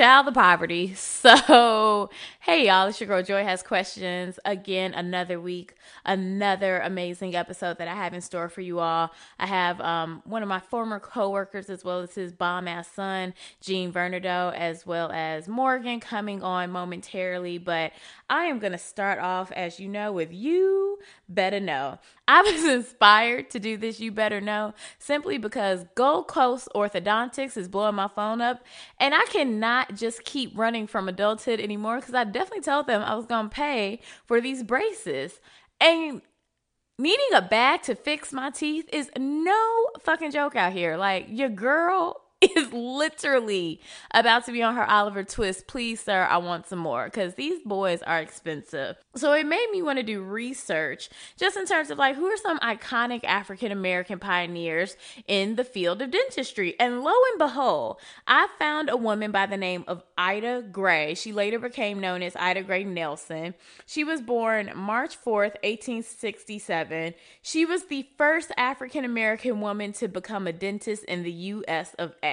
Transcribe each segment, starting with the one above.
child the poverty. So, hey y'all, it's your girl Joy has questions. Again, another week, another amazing episode that I have in store for you all. I have um, one of my former coworkers as well as his bomb ass son, Gene Vernado, as well as Morgan coming on momentarily. But I am gonna start off, as you know, with you better know. I was inspired to do this, you better know, simply because Gold Coast Orthodontics is blowing my phone up, and I cannot just keep running from adulthood anymore because I definitely told them I was going to pay for these braces. And needing a bag to fix my teeth is no fucking joke out here. Like, your girl is literally about to be on her Oliver Twist. Please, sir, I want some more because these boys are expensive. So it made me want to do research just in terms of like who are some iconic African American pioneers in the field of dentistry. And lo and behold, I found a woman by the name of Ida Gray. She later became known as Ida Gray Nelson. She was born March 4th, 1867. She was the first African American woman to become a dentist in the US of A.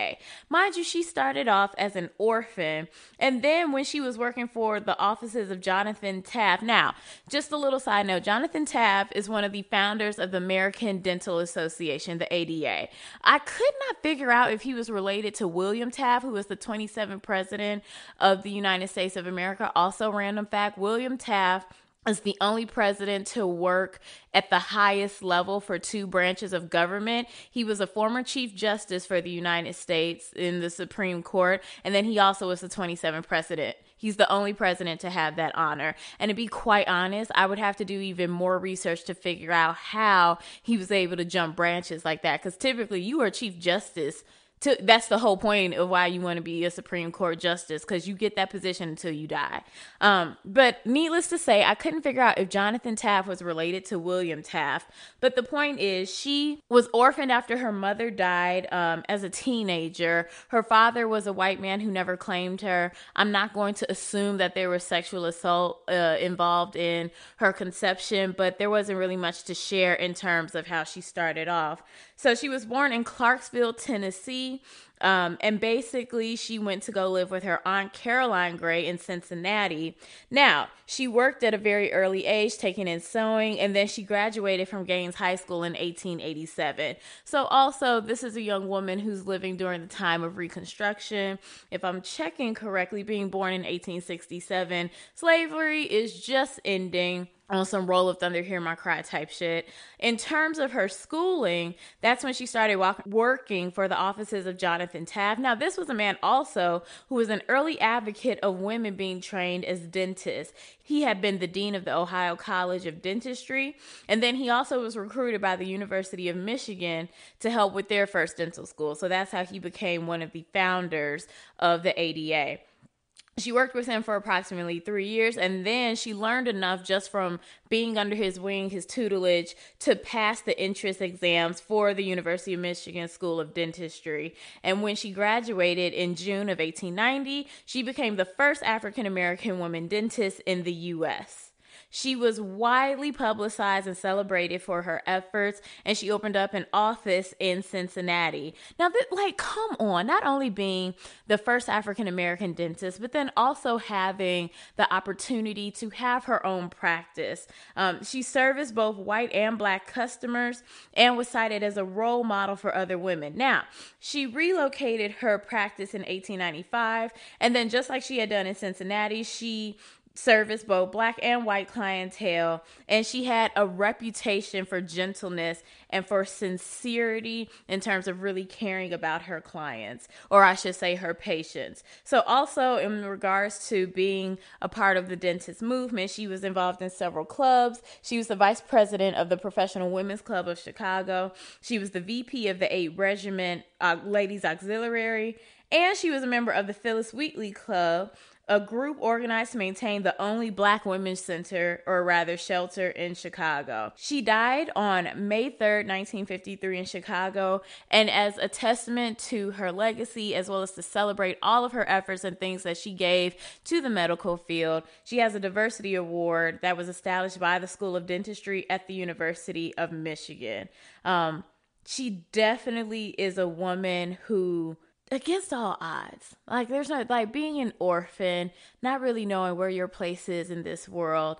Mind you, she started off as an orphan, and then when she was working for the offices of Jonathan Taft. Now, just a little side note Jonathan Taft is one of the founders of the American Dental Association, the ADA. I could not figure out if he was related to William Taft, who was the 27th president of the United States of America. Also, random fact William Taft is the only president to work at the highest level for two branches of government. He was a former Chief Justice for the United States in the Supreme Court, and then he also was the 27th president. He's the only president to have that honor. And to be quite honest, I would have to do even more research to figure out how he was able to jump branches like that. Because typically, you are Chief Justice to that's the whole point of why you want to be a Supreme Court justice because you get that position until you die. Um, but needless to say, I couldn't figure out if Jonathan Taft was related to William Taft. But the point is, she was orphaned after her mother died um, as a teenager. Her father was a white man who never claimed her. I'm not going to assume that there was sexual assault uh, involved in her conception, but there wasn't really much to share in terms of how she started off. So she was born in Clarksville, Tennessee. Um, and basically, she went to go live with her aunt Caroline Gray in Cincinnati. Now, she worked at a very early age, taking in sewing, and then she graduated from Gaines High School in 1887. So, also, this is a young woman who's living during the time of Reconstruction. If I'm checking correctly, being born in 1867, slavery is just ending on some roll of thunder hear my cry type shit. In terms of her schooling that's when she started walk- working for the offices of jonathan taft. Now this was a man also who was an early advocate of women being trained as dentists. He had been the dean of the ohio college of dentistry and then he also was recruited by the university of michigan to help with their first dental school. So that's how he became one of the founders of the ada she worked with him for approximately three years and then she learned enough just from being under his wing his tutelage to pass the entrance exams for the university of michigan school of dentistry. And when she graduated in june of 1890 she became the first african american woman dentist in the us she was widely publicized and celebrated for her efforts, and she opened up an office in Cincinnati. Now, th- like, come on, not only being the first African American dentist, but then also having the opportunity to have her own practice. Um, she serviced both white and black customers and was cited as a role model for other women. Now, she relocated her practice in 1895, and then, just like she had done in Cincinnati, she service both black and white clientele and she had a reputation for gentleness and for sincerity in terms of really caring about her clients or I should say her patients. So also in regards to being a part of the dentist movement, she was involved in several clubs. She was the vice president of the Professional Women's Club of Chicago. She was the VP of the 8 Regiment uh, Ladies Auxiliary and she was a member of the Phyllis Wheatley Club, a group organized to maintain the only black women's center, or rather shelter, in Chicago. She died on May 3rd, 1953, in Chicago, and as a testament to her legacy, as well as to celebrate all of her efforts and things that she gave to the medical field, she has a diversity award that was established by the School of Dentistry at the University of Michigan. Um, she definitely is a woman who against all odds. Like there's no like being an orphan, not really knowing where your place is in this world,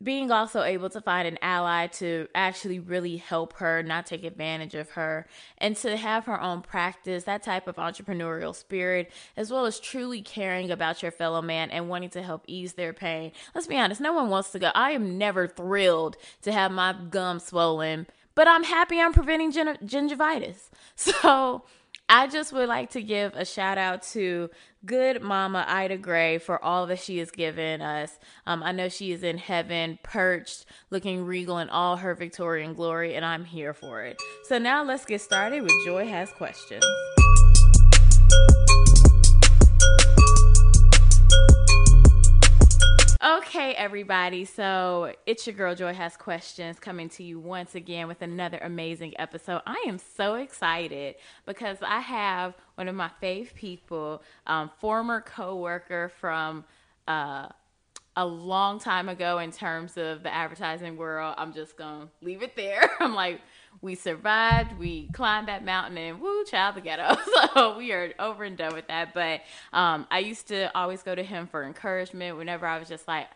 being also able to find an ally to actually really help her, not take advantage of her, and to have her own practice, that type of entrepreneurial spirit, as well as truly caring about your fellow man and wanting to help ease their pain. Let's be honest, no one wants to go. I am never thrilled to have my gum swollen, but I'm happy I'm preventing gin- gingivitis. So, I just would like to give a shout out to good mama Ida Gray for all that she has given us. Um, I know she is in heaven, perched, looking regal in all her Victorian glory, and I'm here for it. So now let's get started with Joy Has Questions. Okay, everybody. So it's your girl Joy has questions coming to you once again with another amazing episode. I am so excited because I have one of my fave people, um, former coworker from uh, a long time ago in terms of the advertising world. I'm just gonna leave it there. I'm like, we survived, we climbed that mountain, and woo, child the ghetto. So we are over and done with that. But um, I used to always go to him for encouragement whenever I was just like,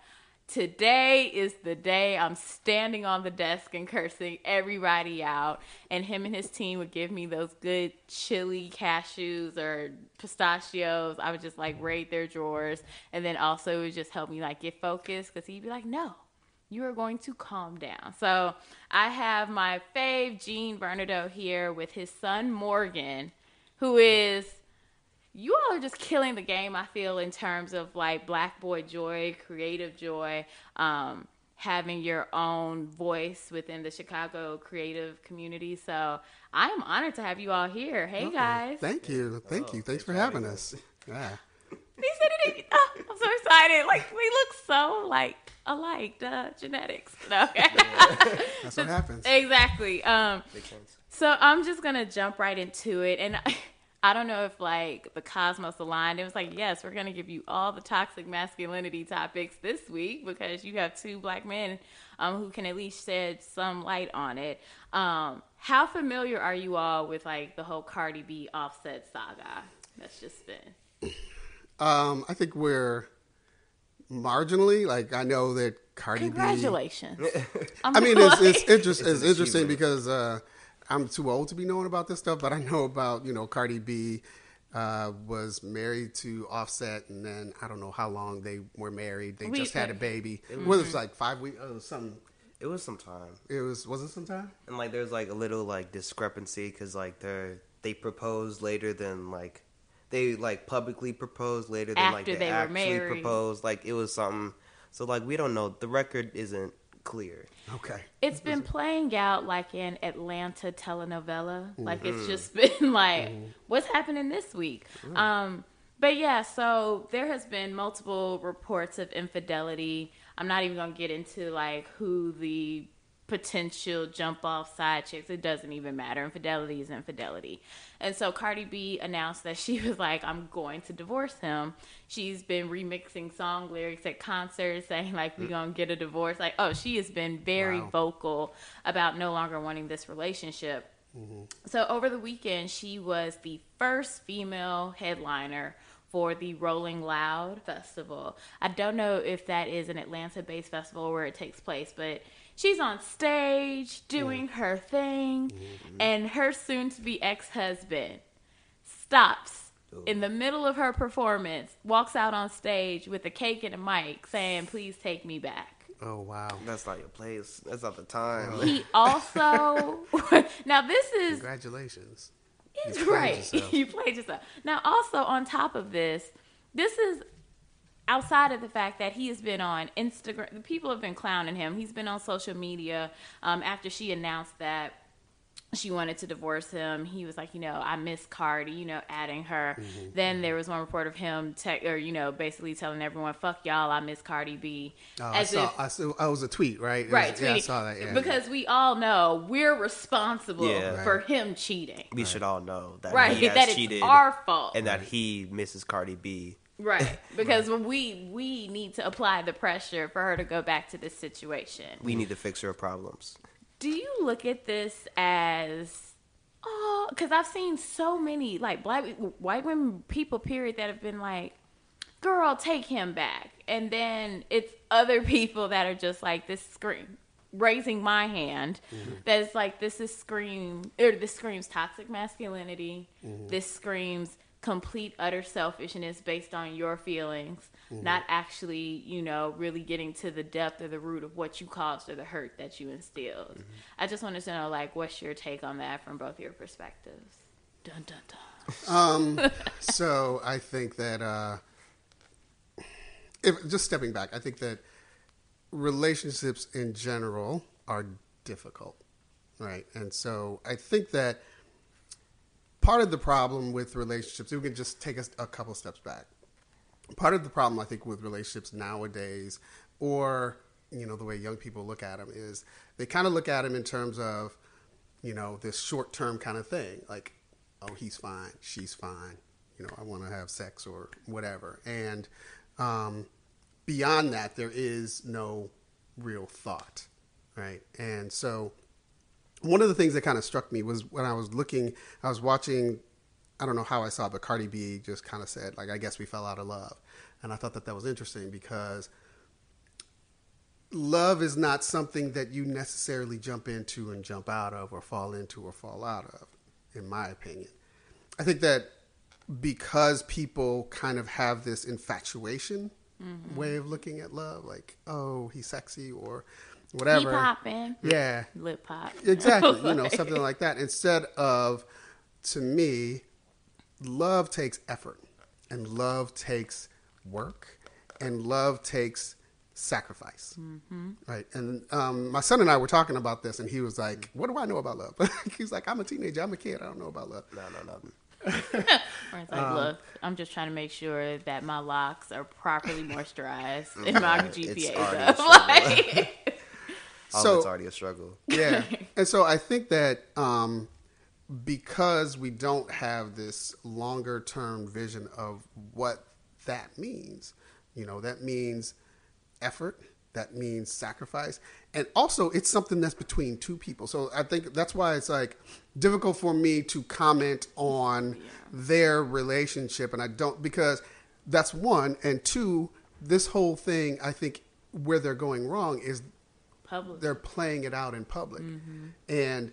today is the day I'm standing on the desk and cursing everybody out. And him and his team would give me those good chili cashews or pistachios. I would just like raid their drawers. And then also it would just help me like get focused because he'd be like, no, you are going to calm down. So I have my fave Gene Bernardo here with his son Morgan, who is you all are just killing the game. I feel in terms of like Black Boy Joy, creative joy, um, having your own voice within the Chicago creative community. So I'm honored to have you all here. Hey guys, Thank you. Thank you. Thanks for having us. Yeah. He said it. Oh, I'm so excited. Like we look so like alike. Duh, genetics. No, okay. That's what happens. exactly. Um, Makes sense. so I'm just gonna jump right into it, and I don't know if like the cosmos aligned. It was like, yes, we're gonna give you all the toxic masculinity topics this week because you have two black men um, who can at least shed some light on it. Um, how familiar are you all with like the whole Cardi B Offset saga that's just been? Um, I think we're marginally like I know that Cardi B Congratulations. B. I mean, it's it's, interest, it's, interesting because uh, I'm too old to be knowing about this stuff, but I know about you know Cardi B. Uh, was married to Offset, and then I don't know how long they were married. They We- just had a baby. Well, it was like five weeks. Oh, something. It was some time, It was was it sometime? and like there's like a little like discrepancy because like they they proposed later than like they like publicly proposed later than like After they, they were actually married. proposed. Like it was something. So like we don't know. The record isn't clear. Okay. It's been playing out like an Atlanta telenovela. Like it's mm-hmm. just been like, mm-hmm. what's happening this week? Mm. Um, but yeah, so there has been multiple reports of infidelity. I'm not even gonna get into like who the potential jump off side chicks. It doesn't even matter. Infidelity is infidelity. And so Cardi B announced that she was like, I'm going to divorce him. She's been remixing song lyrics at concerts saying like we're mm. gonna get a divorce. Like, oh, she has been very Wow. vocal about no longer wanting this relationship. Mm-hmm. So over the weekend, she was the first female headliner for the Rolling Loud Festival. I don't know if that is an Atlanta based festival where it takes place, but she's on stage doing her thing, mm-hmm. and her soon to be ex husband stops in the middle of her performance, walks out on stage with a cake and a mic saying, Please take me back. Oh wow. That's not your place. That's not the time. He also, now this is Congratulations. He's You right. yourself. you played yourself. Now, also on top of this, this is outside of the fact that he has been on Instagram. The people have been clowning him. He's been on social media um, after she announced that she wanted to divorce him. He was like, you know, I miss Cardi, you know, adding her. Mm-hmm. Then there was one report of him, te- or you know, basically telling everyone, "Fuck y'all, I miss Cardi B." Oh, I saw. I saw. I was a tweet, right? It was- right, yeah, I saw that. Yeah. because we all know we're responsible Yeah. for him cheating. we should all know that Right, he has that it's cheated our fault. and that he misses Cardi B. Right, because we we need to apply the pressure for her to go back to this situation. We need to fix her problems. Do you look at this as oh, because I've seen so many like black white women people period that have been like, girl, take him back, and then it's other people that are just like this scream raising my hand mm-hmm. that's like this is scream or this screams toxic masculinity mm-hmm. this screams complete utter selfishness based on your feelings mm-hmm. not actually you know really getting to the depth or the root of what you caused or the hurt that you instilled mm-hmm. i just wanted to know like what's your take on that from both your perspectives dun dun dun um so i think that uh if just stepping back i think that relationships in general are difficult, right? And so I think that part of the problem with relationships, we can just take a, a couple steps back. Part of the problem, I think, with relationships nowadays, or you know the way young people look at them, is they kind of look at them in terms of you know this short term kind of thing, like oh he's fine, she's fine, you know I want to have sex or whatever, and um, beyond that, there is no real thought, right? And so, one of the things that kind of struck me was when I was looking, I was watching. I don't know how I saw, it, but Cardi B just kind of said, like, I guess we fell out of love. And I thought that that was interesting because love is not something that you necessarily jump into and jump out of or fall into or fall out of, in my opinion. I think that because people kind of have this infatuation mm-hmm. way of looking at love, like oh he's sexy or whatever. He popping. Yeah. Lip pop. Exactly. you know something like that. Instead of, to me, love takes effort, and love takes work, and love takes sacrifice. Mm-hmm. Right. And um, my son and I were talking about this, and he was like, "What do I know about love?" He's like, "I'm a teenager. I'm a kid. I don't know about love." No, no, no. Where it's like, um, look, I'm just trying to make sure that my locks are properly moisturized and my GPA up. Like, so it's already a struggle. Yeah, and so I think that um, because we don't have this longer term vision of what that means, you know, that means effort that means sacrifice and also it's something that's between two people so i think that's why it's like difficult for me to comment on yeah. their relationship and i don't because that's one and two this whole thing i think where they're going wrong is public. they're playing it out in public mm-hmm. and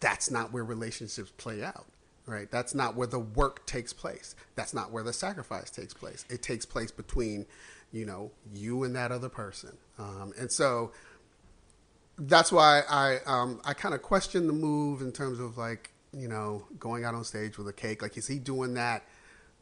that's not where relationships play out right that's not where the work takes place that's not where the sacrifice takes place it takes place between you know, you and that other person. Um, and so that's why I um, I kind of question the move in terms of like you know going out on stage with a cake. Like, is he doing that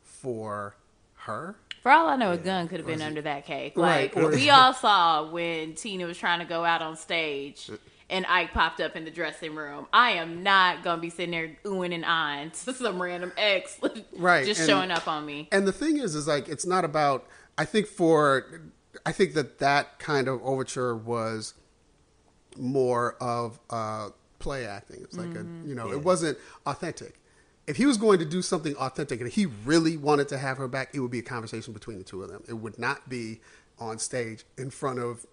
for her? For all I know, a gun could have been under that cake. Like right. we all saw when Tina was trying to go out on stage. And Ike popped up in the dressing room. I am not gonna be sitting there oohing and eyeing to some random ex, right? Just and, showing up on me. And the thing is, is like it's not about I think for I think that that kind of overture was more of uh, play acting. It's like mm-hmm. a you know, yeah. it wasn't authentic. If he was going to do something authentic and he really wanted to have her back, it would be a conversation between the two of them. It would not be on stage in front of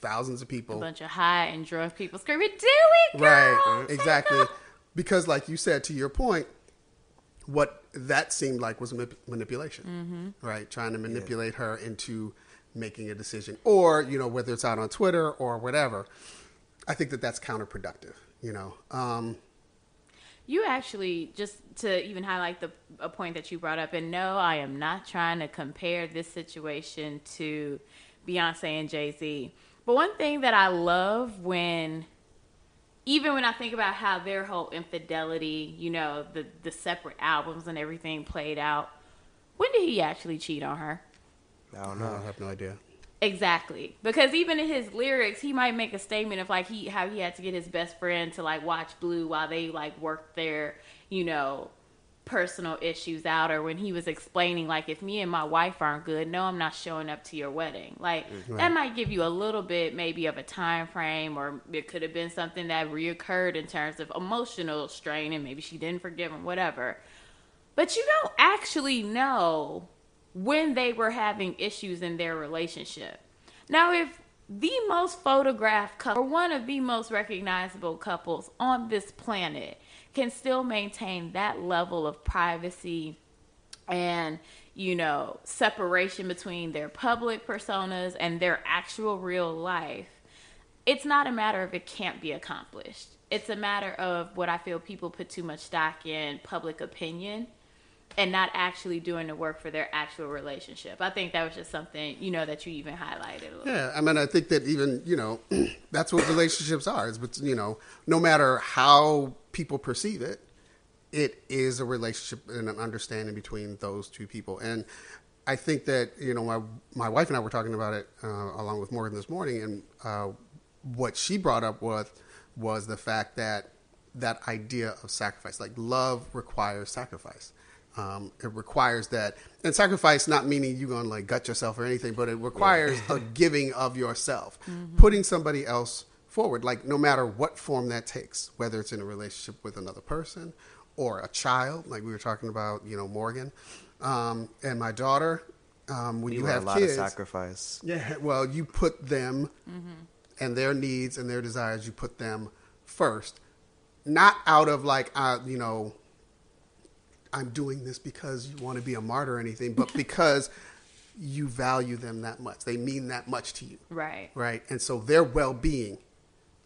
thousands of people, a bunch of high and drunk people screaming, "Do it, girl! Right, exactly." Because, like you said, to your point, what that seemed like was manip- manipulation, mm-hmm. right? Trying to manipulate yeah. her into making a decision, or you know, whether it's out on Twitter or whatever. I think that that's counterproductive. You know. Um, you actually just to even highlight the a point that you brought up, and no, I am not trying to compare this situation to Beyonce and Jay Z. But one thing that I love when even when I think about how their whole infidelity, you know, the the separate albums and everything played out, when did he actually cheat on her? I don't know. I have no idea. Exactly, because even in his lyrics, he might make a statement of like he how he had to get his best friend to like watch Blue while they like worked their you know personal issues out or when he was explaining like if me and my wife aren't good no i'm not showing up to your wedding. Like mm-hmm. right. that might give you a little bit maybe of a time frame or it could have been something that reoccurred in terms of emotional strain and maybe she didn't forgive him whatever. But you don't actually know when they were having issues in their relationship. Now if the most photographed couple or one of the most recognizable couples on this planet can still maintain that level of privacy and you know separation between their public personas and their actual real life it's not a matter of it can't be accomplished. It's a matter of what i feel people put too much stock in public opinion and not actually doing the work for their actual relationship. I think that was just something you know that you even highlighted. Yeah, I mean, I think that even you know that's what relationships are. Is but you know, no matter how people perceive it, it is a relationship and an understanding between those two people. And I think that you know, my my wife and I were talking about it uh, along with Morgan this morning, and uh, what she brought up was was the fact that that idea of sacrifice, like love requires sacrifice um, it requires that, and sacrifice not meaning you're going to like gut yourself or anything, but it requires a giving of yourself, mm-hmm. putting somebody else forward, like no matter what form that takes, whether it's in a relationship with another person or a child, like we were talking about, you know, Morgan um, and my daughter. Um, when you, you have kids, sacrifice. Yeah, well, you put them mm-hmm. and their needs and their desires, you put them first, not out of like, uh, you know I'm doing this because you want to be a martyr or anything, but because you value them that much. They mean that much to you. Right. Right. And so their well being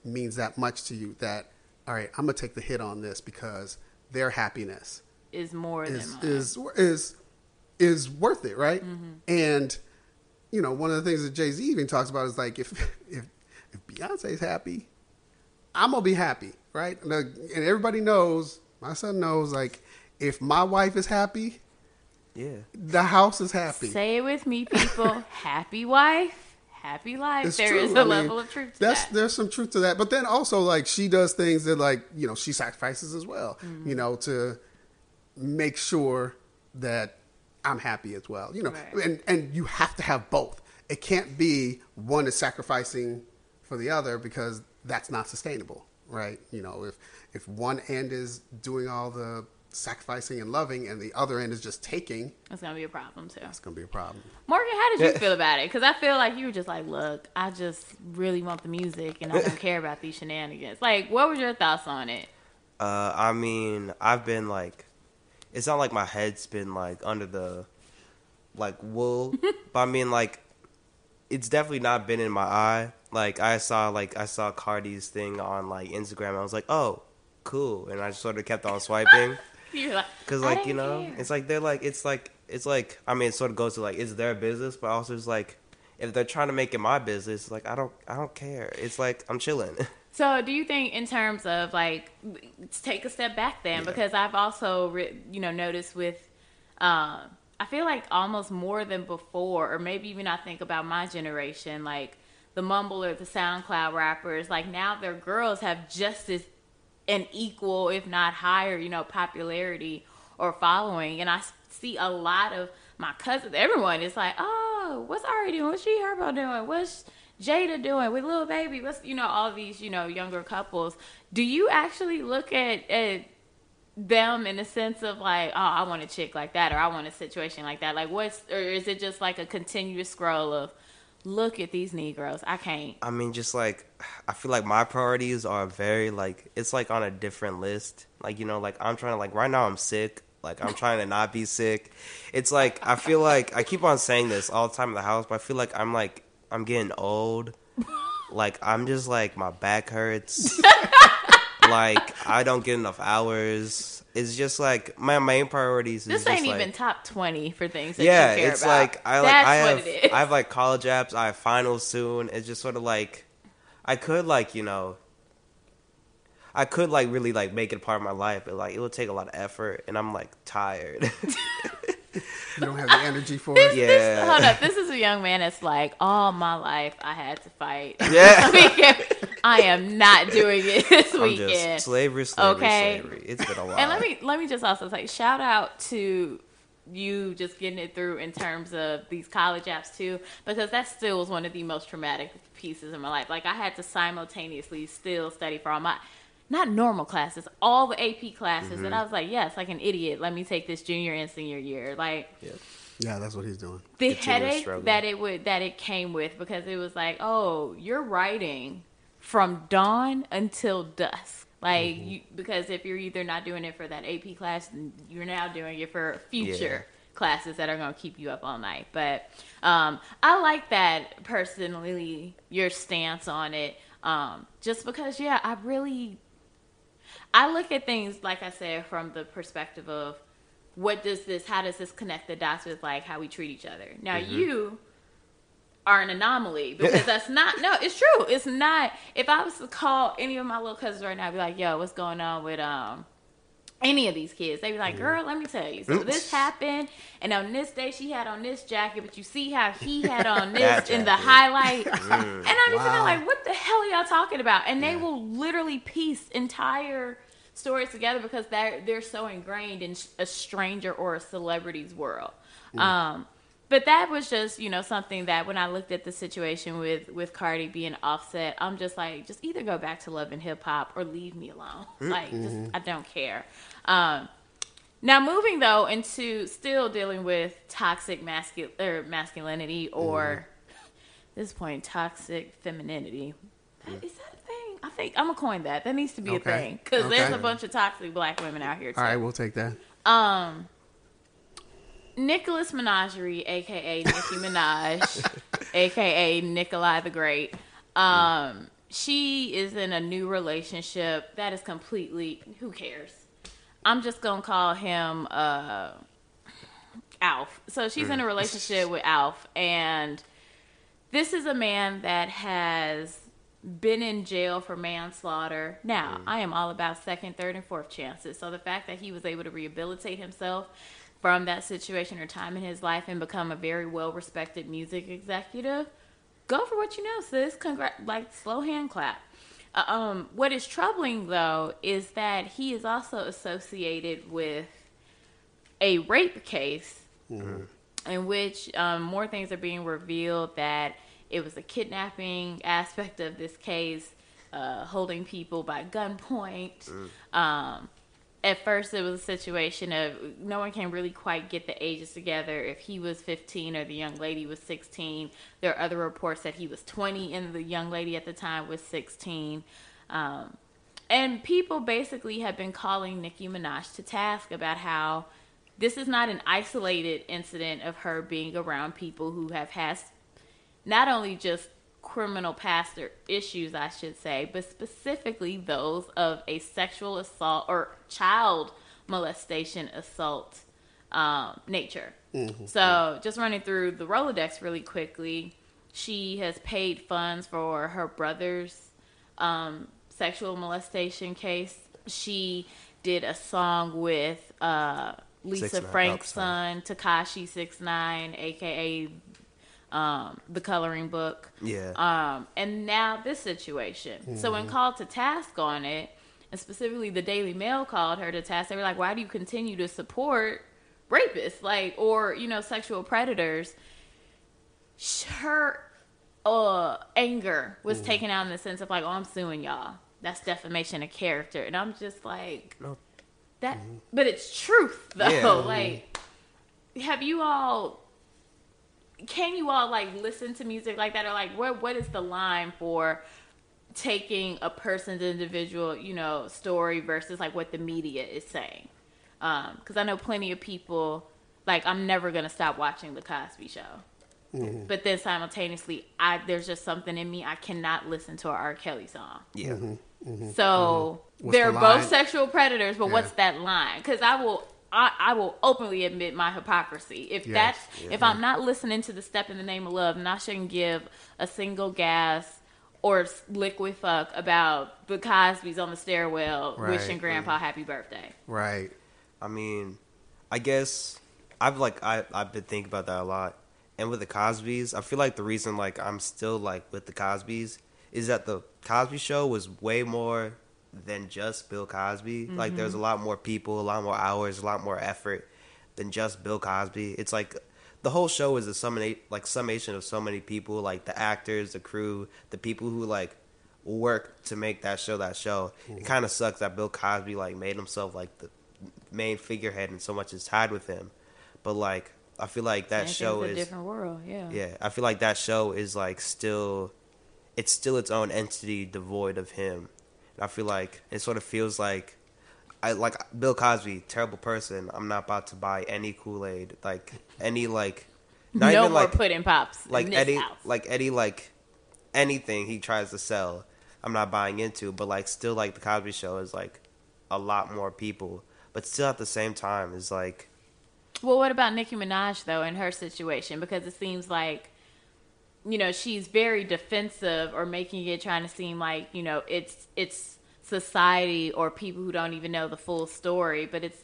means that much to you that, all right, I'm going to take the hit on this because their happiness is more is, than mine. Is, is, is worth it. Right. Mm-hmm. And, you know, one of the things that Jay Z even talks about is like, if, if, if Beyonce's happy, I'm going to be happy. Right. And, and everybody knows, my son knows, like, if my wife is happy, yeah, the house is happy. Say it with me, people. happy wife, happy life. It's there true. is a I level mean, of truth. that's that. there's some truth to that. But then also like she does things that like you know she sacrifices as well. Mm-hmm. You know to make sure that I'm happy as well. You know, right. and and you have to have both. It can't be one is sacrificing for the other because that's not sustainable, right? You know, if if one end is doing all the sacrificing and loving, and the other end is just taking. It's gonna be a problem too. It's gonna be a problem. Morgan, how did you feel about it? Because I feel like you were just like, look, I just really want the music, and I don't care about these shenanigans. Like, what was your thoughts on it? Uh, I mean, I've been like, it's not like my head's been like under the like wool, but I mean like, it's definitely not been in my eye. Like I saw like I saw Cardi's thing on like Instagram. I was like, oh, cool, and I just sort of kept on swiping. Because like, like you know, care. it's like they're like it's like it's like I mean, it sort of goes to like it's their business, but also it's like if they're trying to make it my business, like I don't I don't care. It's like I'm chilling. So, do you think, in terms of like, take a step back then? Yeah. Because I've also, re- you know, noticed with, uh, I feel like almost more than before, or maybe even I think about my generation, like the mumble or the SoundCloud rappers, like now their girls have just as an equal, if not higher, you know, popularity or following. And I see a lot of my cousins, everyone is like, oh, what's Ari doing? What's G Herbo doing? What's Jayda doing with Lil Baby? What's, you know, all these, you know, younger couples. Do you actually look at, at them in the sense of like, oh, I want a chick like that or I want a situation like that? Like, what's, or is it just like a continuous scroll of, look at these Negroes. I can't. I mean, just like I feel like my priorities are very like it's like on a different list. Like you know, like I'm trying to like right now I'm sick. Like I'm trying to not be sick. It's like I feel like I keep on saying this all the time in the house, but I feel like I'm like I'm getting old. Like I'm just like my back hurts. like I don't get enough hours it's just like my main priorities. This ain't even top twenty for things. yeah, it's about. like I like That's I have I have like college apps. I have finals soon. It's just sort of like I could like you know I could like really like make it a part of my life, but like it would take a lot of effort, and I'm like tired. you don't have the energy for it. Yeah. This, hold up. This is a young man that's like, all my life I had to fight. Yeah. I am not doing it this I'm weekend. Just, slavery, slavery, okay? slavery. It's been a while. And let me let me just also say, shout out to you just getting it through in terms of these college apps too, because that still was one of the most traumatic pieces in my life. Like I had to simultaneously still study for all my not normal classes, all the AP classes. Mm-hmm. And I was like, yes, like an idiot. Let me take this junior and senior year. Like, yeah, yeah that's what he's doing. The headache that it would that it came with because it was like, oh, you're writing from dawn until dusk. Like mm-hmm. you, because if you're either not doing it for that AP class, you're now doing it for future yeah. classes that are going to keep you up all night. But um, I like that personally your stance on it, um, just because yeah, I really I look at things like I said from the perspective of what does this how does this connect the dots with like how we treat each other. Now mm-hmm. you are an anomaly. Because that's not no it's true. It's not if i was to call any of my little cousins right now I'd be like yo what's going on with um any of these kids? They'd be like girl let me tell you. So this happened and on this day she had on this jacket but you see how he had on this in the highlight. And i'm just wow. like what the hell are y'all talking about? And they yeah. will literally piece entire stories together because they're they're so ingrained in a stranger or a celebrity's world. Mm. um but that was just you know something that when I looked at the situation with with Cardi being Offset, I'm just like, just either go back to love and hip hop or leave me alone. Mm-hmm. Like, just I don't care. Um, now moving though into still dealing with toxic mascul- or masculinity or mm-hmm. this point toxic femininity. Mm. Is that a thing? I think I'm gonna coin that. That needs to be okay. a thing because okay. there's a bunch of toxic black women out here. Too. All right, we'll take that. Um Nicholas Menagerie, aka Nicki Minaj, aka Nikolai the Great. Um, she is in a new relationship that is completely who cares. I'm just gonna call him uh, Alf. So she's in a relationship with Alf, and this is a man that has been in jail for manslaughter. Now, mm. I am all about second, third, and fourth chances. So the fact that he was able to rehabilitate himself from that situation or time in his life and become a very well respected music executive, go for what you know, sis. Congrat, like slow hand clap. Uh, um, what is troubling though is that he is also associated with a rape case mm-hmm. in which um, more things are being revealed that it was a kidnapping aspect of this case, uh, holding people by gunpoint. Mm. Um, at first it was a situation of no one can really quite get the ages together. If he was 15 or the young lady was 16 there are other reports that he was 20 and the young lady at the time was 16 um, and people basically have been calling nicki minaj to task about how this is not an isolated incident of her being around people who have had not only just criminal past or issues, I should say, but specifically those of a sexual assault or child molestation assault um, nature. Mm-hmm. So, just running through the Rolodex really quickly, she has paid funds for her brother's um, sexual molestation case. She did a song with uh, Lisa Frank's son, Tekashi Six Nine, aka um, the coloring book. Yeah. Um, and now this situation. Mm-hmm. So when mm-hmm. called to task on it, and specifically the Daily Mail called her to task, they were like, "Why do you continue to support rapists, like, or you know, sexual predators?" Her uh, anger was mm-hmm. taken out in the sense of like, "Oh, I'm suing y'all. That's defamation of character," and I'm just like, no. "That," mm-hmm. but it's truth though. Yeah. like, have you all can you all like listen to music like that? Or like what what is the line for taking a person's individual you know story versus like what the media is saying? Because um, i know plenty of people like i'm never gonna stop watching the cosby show. Mm-hmm. but then simultaneously i there's just something in me i cannot listen to an r. Kelly song. Yeah. Mm-hmm. Mm-hmm. so they're the both sexual predators but yeah. what's that line? Because i will I, I will openly admit my hypocrisy. If yes, that's yes, if I'm not listening to the step in the name of love, and I shouldn't give a single gas or liquid fuck about the Cosby's on the stairwell right, wishing Grandpa right. happy birthday. Right. I mean, I guess I've like I I've been thinking about that a lot. And with the Cosby's, I feel like the reason like I'm still like with the Cosby's is that the Cosby Show was way more than just Bill Cosby. Mm-hmm. Like there's a lot more people, a lot more hours, a lot more effort than just Bill Cosby. It's like the whole show is a summation like summation of so many people, like the actors, the crew, the people who like work to make that show that show. Mm-hmm. It kind of sucks that Bill Cosby like made himself like the main figurehead and so much is tied with him. But like I feel like that show is a different world. Yeah. Yeah, I feel like that show is like still it's still its own entity devoid of him I feel like it sort of feels like I like Bill Cosby, terrible person. I'm not about to buy any Kool Aid, like any like not no even more like pudding pops. Like Eddie, house. like Eddie, like anything he tries to sell, I'm not buying into. But like still, like the Cosby Show is like a lot more people, but still at the same time is like. Well, what about Nicki Minaj though in her situation? Because it seems like, you know, she's very defensive or making it trying to seem like you know it's it's society or people who don't even know the full story, but it's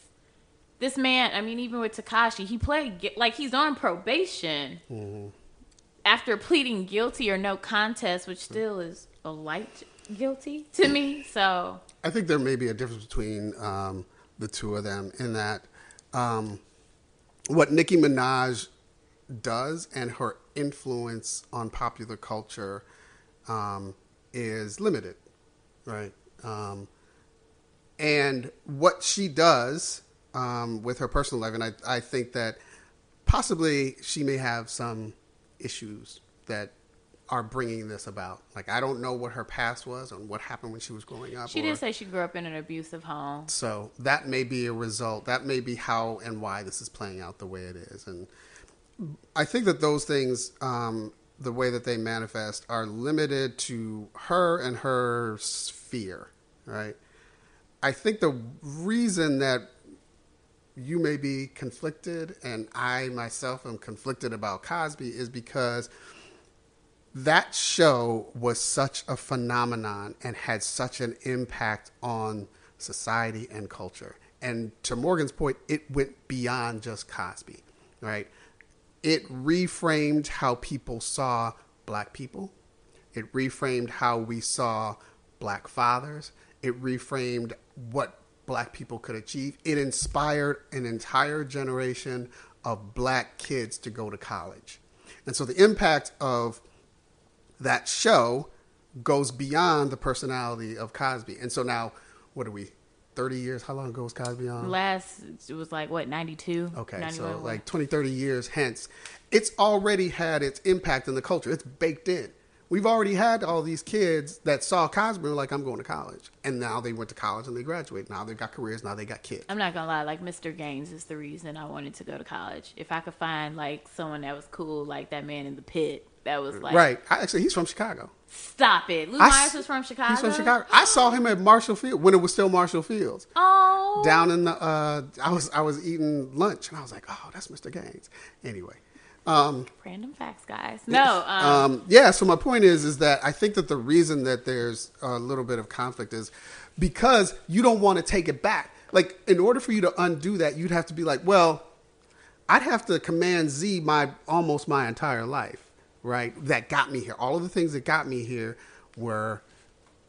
this man. I mean, even with tekashi he played like he's on probation mm-hmm. after pleading guilty or no contest, which still is a light guilty to me. So I think there may be a difference between um, the two of them in that um, what Nicki Minaj does and her influence on popular culture um, is limited, right? Um, and what she does um, with her personal life, and I, I think that possibly she may have some issues that are bringing this about. Like I don't know what her past was and what happened when she was growing up. She or, did say she grew up in an abusive home. So that may be a result. That may be how and why this is playing out the way it is. And I think that those things, um, the way that they manifest, are limited to her and her sphere, right? I think the reason that you may be conflicted and I myself am conflicted about Cosby is because that show was such a phenomenon and had such an impact on society and culture. And to Morgan's point, it went beyond just Cosby, right? It reframed how people saw black people. It reframed how we saw black fathers. It reframed what black people could achieve. It inspired an entire generation of black kids to go to college. And so the impact of that show goes beyond the personality of Cosby. And so now, what are we? 30 years how long ago was cosby on last it was like what 92 okay so like 20 30 years hence it's already had its impact in the culture it's baked in we've already had all these kids that saw Cosby and were like, I'm going to college. And now they went to college and they graduate. Now they've got careers. Now they got kids. I'm not going to lie. Like, Mr. Gaines is the reason I wanted to go to college. If I could find, like, someone that was cool, like that man in the pit, that was like. Right. Actually, he's from Chicago. Stop it. Lou I, Myers was from Chicago. He's from Chicago. I saw him at Marshall Field when it was still Marshall Fields. Oh. Down in the, uh, I was I was eating lunch and I was like, oh, that's Mr. Gaines. Anyway, um, Random facts, guys. No. Um, um, yeah. So my point is, is that I think that the reason that there's a little bit of conflict is because you don't want to take it back. Like, in order for you to undo that, you'd have to be like, well, I'd have to command Z my almost my entire life, right? That got me here. All of the things that got me here were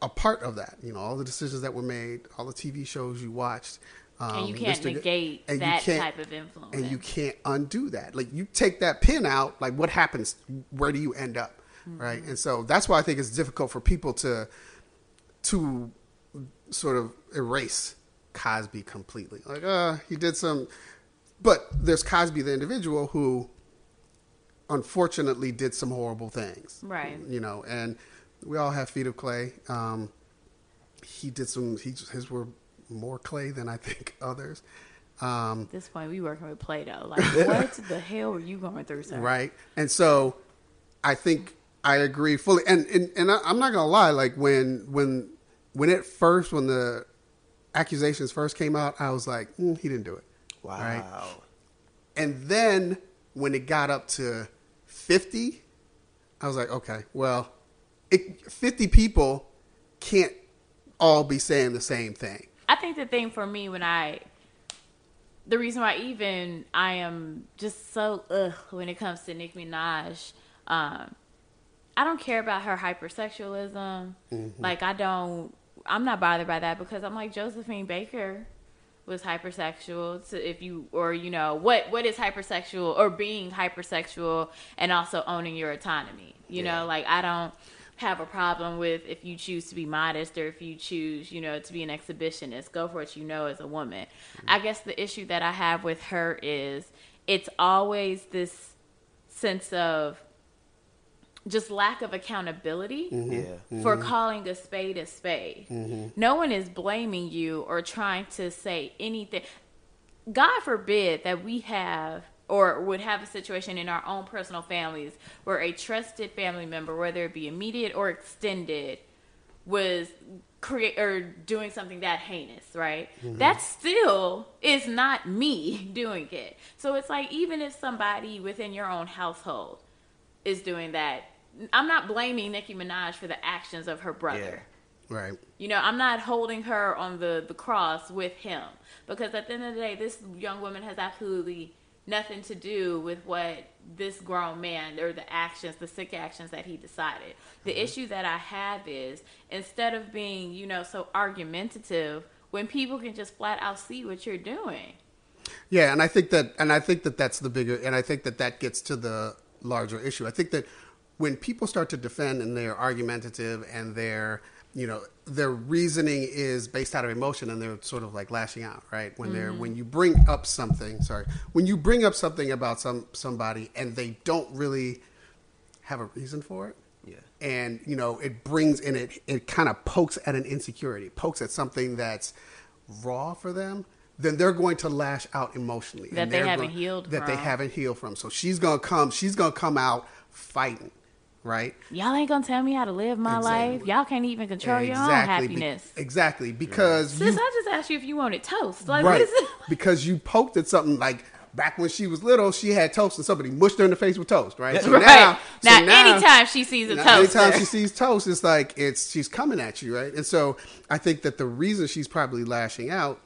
a part of that. You know, all the decisions that were made, all the TV shows you watched. Um, and you can't Mr. negate that type of influence. And you can't undo that. Like you take that pin out, like what happens? Where do you end up? Mm-hmm. Right. And so that's why I think it's difficult for people to to sort of erase Cosby completely. Like, uh, he did some but there's Cosby the individual who unfortunately did some horrible things. Right. You know, and we all have feet of clay. Um, he did some he his were more clay than I think others. Um, At this point, we working with Play-Doh. Like, what the hell were you going through, sir? Right. And so, I think I agree fully. And and, and I, am not gonna lie. Like when when when it first when the accusations first came out, I was like, mm, he didn't do it. Wow. Right? And then when it got up to 50, I was like, okay, well, it, 50 people can't all be saying the same thing. I think the thing for me when I the reason why even I am just so ugh when it comes to Nicki Minaj, um, I don't care about her hypersexualism. Mm-hmm. Like I don't I'm not bothered by that because I'm like Josephine Baker was hypersexual to if you or you know what what is hypersexual or being hypersexual and also owning your autonomy you yeah. know like i don't have a problem with if you choose to be modest or if you choose, you know, to be an exhibitionist. Go for what you know as a woman. Mm-hmm. I guess the issue that I have with her is it's always this sense of just lack of accountability mm-hmm. Yeah. for mm-hmm. calling a spade a spade. Mm-hmm. No one is blaming you or trying to say anything. God forbid that we have or would have a situation in our own personal families where a trusted family member, whether it be immediate or extended, was create or doing something that heinous, right? That still is not me doing it. So it's like even if somebody within your own household is doing that, I'm not blaming Nicki Minaj for the actions of her brother. Right. You know, I'm not holding her on the, the cross with him because at the end of the day, this young woman has absolutely nothing to do with what this grown man or the actions, the sick actions that he decided. The mm-hmm. issue that I have is instead of being, you know, so argumentative, when people can just flat out see what you're doing. Yeah, and I think that, and I think that that's the bigger, and I think that that gets to the larger issue. I think that when people start to defend and they're argumentative and they're, you know, their reasoning is based out of emotion and they're sort of like lashing out, right? When they're mm-hmm. when you bring up something, sorry, when you bring up something about some somebody and they don't really have a reason for it, Yeah. and you know it brings in it it kind of pokes at an insecurity pokes at something that's raw for them then they're going to lash out emotionally That they haven't going- healed that they from. haven't healed from so she's gonna come she's gonna come out fighting right Y'all ain't gonna tell me how to live my Exactly. life. Y'all can't even control your own Be- happiness. exactly because Sis, you, I just asked you if you wanted toast. Like, what right is it? because you poked at something like back when she was little she had toast and somebody mushed her in the face with toast right so right. now, now, so now anytime she sees a toast, toaster, Anytime she sees toast, it's like it's she's coming at you, right? And so I think that the reason she's probably lashing out.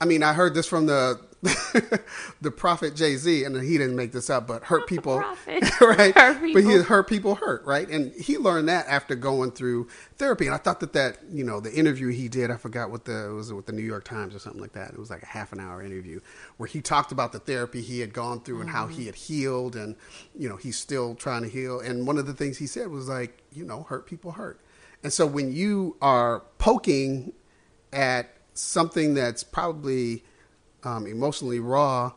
I mean, I heard this from the the prophet Jay Z, and he didn't make this up, but hurt Not people, right? Hurt But he hurt people hurt, right? And he learned that after going through therapy. And I thought that that you know the interview he did, I forgot what the it was with the New York Times or something like that. It was like a half an hour interview where he talked about the therapy he had gone through and how mm. he had healed, and you know he's still trying to heal. And one of the things he said was like, you know, hurt people hurt. And so when you are poking at something that's probably um, emotionally raw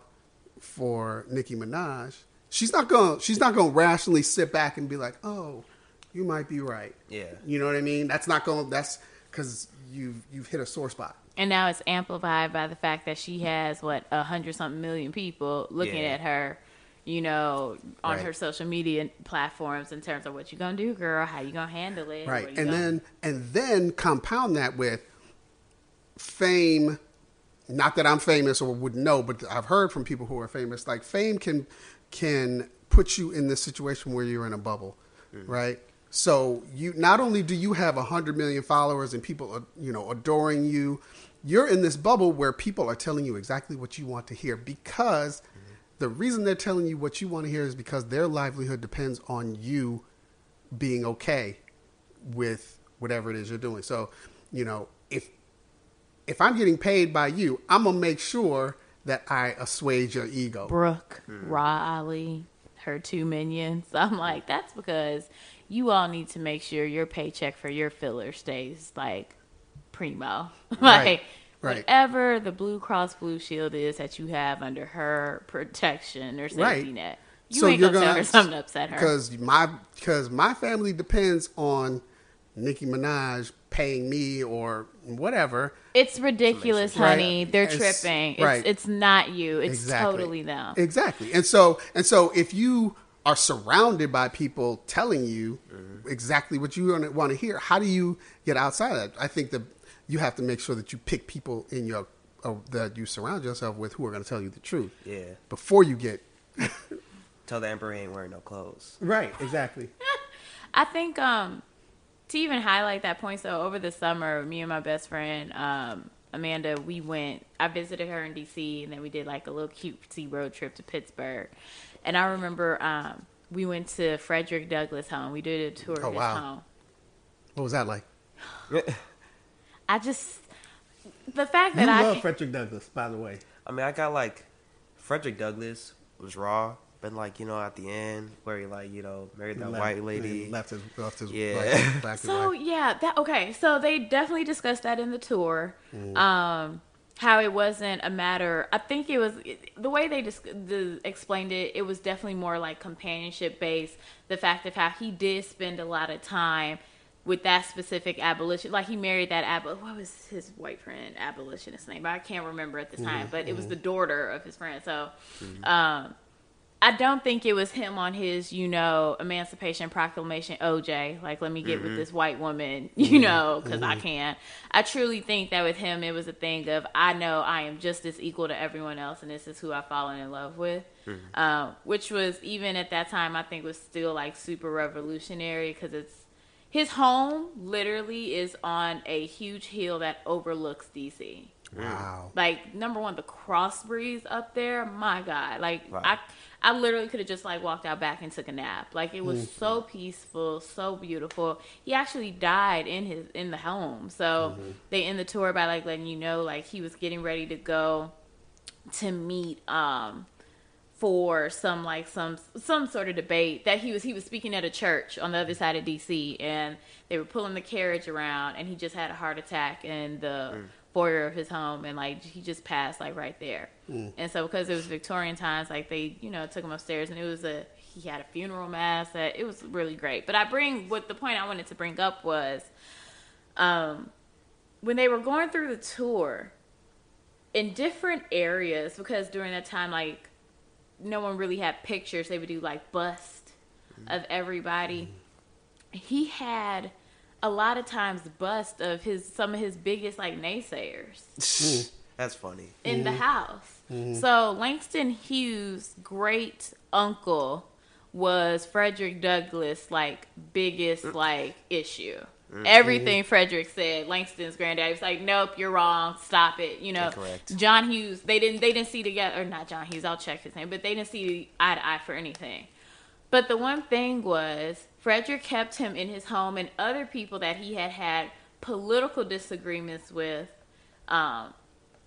for Nicki Minaj, she's not going. to She's not going to rationally sit back and be like, "Oh, you might be right." Yeah. you know what I mean. That's not gonna That's because you've you've hit a sore spot. and now it's amplified by the fact that she has what a hundred something million people looking Yeah. at her. You know, on Right. her social media platforms in terms of what you gonna do, girl, how you gonna handle it, right and gonna- then and then compound that with fame not that i'm famous or would know but i've heard from people who are famous like fame can can put you in this situation where you're in a bubble mm. right? So you not only do you have 100 million followers and people are you know adoring you you're in this bubble where people are telling you exactly what you want to hear because mm-hmm. the reason they're telling you what you want to hear is because their livelihood depends on you being okay with whatever it is you're doing. So, you know, if if I'm getting paid by you, I'm gonna make sure that I assuage your ego. Brooke. Hmm. Ra Ali, her two minions. I'm like, that's because you all need to make sure your paycheck for your filler stays like primo. like Right, right. whatever the Blue Cross Blue Shield is that you have under her protection or safety Right. net. You ain't gonna, tell her something to upset her. because my because my family depends on Nicki Minaj paying me or whatever. It's ridiculous, Right. honey. They're It's- tripping. It's, right. it's not you. It's Exactly. totally them. Exactly. And so and so if you are surrounded by people telling you exactly what you want to hear, how do you get outside of that? I think that you have to make sure that you pick people in your uh, that you surround yourself with who are going to tell you the truth. Yeah. Before you get Tell the emperor he ain't wearing no clothes. right. Exactly. I think um to even highlight that point, so over the summer, me and my best friend, um, Amanda, we went I visited her in DC and then we did like a little cutesy road trip to Pittsburgh. And I remember um we went to Frederick Douglass home. We did a tour Oh, of his wow. home. What was that like? I just the fact You that I love Frederick Douglass, by the way. I mean, I got like Frederick Douglass was raw, but like you know at the end where he like you know married that Left- white lady. left his left his Yeah. black, black So white. yeah, that okay. So they definitely discussed that in the tour. Mm. Um, how it wasn't a matter. I think it was the way they just the, explained it. It was definitely more like companionship based. The fact of how he did spend a lot of time with that specific abolition. Like he married that ab. What was his white friend abolitionist name? I can't remember at the time, mm-hmm, but it was mm-hmm. the daughter of his friend. So, mm-hmm. um, I don't think it was him on his, you know, Emancipation Proclamation OJ. Like, let me get mm-hmm. with this white woman, you mm-hmm. know, because I mm-hmm. can't. I truly think that with him, it was a thing of I know I am just as equal to everyone else, and this is who I've fallen in love with. Um, which was even at that time, I think was still like super revolutionary because it's his home literally is on a huge hill that overlooks DC. Wow. Like number one, the cross breeze up there. My God. Like I I literally could have just like walked out back and took a nap. Like it was mm-hmm. so peaceful, so beautiful. He actually died in his in the home. So mm-hmm. they end the tour by like letting you know like he was getting ready to go to meet um for some like some some sort of debate that he was he was speaking at a church on the other side of DC and they were pulling the carriage around and he just had a heart attack in the mm foyer of his home and like he just passed like right there. Mm. And so because it was Victorian times, like they, you know, took him upstairs and it was a he had a funeral mass that it was really great. But I bring what the point I wanted to bring up was um when they were going through the tour in different areas because during that time like no one really had pictures, they would do like bust mm. of everybody. Mm. He had a lot of times bust of his some of his biggest like naysayers. That's funny. In mm-hmm. the house. Mm-hmm. So Langston Hughes' great uncle was Frederick Douglass' like biggest mm. like issue. Mm-hmm. Everything Frederick said, Langston's granddad was like, "Nope, you're wrong. Stop it." You know, Incorrect. John Hughes. They didn't. They didn't see together. Or not John Hughes. I'll check his name. But they didn't see eye to eye for anything. But the one thing was, Frederick kept him in his home, and other people that he had had political disagreements with. Um,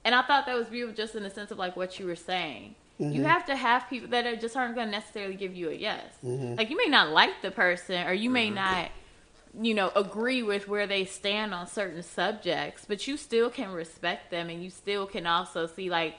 and I thought that was beautiful, just in the sense of like what you were saying. Mm-hmm. You have to have people that are just aren't going to necessarily give you a yes. Mm-hmm. Like you may not like the person, or you may mm-hmm. not, you know, agree with where they stand on certain subjects, but you still can respect them, and you still can also see like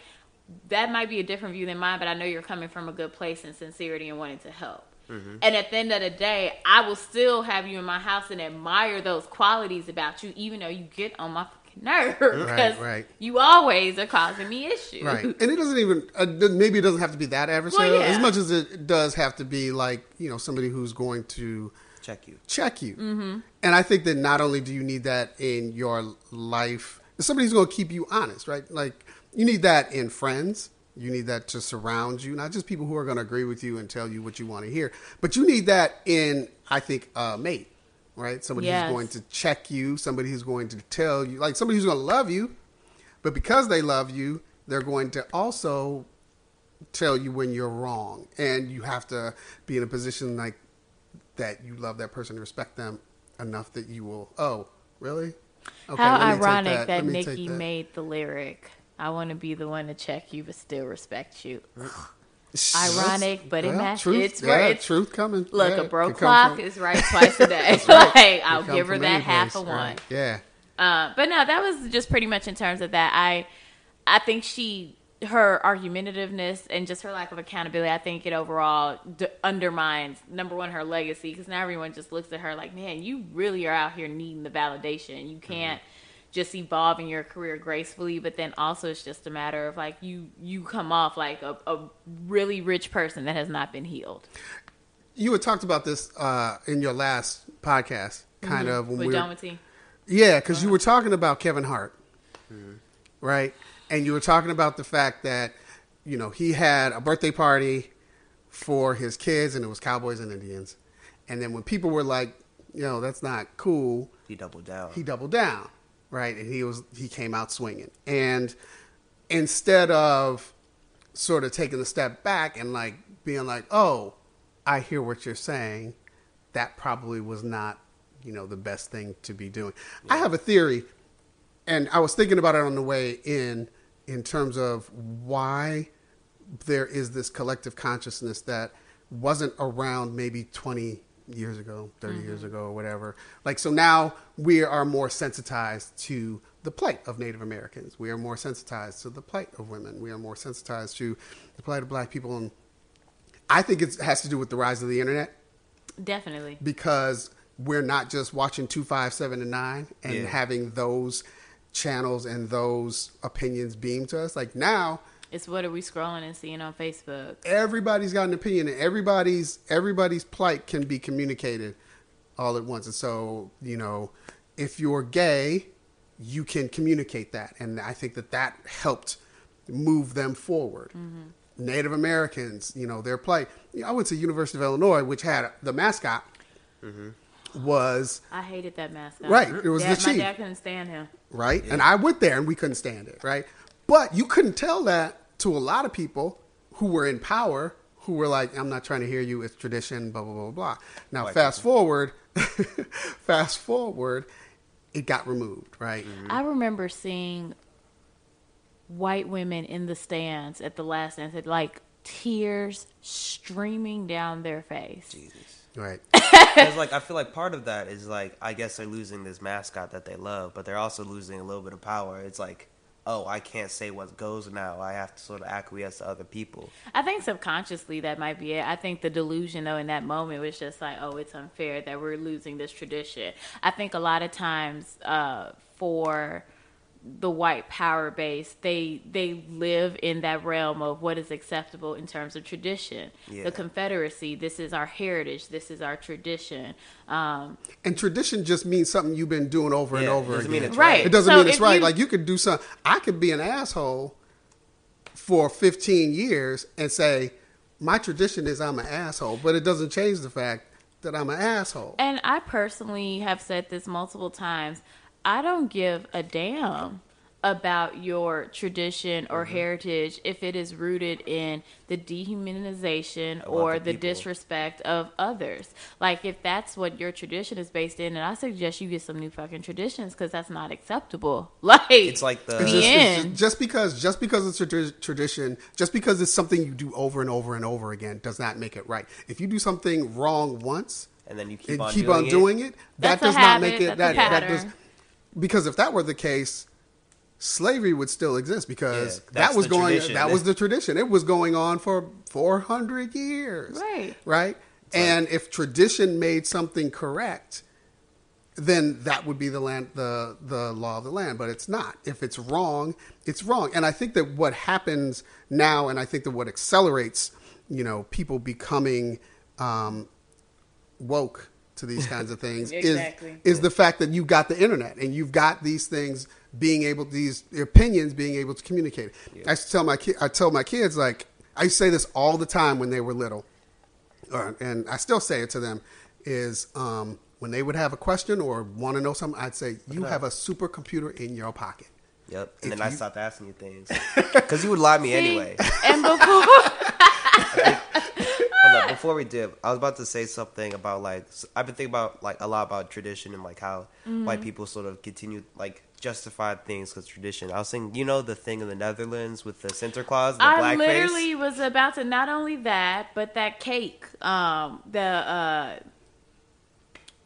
that might be a different view than mine, but I know you're coming from a good place and sincerity and wanting to help. Mm-hmm. And at the end of the day, I will still have you in my house and admire those qualities about you, even though you get on my fucking nerves because right, right. you always are causing me issues. Right, and it doesn't even uh, maybe it doesn't have to be that adversarial well, yeah. as much as it does have to be like you know somebody who's going to check you, check you. Mm-hmm. And I think that not only do you need that in your life, somebody who's going to keep you honest, right? Like you need that in friends you need that to surround you, not just people who are going to agree with you and tell you what you want to hear, but you need that in, I think, a mate, right? Somebody yes. who's going to check you, somebody who's going to tell you, like somebody who's going to love you, but because they love you, they're going to also tell you when you're wrong, and you have to be in a position like that. You love that person, respect them enough that you will. Oh, really? Okay, How ironic that, that Nicki that. made the lyric I want to be the one to check you, but still respect you. Ironic, but it matches. Truth, it's yeah, right. truth coming. Look, yeah, a broke clock from, is right twice a day. right. like I'll give her that half a one. Right. Yeah. Uh, but no, that was just pretty much in terms of that. I, I think she her argumentativeness and just her lack of accountability, I think it overall d- undermines number one her legacy because now everyone just looks at her like, man, you really are out here needing the validation. You can't. Mm-hmm just evolve in your career gracefully but then also it's just a matter of like you you come off like a, a really rich person that has not been healed. You had talked about this uh, in your last podcast kind mm-hmm. of when With we were, yeah because uh-huh. you were talking about kevin hart. Mm-hmm. right? And you were talking about the fact that you know he had a birthday party for his kids and it was cowboys and indians. And then when people were like you know that's not cool he doubled down. he doubled down right? And he was he came out swinging. And instead of sort of taking a step back and like being like, "Oh, I hear what you're saying," that probably was not, you know, the best thing to be doing. Yeah. I have a theory, and I was thinking about it on the way in, in terms of why there is this collective consciousness that wasn't around maybe 20 years ago, 30 mm-hmm. years ago, or whatever. Like, so now we are more sensitized to the the plight of Native Americans. We are more sensitized to the plight of women. We are more sensitized to the plight of black people. And I think it has to do with the rise of the internet. Definitely. Because we're not just watching 2, 5, 7, and 9 and Yeah. having those channels and those opinions beamed to us. Like now, It's what are we scrolling and seeing on Facebook? everybody's got an opinion and everybody's everybody's plight can be communicated all at once and so you know if you're gay you can communicate that and i think that that helped move them forward mm-hmm. native americans you know their plight i went to university of illinois which had the mascot mm-hmm. was I hated that mascot. Right, it was Dad- the My chief. dad couldn't stand him. right? And I went there and we couldn't stand it, right? But you couldn't tell that to a lot of people who were in power who were like, I'm not trying to hear you, it's tradition, blah, blah, blah, blah. Now, White fast forward, fast forward, it got removed, right? I remember seeing white women in the stands at the last dance, had, like tears streaming down their face. Jesus. Right. Because like I feel like part of that is like I guess they're losing this mascot that they love, but they're also losing a little bit of power. It's like, oh, I can't say what goes now. I have to sort of acquiesce to other people. I think subconsciously that might be it. I think the delusion, though, in that moment was just like, oh, it's unfair that we're losing this tradition. I think a lot of times uh, for the white power base, they they live in that realm of what is acceptable in terms of tradition. Yeah. The Confederacy, this is our heritage, this is our tradition. Um, And tradition just means something you've been doing over and Yeah, it over doesn't again. mean it's Right. It doesn't So mean it's right. you- Like you could do something. I could be an asshole for 15 years and say my tradition is I'm an asshole, but it doesn't change the fact that I'm an asshole. And I personally have said this multiple times. I don't give a damn about your tradition or Mm-hmm. heritage if it is rooted in the dehumanization or other the people. disrespect of others. Like if that's what your tradition is based in, and I suggest you get some new fucking traditions because that's not acceptable. Like It's like the It's just, it's end. just, just because just because it's a tradi- tradition, just because it's something you do over and over and over again, does not make it right. If you do something wrong once and then you keep and on keep doing on it. doing it, that That's a does not habit, make it that's a that that does pattern. Because if that were the case, slavery would still exist because Yeah, that was going tradition. that was the tradition. It was going on for four hundred years, Right. Right, and if tradition made something correct, then that would be the land the the law of the land but it's not if it's wrong it's wrong and i think that what happens now and i think that what accelerates you know people becoming um woke to these kinds of things Exactly. is is the fact that you've got the internet and you've got these things being able these opinions being able to communicate i used to tell my ki- i tell my kids like i used to say this all the time when they were little or, and I still say it to them, is um, when they would have a question or want to know something, I'd say, "You have a supercomputer in your pocket." Yep. If And then I you- stopped asking you things because you would lie me See? anyway. And before Hold before we did, I was about to say something about like I've been thinking about like a lot about tradition and like how Mm-hmm. white people sort of continue like justify things because tradition. I was saying, you know, the thing in the Netherlands with the Santa Claus, the I literally was about to not only that, but that cake. Um, the uh,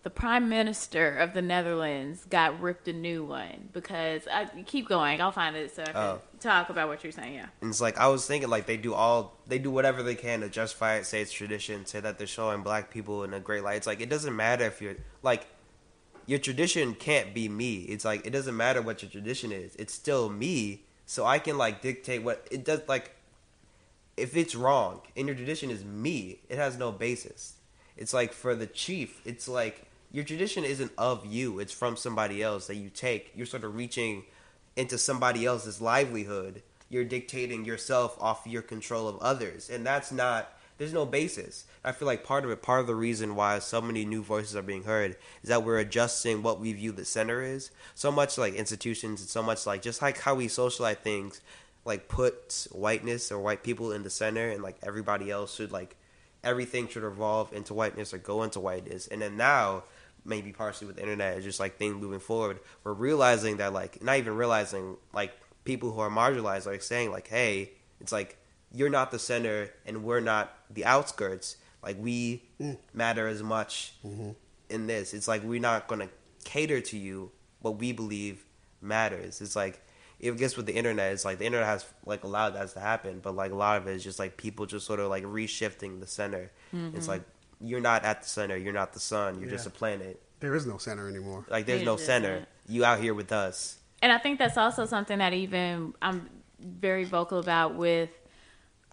the prime minister of the Netherlands got ripped a new one because I keep going. I'll find it so I can Oh. talk about what you're saying. Yeah. And it's like I was thinking, like they do all, they do whatever they can to justify it, say it's tradition, say that they're showing black people in a great light. It's like it doesn't matter if you're like, your tradition can't be me. It's like it doesn't matter what your tradition is. It's still me. So I can like dictate what it does. Like, if it's wrong and your tradition is me, it has no basis. It's like for the chief, it's like your tradition isn't of you. It's from somebody else that you take. You're sort of reaching into somebody else's livelihood. You're dictating yourself off your control of others. And that's not there's no basis. I feel like part of it, part of the reason why so many new voices are being heard is that we're adjusting what we view the center is. So much like institutions and so much like just like how we socialize things, like put whiteness or white people in the center and like everybody else should like everything should evolve into whiteness or go into whiteness. And then now, maybe partially with the internet, it's just like things moving forward, we're realizing that like not even realizing like people who are marginalized are saying like, hey, it's like you're not the center and we're not the outskirts. Like we matter as much in this. It's like we're not gonna cater to you what we believe matters. It's like it gets with the internet. It's like the internet has like allowed that to happen, but like a lot of it is just like people just sort of like reshifting the center. Mm-hmm. It's like you're not at the center. You're not the sun. You're yeah. just a planet. There is no center anymore. Like there's no center. You out here with us. And I think that's also something that even I'm very vocal about with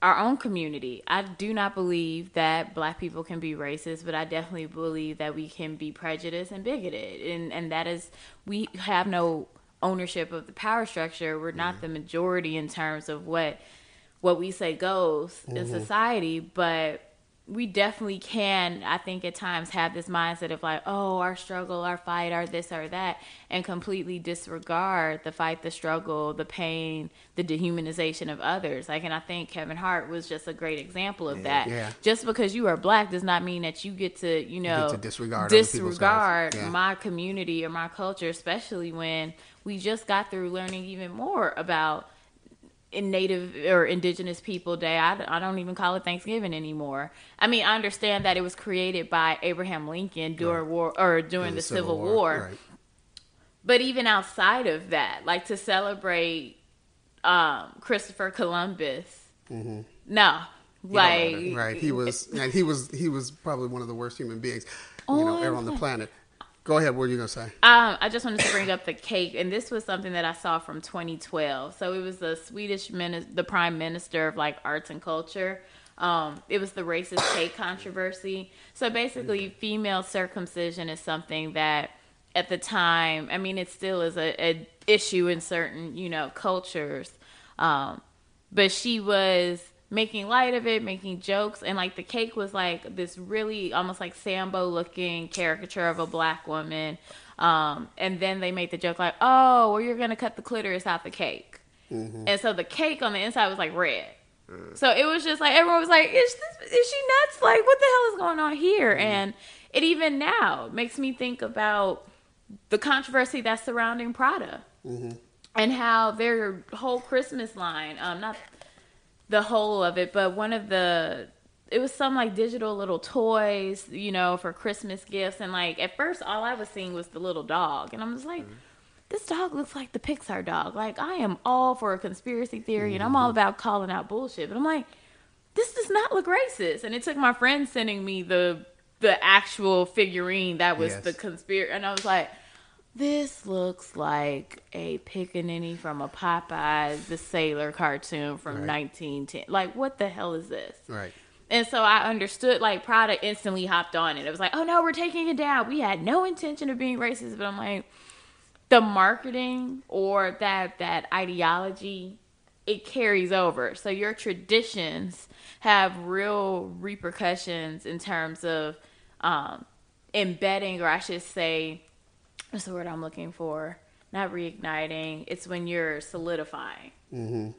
our own community. I do not believe that black people can be racist, but I definitely believe that we can be prejudiced and bigoted. And and that is we have no ownership of the power structure. We're not mm-hmm. the majority in terms of what what we say goes mm-hmm. in society, but we definitely can i think at times have this mindset of like oh our struggle our fight our this or that and completely disregard the fight the struggle the pain the dehumanization of others like and i think kevin hart was just a great example of that yeah. just because you are black does not mean that you get to you know to disregard disregard yeah. my community or my culture especially when we just got through learning even more about in Native or Indigenous People Day. I, I don't even call it Thanksgiving anymore. I mean, I understand that it was created by Abraham Lincoln during right. war or during the, the, Civil, Civil War. War. Right. But even outside of that, like to celebrate um, Christopher Columbus, mm-hmm. no, like right, he was and he was he was probably one of the worst human beings, you know, ever on the planet. Go ahead. What are you gonna say? Um, I just wanted to bring up the cake, and this was something that I saw from 2012. So it was the Swedish minister, the prime minister of like arts and culture. Um, it was the racist cake controversy. So basically, female circumcision is something that at the time, I mean, it still is a, a issue in certain you know cultures. Um, but she was making light of it, making jokes, and like the cake was like this really almost like Sambo looking caricature of a black woman. Um, and then they made the joke like, "Oh, well, you're gonna cut the clitoris out the cake," mm-hmm. and so the cake on the inside was like red. Mm. So it was just like everyone was like, "Is this? Is she nuts? Like, what the hell is going on here?" Mm-hmm. And it even now makes me think about the controversy that's surrounding Prada. Mm-hmm. And how their whole Christmas line, um, not the whole of it, but one of the it was some like digital little toys, you know, for Christmas gifts. And like at first, all I was seeing was the little dog, and I'm just like, mm-hmm. this dog looks like the Pixar dog. Like I am all for a conspiracy theory, mm-hmm. and I'm all mm-hmm. about calling out bullshit. But I'm like, this does not look racist. And it took my friend sending me the the actual figurine that was yes. the conspiracy, and I was like, this looks like a pickaninny from a Popeyes the Sailor cartoon from right. 1910. Like, what the hell is this? Right. And so I understood, like, Prada instantly hopped on it. It was like, oh no, we're taking it down. We had no intention of being racist, but I'm like, the marketing or that that ideology, it carries over. So your traditions have real repercussions in terms of um, embedding, or I should say, what's the word I'm looking for? Not reigniting. It's when you're solidifying. Mm-hmm.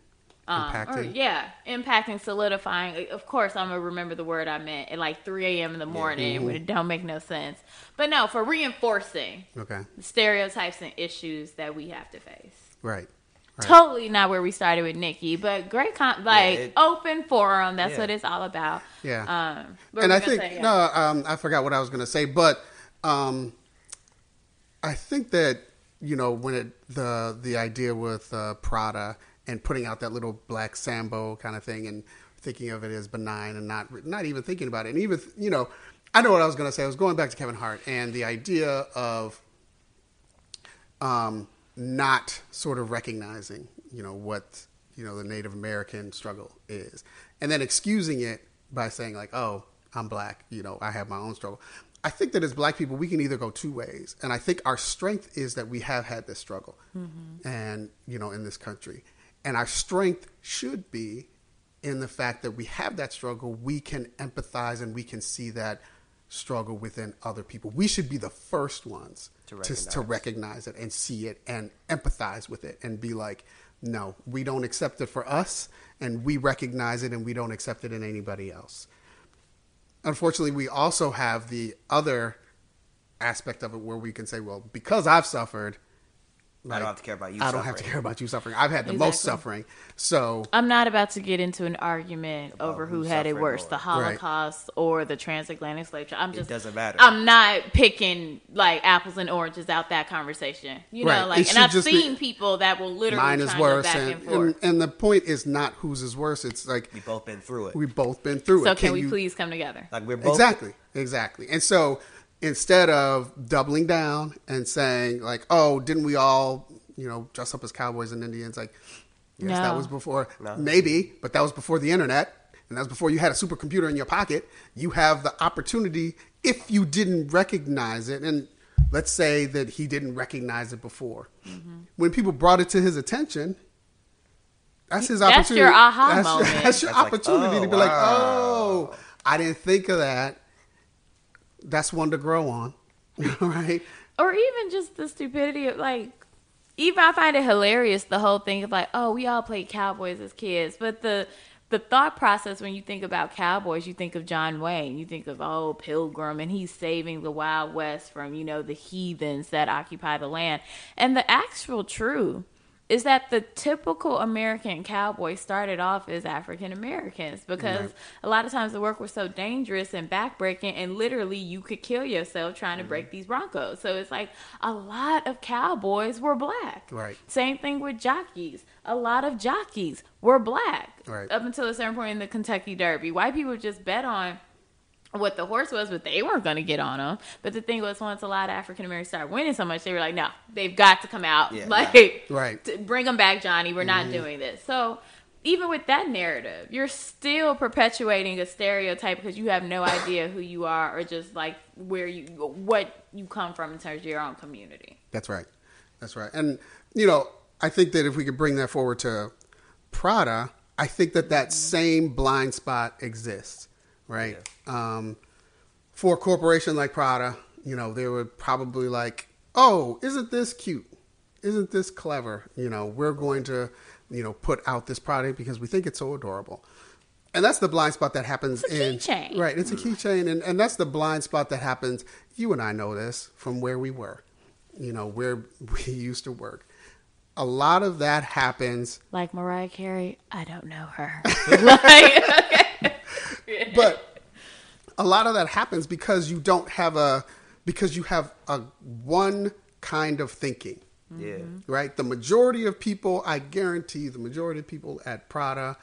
Um, impacting. Or, yeah, impacting, solidifying. Of course, I'm gonna remember the word I meant at like 3 a.m. in the morning mm-hmm. when it don't make no sense. But no, for reinforcing. Okay. stereotypes and issues that we have to face. Right. Right. Totally not where we started with Nicki, but great, con- like yeah, it, open forum. That's yeah. what it's all about. Yeah. Um, and I think say, yeah. no, um, I forgot what I was going to say, but um, I think that you know when it the the idea with uh, Prada and putting out that little black Sambo kind of thing and thinking of it as benign and not not even thinking about it and even you know I know what I was going to say. I was going back to Kevin Hart and the idea of um, not sort of recognizing you know what you know the Native American struggle is, and then excusing it by saying like, "Oh, I'm black. You know, I have my own struggle." I think that as black people, we can either go two ways. And I think our strength is that we have had this struggle mm-hmm. and, you know, in this country. And our strength should be in the fact that we have that struggle. We can empathize and we can see that struggle within other people. We should be the first ones to recognize. To, to recognize it and see it and empathize with it and be like, no, we don't accept it for us and we recognize it and we don't accept it in anybody else unfortunately, we also have the other aspect of it where we can say, well, because I've suffered, I don't have to care about you. I don't have to care about you suffering. I've had the most suffering. So I'm not about to get into an argument over who had it worse, more. the Holocaust or the transatlantic slave trade. I'm just it doesn't matter. I'm not picking like apples and oranges out that conversation. You know, Right. It like and I've just be- seen people that will literally mine is worse, back and, and forth. and and the point is not whose is worse. It's like We've both been through it. we've both been through it. so it. can, we you- please come together? like we're both Exactly, exactly. And so instead of doubling down and saying like, "Oh, didn't we all, you know, dress up as cowboys and Indians?" Like, yes, that was before, No. maybe, but that was before the internet, and that was before you had a supercomputer in your pocket. You have the opportunity if you didn't recognize it, and let's say that he didn't recognize it before. Mm-hmm. When people brought it to his attention. That's his That's opportunity. your aha that's moment. Your, that's your That's like, opportunity oh, to be like, oh, I didn't think of that that's one to grow on, right? or even just the stupidity of like even I find it hilarious the whole thing of like, oh, we all played cowboys as kids, but the the thought process when you think about cowboys, you think of John Wayne, you think of oh Pilgrim, and he's saving the Wild West from you know the heathens that occupy the land, and the actual truth is that the typical American cowboy started off as African Americans because Right. a lot of times the work was so dangerous and backbreaking, and literally you could kill yourself trying to break mm-hmm. these Broncos. So it's like a lot of cowboys were black. Right. Same thing with jockeys. A lot of jockeys were black. Right. Up until a certain point in the Kentucky Derby, white people just bet on what the horse was, but they weren't going to get on them. But the thing was, once a lot of African Americans started winning so much, they were like, no, they've got to come out. Yeah. like, Right. t- bring them back, Johnny. We're not mm-hmm. doing this. So even with that narrative, you're still perpetuating a stereotype because you have no idea who you are or just like where you, what you come from in terms of your own community. That's right. That's right. And you know, I think that if we could bring that forward to Prada, I think that that mm-hmm. same blind spot exists, right? Um, for a corporation like Prada, you know, they would probably like, "Oh, isn't this cute? Isn't this clever? You know, we're going to, you know, put out this product because we think it's so adorable." And that's the blind spot that happens It's a in keychain. right. It's a keychain, and and that's the blind spot that happens. You and I know this from where we were, you know, where we used to work. A lot of that happens Like Mariah Carey, I don't know her. like, okay. But a lot of that happens because you don't have a because you have a one kind of thinking Yeah. right the majority of people i guarantee the majority of people at prada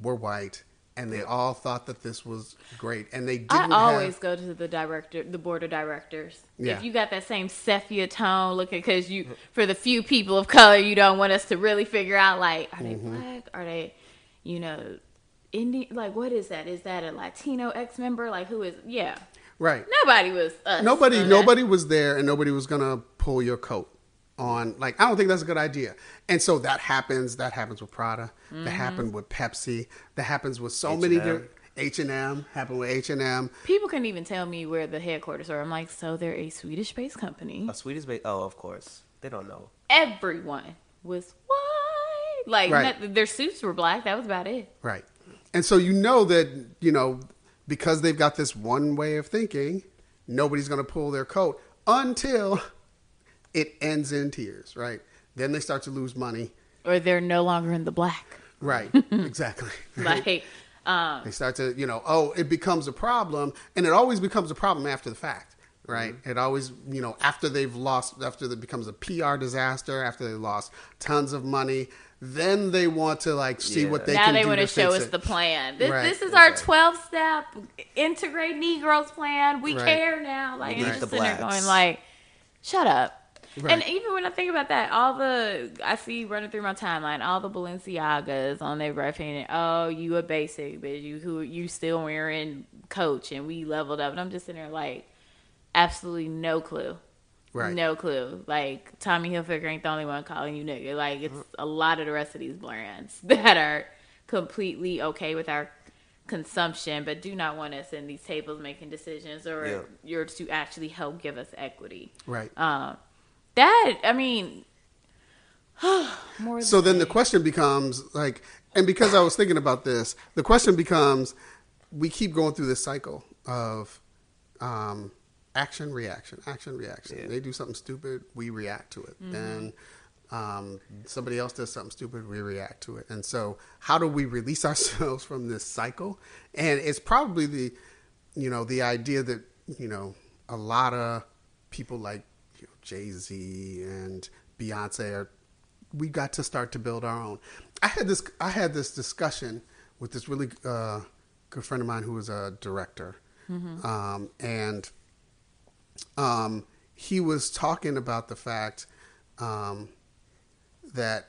were white and they all thought that this was great and they I didn't always have, go to the director, the board of directors. Yeah. If you got that same sepia tone, looking because you, for the few people of color, you don't want us to really figure out like, are they Mm-hmm. black? Are they, you know, Indian? Like, what is that? Is that a Latino ex member? Like, who is? Yeah, right nobody was. Us nobody on that. nobody was there and nobody was gonna pull your coat on like i don't think that's a good idea and so that happens that happens with prada Mm-hmm. that happened with pepsi that happens with so many H&M. different h&m happened with h&m People couldn't even tell me where the headquarters are. I'm like, so they're a Swedish-based company. A Swedish based. Oh, of course. They don't know. Everyone was white. Like, Right. not- their suits were black. That was about it. Right. And so you know that, you know, because they've got this one way of thinking, nobody's going to pull their coat until it ends in tears, right? Then they start to lose money. Or they're no longer in the black. Right. exactly. Right? Like, um, They start to, you know, oh, it becomes a problem, and it always becomes a problem after the fact, right? Mm-hmm. It always, you know, after they've lost, after it becomes a PR disaster, after they lost tons of money, then they want to like see Yeah. what they can do. now can they want to to show us it. the plan. This, Right. this is our 12 step integrate Negroes plan. We Right. care now. Like, We and need you're the sitting there going, like, shut up. Right. And even when I think about that, all the I see running through my timeline, all the Balenciagas on their right hand. Oh, you a basic, but you who you still wearing Coach, and we leveled up. And I'm just sitting there like, absolutely no clue. Right. No clue. Like Tommy Hilfiger ain't the only one calling you nigga. Like it's a lot of the rest of these brands that are completely okay with our consumption, but do not want us in these tables making decisions or Yeah. you're to actually help give us equity. Right. Um, that I mean, more. So then the question becomes like, and because I was thinking about this, the question becomes: we keep going through this cycle of um, action, reaction, action, reaction. Yeah. They do something stupid, we react to it, and Um, somebody else does something stupid, we react to it. And so, how do we release ourselves from this cycle? And it's probably the, you know, the idea that you know a lot of people like you know, Jay Z and Beyonce are. We got to start to build our own. I had this. I had this discussion with this really uh, good friend of mine who was a director, um, and um, he was talking about the fact um, that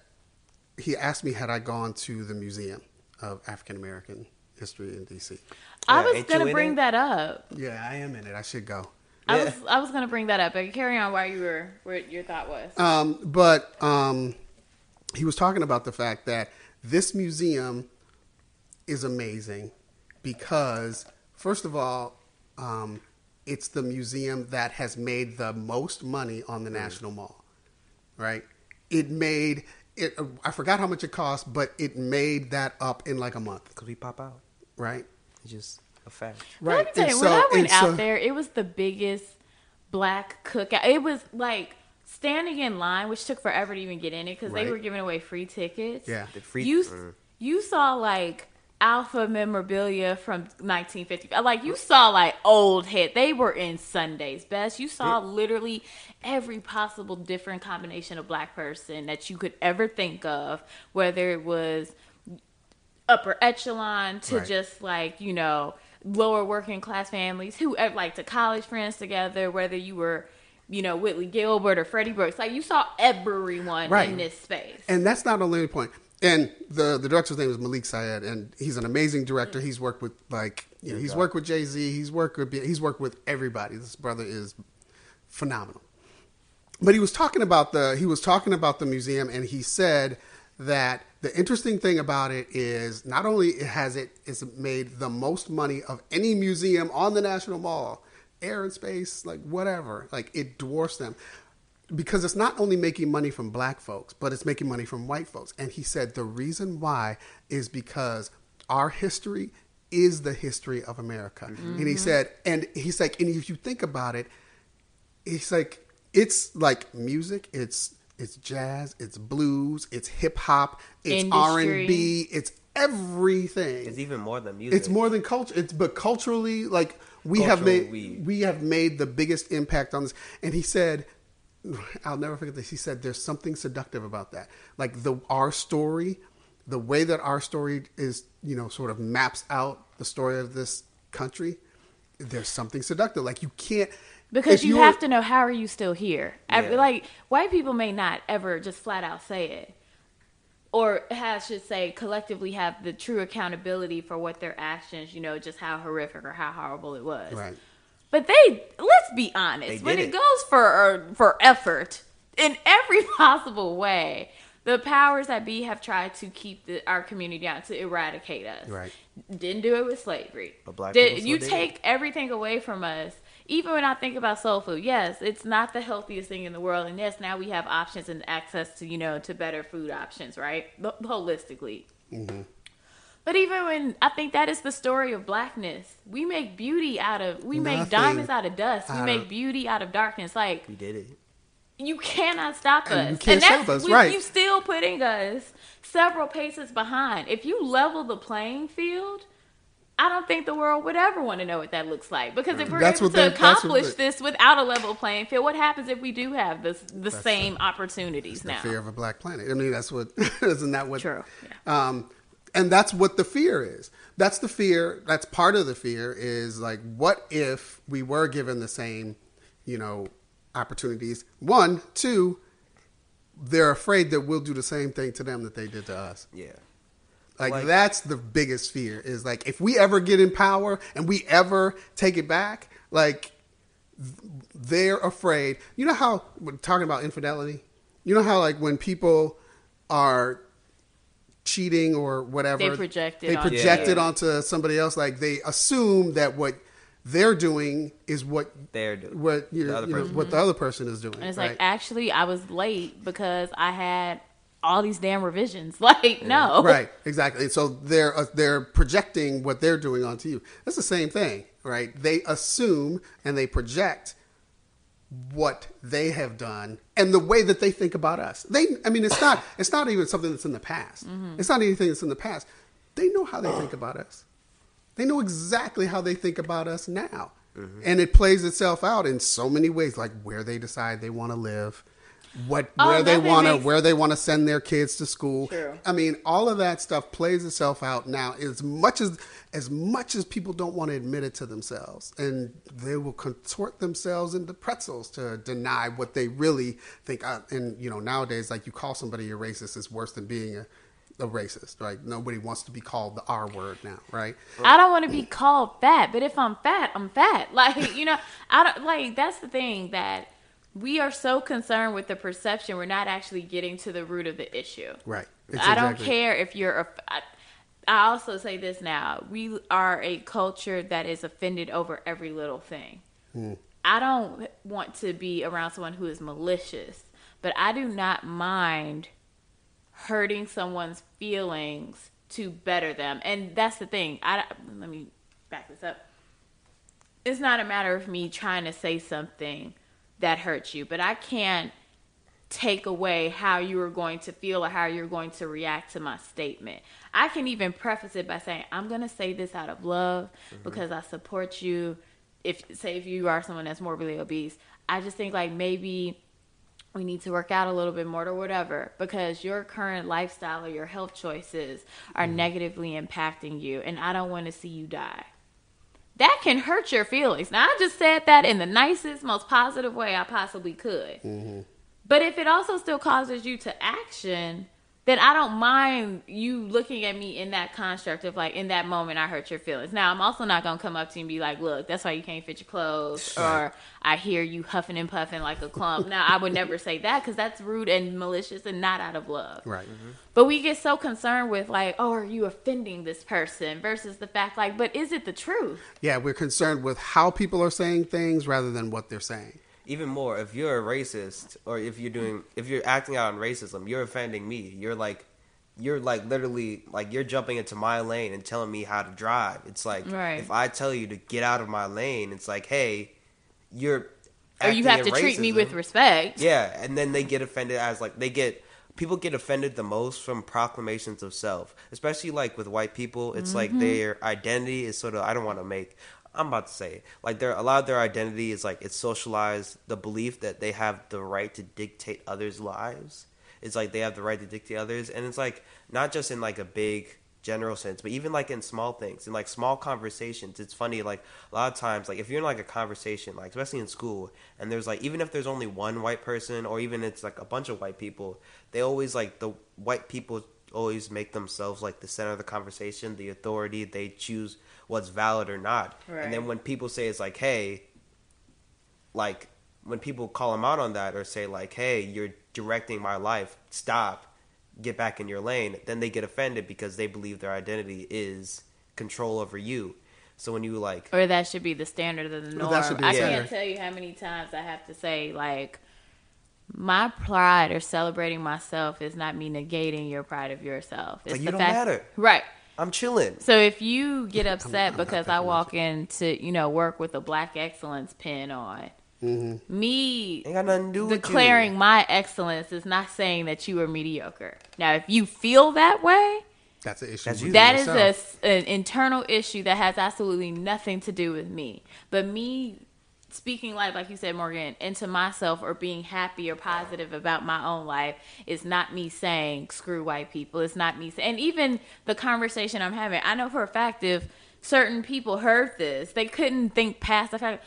he asked me had I gone to the Museum of African American History in D.C. I Yeah, was gonna bring it? that up. Yeah, I am in it. I should go. I Yeah. was I was gonna bring that up. But carry on while you were where your thought was. Um, but um, he was talking about the fact that this museum is amazing because, first of all, um, it's the museum that has made the most money on the National Mall, right? It made it. I forgot how much it cost, but it made that up in like a month, Cause we pop out. right? It's just a fact. Let me tell And you, so- when I went out so- there, it was the biggest black cookout. It was like standing in line, which took forever to even get in it because they were giving away free tickets. Yeah. The free- you mm. you saw like alpha memorabilia from 1950 like you saw like old hit they were in sunday's best you saw literally every possible different combination of black person that you could ever think of whether it was upper echelon to Right. just like you know lower working class families who uh, like to college friends together whether you were you know whitley gilbert or freddie brooks like you saw everyone Right. in this space And that's not only the point. And the the director's name is Malik Sayeed, and he's an amazing director. He's worked with like you know he's worked with Jay Z. He's worked with he's worked with everybody. This brother is phenomenal. But he was talking about the he was talking about the museum, and he said that the interesting thing about it is not only has it it's made the most money of any museum on the National Mall, air and space, like whatever, like it dwarfs them because it's not only making money from black folks, but it's making money from white folks. And he said the reason why is because our history is the history of America. And he mm-hmm. said, and he's like, and if you think about it, he's like, it's like music, it's it's jazz, it's blues, it's hip hop, it's R and B, it's everything. It's even more than music. It's more than culture. It's but culturally, like we have made, we- we have made the biggest impact on this. And he said, I'll never forget this. He said, "There's something seductive about that. Like the our story, the way that our story is, you know, sort of maps out the story of this country. There's something seductive. Like you can't Because you have to know how are you still here. I- Yeah. like white people may not ever just flat out say it, or has should say collectively have the true accountability for what their actions. You know, just how horrific or how horrible it was. Right. But they let's be honest. When it it. goes for for effort in every possible way, the powers that be have tried to keep the, our community down to eradicate us. Right. Didn't do it with slavery. But black Did, you did take everything away from us. Even when I think about soul food, yes, it's not the healthiest thing in the world, and yes, now we have options and access to you know to better food options, right? Ho- Holistically. Mm-hmm. But even when I think that is the story of blackness, we make beauty out of we make diamonds out of dust. We make of- beauty out of darkness. Like we did it. you cannot stop And us. you can't and that's stop us, right. you still putting us several paces behind. If you level the playing field, I don't think the world would ever want to know what that looks like. Because if we're That's able to that- accomplish this without a level playing field, what happens if we do have this the same opportunities now? fear of a black planet. I mean, that's what isn't that what? True, Um, and that's what the fear is. That's the fear. That's part of the fear is like, what if we were given the same, you know, opportunities? One, two. They're afraid that we'll do the same thing to them that they did to us. Yeah. Like, Like- that's the biggest fear is like if we ever get in power and we ever take it back, like they're afraid. You know how talking about infidelity? You know how like when people are cheating or whatever They project it they onto project you. it onto somebody else like they assume that what they're doing is what They're doing. what you The know, other you person. what the other person is doing. And it's right? like, actually, I was late because I had all these damn revisions. Like, no. Right, exactly. So they're uh, they're projecting what they're doing onto you. That's the same thing, right? They assume and they project what they have done and the way that they think about us. They, I mean, it's not, it's not even something that's in the past. Mm-hmm. It's not anything that's in the past. They know how they think about us. They know exactly how they think about us now. Mm-hmm. And it plays itself out in so many ways, like where they decide they want to live, what oh, where they want to where they want to send their kids to school. True. I mean, all of that stuff plays itself out now. As much as as much as people don't want to admit it to themselves, and they will contort themselves into pretzels to deny what they really think. Uh, and you know, nowadays, like you call somebody a racist is worse than being a a racist, right? Nobody wants to be called the R word now, right? I don't want to be called fat, but if I'm fat, I'm fat. Like, you know, I don't like that's the thing that we are so concerned with the perception, we're not actually getting to the root of the issue. Right. It's I don't care if you're a. I, I also say this now: we are a culture that is offended over every little thing. Mm. I don't want to be around someone who is malicious, but I do not mind hurting someone's feelings to better them. And that's the thing. I let me back this up. It's not a matter of me trying to say something that hurts you, but I can't take away how you are going to feel or how you're going to react to my statement. I can even preface it by saying, I'm going to say this out of love mm-hmm. because I support you. If, say, if you are someone that's morbidly obese, I just think like maybe we need to work out a little bit more or whatever because your current lifestyle or your health choices are mm-hmm. negatively impacting you and I don't want to see you die that can hurt your feelings. Now, I just said that in the nicest, most positive way I possibly could. Mm-hmm. But if it also still causes you to action, then I don't mind you looking at me in that construct of like, in that moment, I hurt your feelings. Now, I'm also not gonna come up to you and be like, "Look, that's why you can't fit your clothes," or "I hear you huffing and puffing like a clump." now, I would never say that because that's rude and malicious and not out of love. Right. Mm-hmm. But we get so concerned with like, "Oh, are you offending this person?" versus the fact like, "But is it the truth?" Yeah, we're concerned with how people are saying things rather than what they're saying even more if you're a racist or if you're doing if you're acting out on racism you're offending me you're like you're like literally like you're jumping into my lane and telling me how to drive it's like right. if i tell you to get out of my lane it's like hey you're or you have to racism. treat me with respect yeah and then they get offended as like they get people get offended the most from proclamations of self especially like with white people it's mm-hmm. like their identity is sort of i don't want to make I'm about to say like their a lot of their identity is like it's socialized the belief that they have the right to dictate others' lives. It's like they have the right to dictate others, and it's like not just in like a big general sense, but even like in small things, in like small conversations. It's funny, like a lot of times, like if you're in like a conversation, like especially in school, and there's like even if there's only one white person, or even it's like a bunch of white people, they always like the white people always make themselves like the center of the conversation, the authority. They choose what's valid or not. Right. And then when people say it's like, hey, like when people call them out on that or say like, hey, you're directing my life, stop, get back in your lane, then they get offended because they believe their identity is control over you. So when you like, or that should be the standard of the norm. Well, I can't tell you how many times I have to say like, my pride or celebrating myself is not me negating your pride of yourself. It's like you don't fact, matter, right? I'm chilling. So if you get upset because I walk into you know work with a Black Excellence pin on, mm-hmm. me declaring my excellence is not saying that you are mediocre. Now, if you feel that way, that's an issue. That's that is a, an internal issue that has absolutely nothing to do with me. But me speaking life, like you said, Morgan, into myself or being happy or positive about my own life is not me saying screw white people. It's not me saying, and even the conversation I'm having, I know for a fact if certain people heard this, they couldn't think past the fact.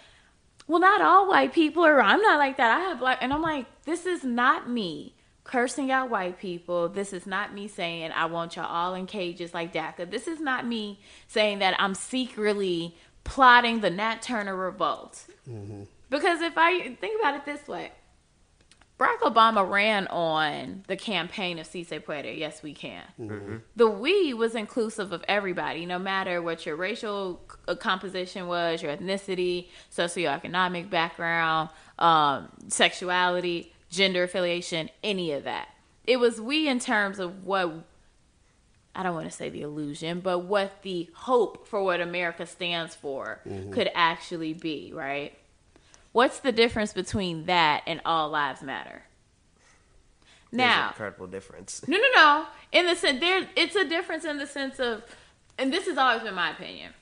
Well, not all white people, are. I'm not like that. I have black, and I'm like, this is not me cursing out white people. This is not me saying I want y'all all in cages like DACA. This is not me saying that I'm secretly plotting the Nat Turner revolt. Mm-hmm. Because if I think about it this way, Barack Obama ran on the campaign of Si Se Puede, Yes We Can. Mm-hmm. The we was inclusive of everybody, no matter what your racial composition was, your ethnicity, socioeconomic background, um, sexuality, gender affiliation, any of that. It was we in terms of what I don't want to say the illusion, but what the hope for what America stands for mm-hmm. could actually be, right? What's the difference between that and all lives matter? Now, an incredible difference. no, no, no. In the sense, there, it's a difference in the sense of, and this has always been my opinion.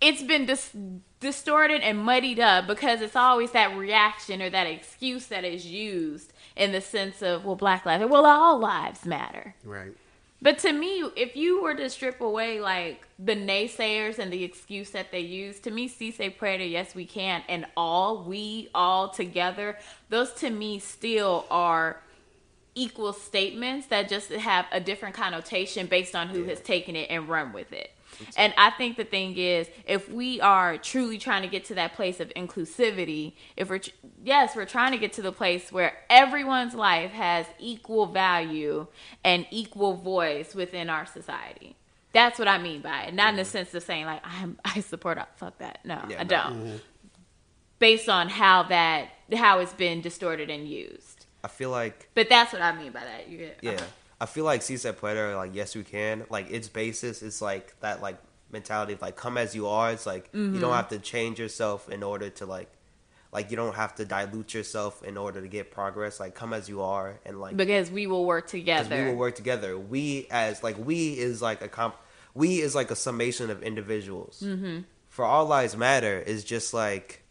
It's been dis- distorted and muddied up because it's always that reaction or that excuse that is used in the sense of, well, Black lives, well, all lives matter. Right. But to me, if you were to strip away like the naysayers and the excuse that they use, to me, Si Se Puede, yes, we can, and all, we all together, those to me still are equal statements that just have a different connotation based on who has taken it and run with it. And I think the thing is, if we are truly trying to get to that place of inclusivity, if we're, tr- yes, we're trying to get to the place where everyone's life has equal value and equal voice within our society. That's what I mean by it. Not in the mm-hmm. sense of saying, like, I'm, I support, fuck that. No, Yeah, I don't. Mm-hmm. Based on how that, how it's been distorted and used. I feel like But that's what I mean by that. You get, yeah, I feel like Si Se Puede, like Yes We Can, like its basis is like that like mentality of like come as you are. It's like you Mm-hmm. don't have to change yourself in order to like like you don't have to dilute yourself in order to get progress. Like come as you are and like because we will work together. we will work together. We as like we is like a comp. We is like a summation of individuals. Mm-hmm. For all lives matter is just like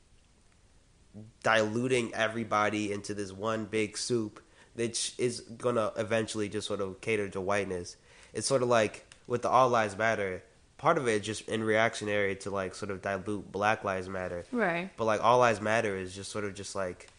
diluting everybody into this one big soup that is gonna eventually just sort of cater to whiteness. It's sort of like with the all lives matter. Part of it is just in reactionary to like sort of dilute Black Lives Matter. Right. But like all lives matter is just sort of just like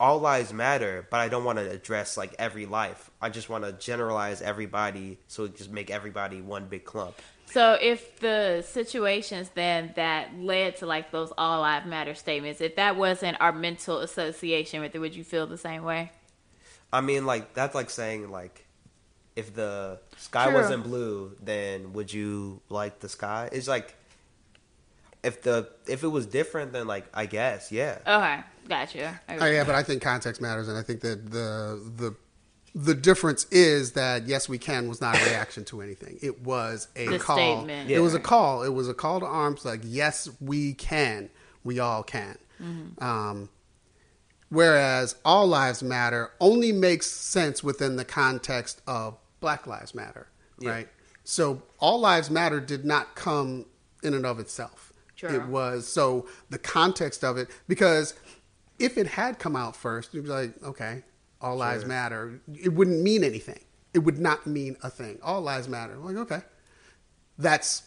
all lives matter, but I don't want to address like every life. I just want to generalize everybody so it just make everybody one big clump. So if the situations then that led to like those all lives matter statements, if that wasn't our mental association with it, would you feel the same way? I mean, like that's like saying like if the sky True. wasn't blue, then would you like the sky? It's like if the if it was different, then like I guess yeah. Okay, gotcha. Oh, yeah, but I think context matters, and I think that the the the difference is that yes, we can was not a reaction to anything. It was a The call. statement. It was a call. It was a call to arms. Like yes, we can. We all can. Mm-hmm. Um, whereas all lives matter only makes sense within the context of Black Lives Matter, Yeah. right? So all lives matter did not come in and of itself. True. It was so the context of it because if it had come out first, you'd be like, okay, all lives matter. It wouldn't mean anything. It would not mean a thing. All lives matter. Like, okay, that's.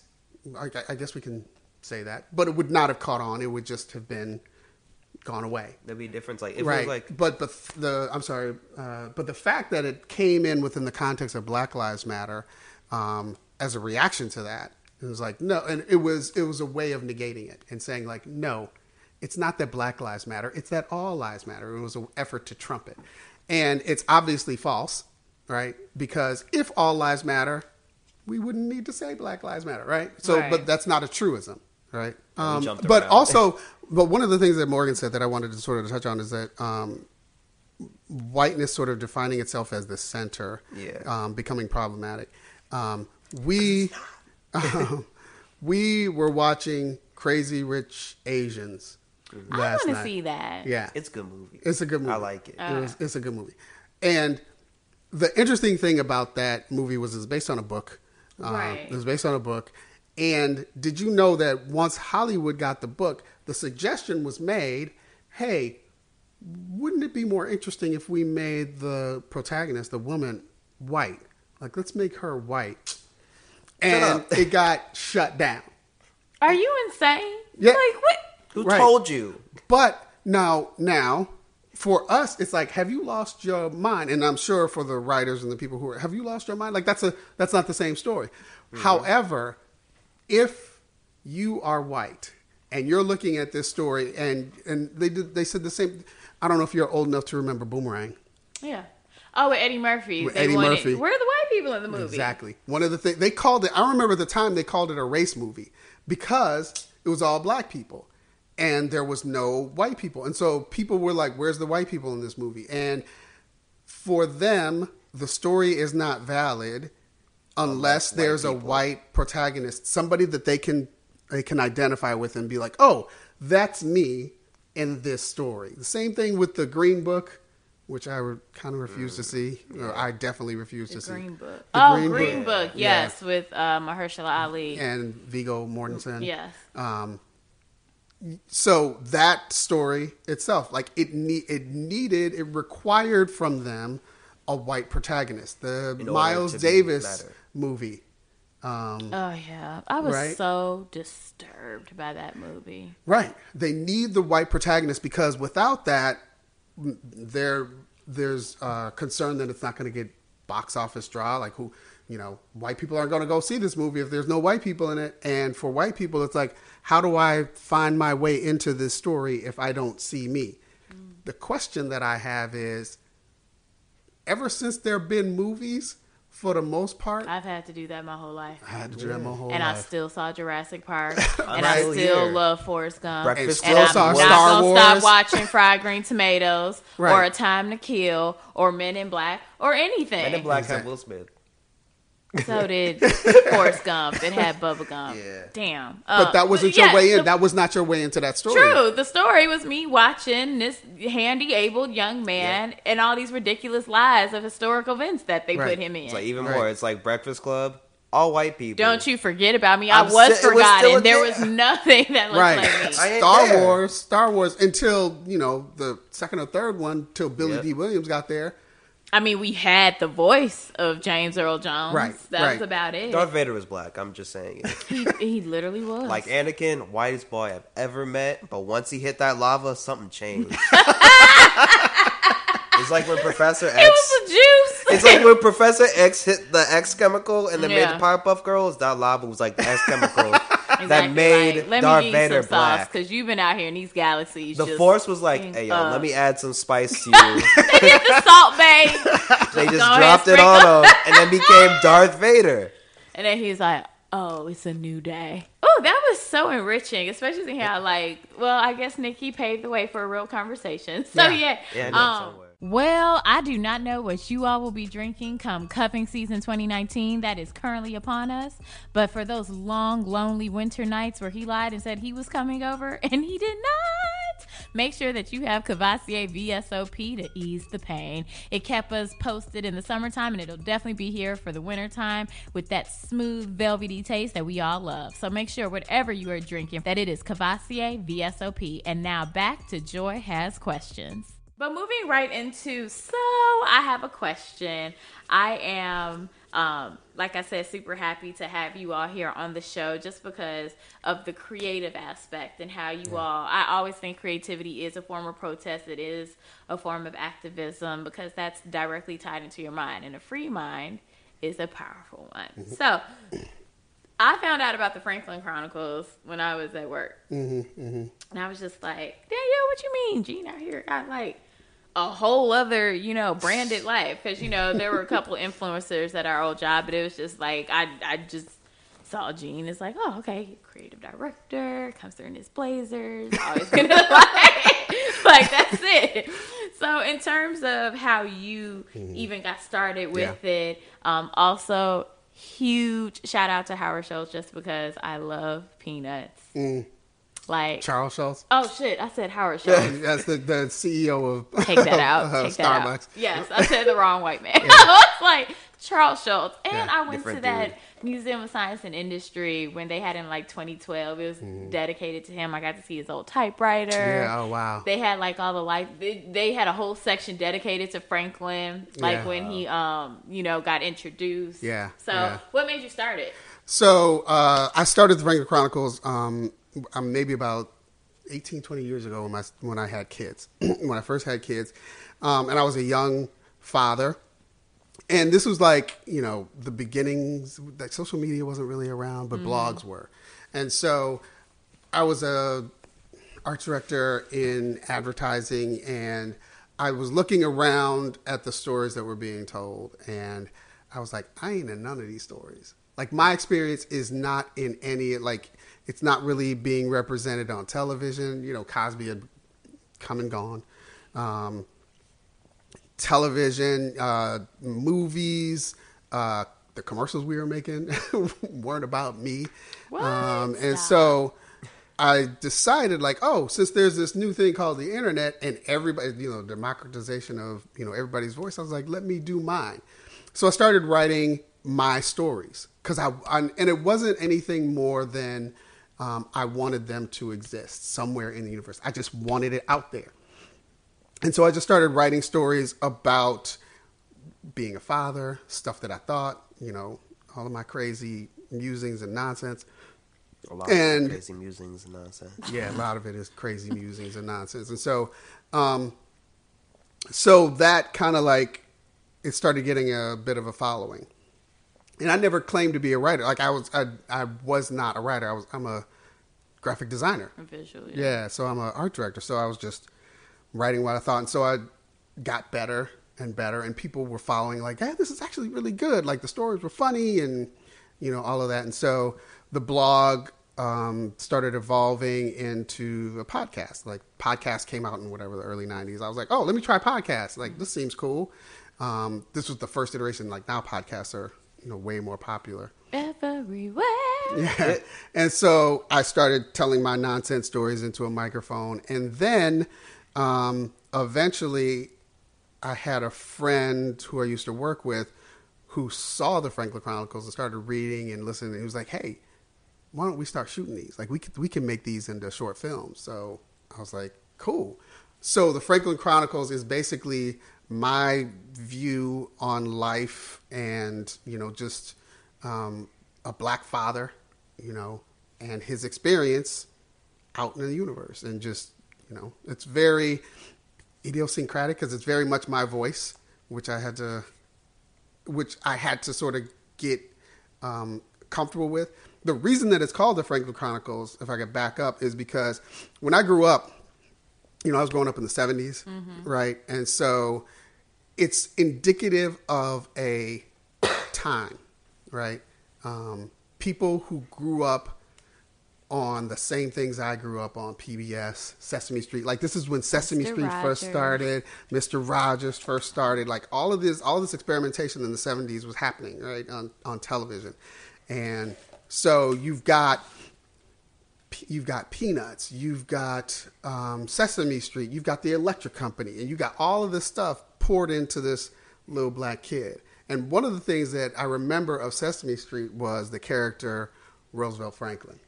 I, I guess we can say that, but it would not have caught on. It would just have been gone away. There'd be a difference. Like if it right. was like but the the I'm sorry, uh, but the fact that it came in within the context of Black Lives Matter um, as a reaction to that, it was like no, and it was it was a way of negating it and saying like no, it's not that Black Lives Matter, it's that all lives matter. It was an effort to trump it, and it's obviously false, right? Because if all lives matter, we wouldn't need to say Black Lives Matter, right? So, Right. but that's not a truism, right? Um, but around. also, but one of the things that Morgan said that I wanted to sort of touch on is that um, whiteness sort of defining itself as the center, Yeah. um, becoming problematic. Um, we we were watching Crazy Rich Asians last night. I last want to see that. Yeah, it's a good movie. it's a good movie. I like it. It was, it's a good movie. And the interesting thing about that movie was it's based on a book. Um, Right. It was based on a book. And did you know that once Hollywood got the book, the suggestion was made, hey, wouldn't it be more interesting if we made the protagonist, the woman, white? Like, let's make her white. And it got shut down. Are you insane? Yeah. Like what? Who Right. told you? But now, now, for us, it's like, have you lost your mind? And I'm sure for the writers and the people who are, have you lost your mind? Like that's a that's not the same story. Mm-hmm. However, if you are white and you're looking at this story, and and they did, they said the same. I don't know if you're old enough to remember Boomerang. Yeah. Oh, with Eddie Murphy. With Eddie wanted, Murphy. Where are the white people in the movie? Exactly. One of the things they called it. I remember at the time they called it a race movie because it was all black people and there was no white people, and so people were like, "Where's the white people in this movie?" And for them, the story is not valid unless white there's a white protagonist, somebody that they can they can identify with and be like, "Oh, that's me in this story. The same thing with the Green Book, which I would kind of refuse to see. Or I definitely refuse to see. The to Green see. Book. The oh, Green Green, Book. Book. Yes, with uh, Mahershala Ali. And Viggo Mortensen. Yes. Um, so that story itself, like it ne- it needed, it required from them a white protagonist. The Miles Davis better. Movie. Um, Oh yeah, I was Right. so disturbed by that movie. Right. They need the white protagonist because without that, there there's uh, concern that it's not going to get box office draw. Like who, you know, white people aren't going to go see this movie if there's no white people in it. And for white people, it's like, how do I find my way into this story if I don't see me? The question that I have is, ever since there have been movies, for the most part, I've had to do that my whole life, I had to do that my whole life. and I still saw Jurassic Park, and I still still here. love Forrest Gump, Breakfast and Club I'm saw not Star gonna Wars. stop watching Fried Green Tomatoes or A Time to Kill or Men in Black or anything. Men in Black had Will Smith. So did Forrest Gump. It had Bubba Gump. Yeah. Damn. but Uh, that wasn't your yeah, way in. the- that was not your way into that story. True. The story was me watching this handy abled young man and all these ridiculous lies of historical events that they Right. put him in. It's like even Right. more. It's like Breakfast Club, all white people. Don't you forget about me. I I'm was still- it was forgotten. there there. was nothing that looked right. like me. Star there. Wars, Star Wars, until you know the second or third one, till Billy Yep. Dee Williams got there. I mean, we had the voice of James Earl Jones. Right, That right. was about it. Darth Vader was black. I'm just saying it. he, he literally was. Like Anakin, whitest boy I've ever met. But once he hit that lava, something changed. it's like when Professor X. it was the juice. It's like when Professor X hit the X chemical and then made Yeah. the Powerpuff Girls. That lava was like the X chemical Exactly that made right. Let Darth me Vader some sauce black. because you've been out here in these galaxies. The just Force was like, "Hey yo, let me add some spice to you." They hit the Salt Bae, they just dropped it on him, and then became Darth Vader. and then he's like, "Oh, it's a new day." Oh, that was so enriching, especially how like, well, I guess Nicki paved the way for a real conversation. So Yeah. yeah, Yeah, um. Well, I do not know what you all will be drinking come cuffing season 2019 that is currently upon us. But for those long, lonely winter nights where he lied and said he was coming over and he did not, make sure that you have Courvoisier VSOP to ease the pain. It kept us posted in the summertime and it'll definitely be here for the wintertime with that smooth, velvety taste that we all love. So make sure whatever you are drinking that it is Courvoisier VSOP. And now back to Joy Has Questions. But moving right into, so I have a question. I am, um, like I said, super happy to have you all here on the show just because of the creative aspect and how you all, I always think creativity is a form of protest, it is a form of activism because that's directly tied into your mind. And a free mind is a powerful one. Mm-hmm. So, I found out about the Franklin Chronicles when I was at work. Mm-hmm, mm-hmm. And I was just like, Danielle, what you mean? Gene out here got like a whole other, you know, branded life. Because, you know, there were a couple influencers at our old job, but it was just like, I, I just saw Gene. It's like, oh, okay, creative director, comes through in his blazers, always gonna like, like, that's it. So, in terms of how you even got started with it, um, also, huge shout out to Howard Schultz just because I love peanuts. Like, Charles Schulz. oh shit, I said Howard Schultz. That's the, the CEO of Take that out. of Take that Starbucks. out. Yes, I said the wrong white man. I was like Charles Schulz, and Yeah, I went to that dude. Museum of Science and Industry when they had in like 2012. It was dedicated to him. I got to see his old typewriter. Yeah. Oh wow. They had like all the life. They, they had a whole section dedicated to Franklin, like Yeah. when he, um, you know, got introduced. Yeah, So, yeah. what made you start it? So uh, I started the Franklin Chronicles um, um, maybe about 18, 20 years ago when, my, when I had kids, when I first had kids. Um, and I was a young father. And this was like, you know, the beginnings, like social media wasn't really around, but blogs were. And so I was a art director in advertising and I was looking around at the stories that were being told and I was like, I ain't in none of these stories. Like my experience is not in any like it's not really being represented on television. You know, Cosby had come and gone. Um, television, uh, movies, uh, the commercials we were making weren't about me. Um, and so I decided like, oh, since there's this new thing called the internet and everybody, you know, democratization of you know everybody's voice, I was like, let me do mine. So I started writing my stories because I, I, and it wasn't anything more than um, I wanted them to exist somewhere in the universe. I just wanted it out there, and so I just started writing stories about being a father, stuff that I thought, you know, all of my crazy musings and nonsense. A lot And- of crazy musings and nonsense. Yeah, a lot of it is crazy musings and nonsense. And so, um, so that kind of like it started getting a bit of a following. And I never claimed to be a writer. Like I was, I, I was not a writer. I was, I'm a graphic designer. A Visual. Yeah, so I'm an art director. So I was just writing what I thought, and so I got better and better, and people were following like, "Hey, this is actually really good." Like the stories were funny, and you know all of that. And so the blog um, started evolving into a podcast. Like podcast came out in whatever the early '90s. I was like, "Oh, let me try podcast. Like this seems cool." Um, this was the first iteration. Like now, podcasts are you know way more popular. Everywhere. Yeah. And so I started telling my nonsense stories into a microphone. And then um, eventually I had a friend who I used to work with who saw the Franklin Chronicles and started reading and listening. He was like, hey, why don't we start shooting these? Like we could, we can make these into short films. So I was like, cool. So the Franklin Chronicles is basically my view on life and, you know, just um, a black father, you know, and his experience out in the universe. And just, you know, it's very idiosyncratic because it's very much my voice, which I had to, which I had to sort of get um, comfortable with. The reason that it's called the Franklin Chronicles, if I could back up, is because when I grew up, you know, I was growing up in the 70s, right? And so it's indicative of a time, right? Um, people who grew up on the same things I grew up on PBS, Sesame Street. Like this is when Sesame Mr. Street first started, Mr. Rogers first started. Like all of this, all this experimentation in the '70s was happening right on on television, and so you've got you've got Peanuts, you've got um, Sesame Street, you've got the Electric Company, and you got all of this stuff poured into this little black kid. And one of the things that I remember of Sesame Street was the character Roosevelt Franklin,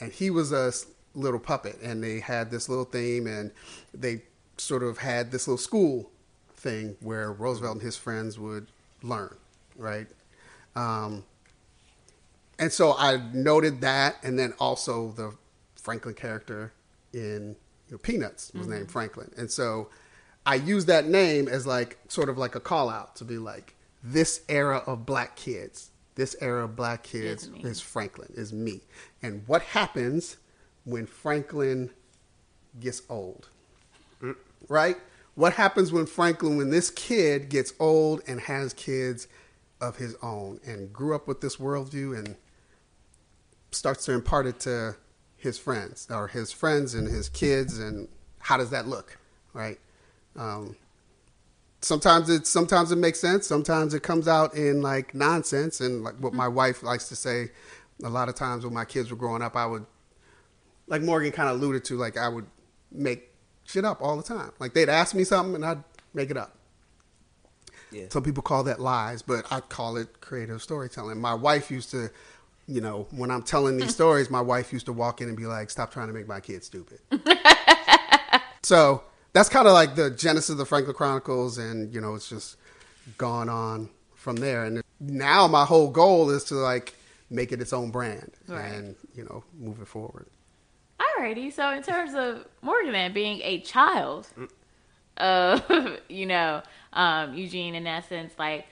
and he was a little puppet, and they had this little theme, and they sort of had this little school thing where Roosevelt and his friends would learn, right? Um, and so I noted that, and then also the Franklin character in you know, Peanuts was named mm-hmm. Franklin, and so I used that name as like sort of like a call out to be like this era of black kids, this era of black kids Is is Franklin, is me, and what happens when Franklin gets old, right? What happens when Franklin, when this kid gets old and has kids of his own and grew up with this worldview and starts to impart it to his friends or his friends and his kids and how does that look right? Um, sometimes it sometimes it makes sense. Sometimes it comes out in like nonsense. And like what my wife likes to say a lot of times when my kids were growing up i would like morgan kind of alluded to like i would make shit up all the time. Like they'd ask me something and i'd make it up. Yeah. some people call that lies, but I call it creative storytelling. My wife used to, you know, when I'm telling these stories, my wife used to walk in and be like, "Stop trying to make my kids stupid." so that's kind of like the genesis of the Franklin Chronicles, and you know, it's just gone on from there. And now my whole goal is to like make it its own brand Right. and you know move it forward. Alrighty, so in terms of Morgan being a child of, you know, um, Eugene in essence, like,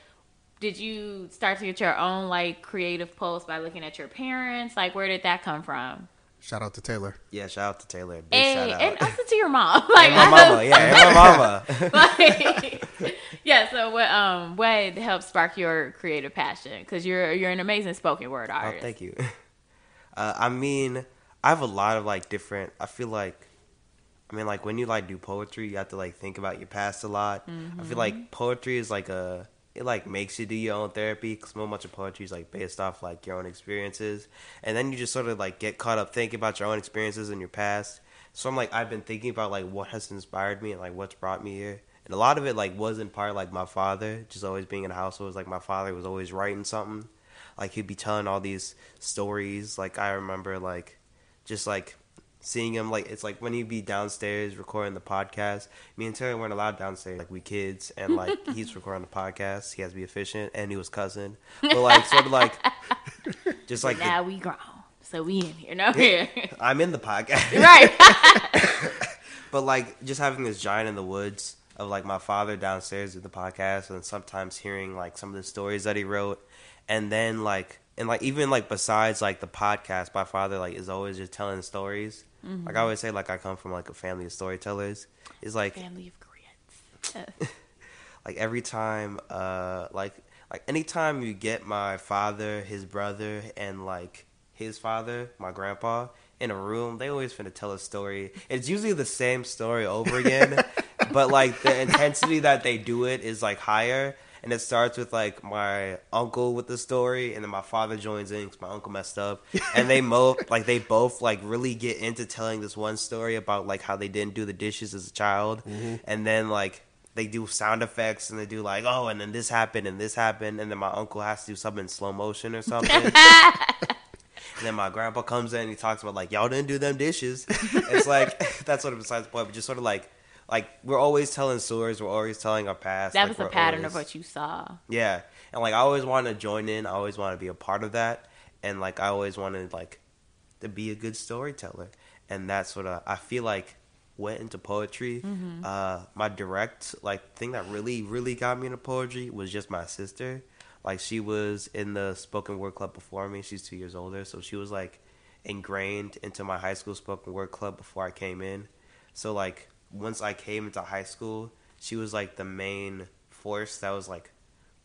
did you start to get your own like creative posts by looking at your parents? Like, where did that come from? Shout out to Taylor. Yeah, shout out to Taylor. Big And, shout and out. also to your mom, like And my mama, yeah, and my mama. like, yeah. So what um what helped spark your creative passion? Because you're you're an amazing spoken word Oh, artist. thank you. Uh, I mean, I have a lot of like different. I feel like, I mean, like when you like do poetry, you have to like think about your past a lot. I feel like poetry is like a it like makes you do your own therapy because so much of poetry is like based off like your own experiences, and then you just sort of like get caught up thinking about your own experiences in your past. So I'm like I've been thinking about like what has inspired me and like what's brought me here, and a lot of it like was in part like my father, just always being in the household. Like my father was always writing something, like he'd be telling all these stories. Like I remember like just like seeing him like it's like when he'd be downstairs recording the podcast. Me and Terry weren't allowed downstairs, like we kids, and like he's recording the podcast. He has to be efficient, and he was cousin, but like sort of like just like now the, we grown, so we in here, no here. I'm in the podcast, right? but like just having this giant in the woods of like my father downstairs in the podcast, and sometimes hearing like some of the stories that he wrote, and then like and like even like besides like the podcast, my father like is always just telling stories Mm-hmm. Like I always say, like I come from like a family of storytellers. It's like family of grits. like every time, uh, like like anytime you get my father, his brother, and like his father, my grandpa, in a room, they always finna tell a story. It's usually the same story over again, but like the intensity that they do it is like higher and it starts with like my uncle with the story, and then my father joins in because my uncle messed up, and they both like they both like really get into telling this one story about like how they didn't do the dishes as a child, mm-hmm. and then like they do sound effects and they do like oh and then this happened and this happened and then my uncle has to do something in slow motion or something. and then my grandpa comes in and he talks about like y'all didn't do them dishes. it's like that's sort of besides the point, but just sort of like like we're always telling stories. We're always telling our past. That like, was a pattern always, of what you saw. Yeah, and like I always wanted to join in. I always wanted to be a part of that, and like I always wanted like to be a good storyteller, and that's what I, I feel like went into poetry. Mm-hmm. Uh, my direct like thing that really really got me into poetry was just my sister. Like she was in the spoken word club before me. She's two years older, so she was like ingrained into my high school spoken word club before I came in. So like once I came into high school, she was like the main force that was like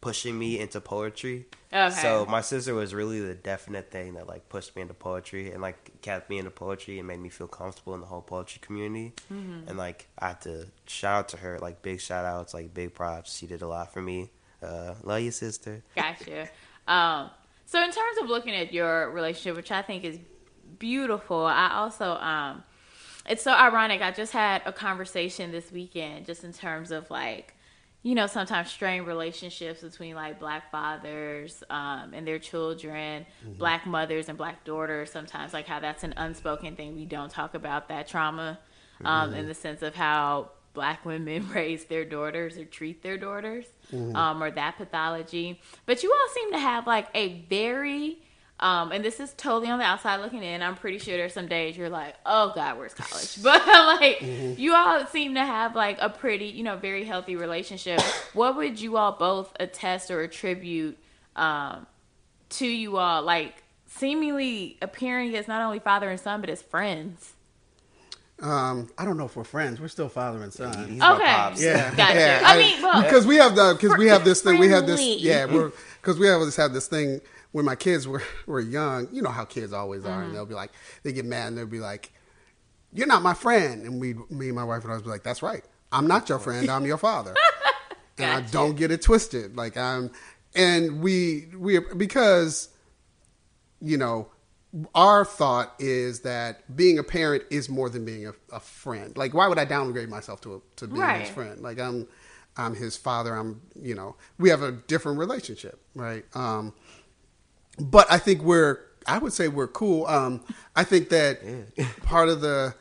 pushing me into poetry. Okay. So my sister was really the definite thing that like pushed me into poetry and like kept me into poetry and made me feel comfortable in the whole poetry community. Mm-hmm. And like I had to shout out to her, like big shout outs, like big props. She did a lot for me. Uh, love you, sister. Gotcha. Um, so in terms of looking at your relationship, which I think is beautiful, I also um it's so ironic. I just had a conversation this weekend just in terms of like, you know, sometimes strained relationships between like black fathers um, and their children, mm-hmm. black mothers and black daughters. Sometimes, like how that's an unspoken thing. We don't talk about that trauma um, mm-hmm. in the sense of how black women raise their daughters or treat their daughters mm-hmm. um, or that pathology. But you all seem to have like a very um, and this is totally on the outside looking in. I'm pretty sure there's some days you're like, oh God, where's college? But like, mm-hmm. you all seem to have like a pretty, you know, very healthy relationship. what would you all both attest or attribute um, to you all, like seemingly appearing as not only father and son, but as friends? Um, I don't know if we're friends. We're still father and son. He's okay. Yeah. Gotcha. Yeah. I, I mean, well, because we have the because we have this thing. We have this. Yeah, we're because we always have this thing when my kids were, were young, you know how kids always are, mm-hmm. and they'll be like, they get mad and they'll be like, "You're not my friend," and we, me and my wife would always be like, "That's right, I'm not your friend, I'm your father," and I don't get it twisted. Like I'm, and we we because, you know, our thought is that being a parent is more than being a, a friend. Like, why would I downgrade myself to a, to being right. his friend? Like, I'm I'm his father. I'm you know we have a different relationship, right? Um, but I think we're I would say we're cool. Um, I think that yeah. part of the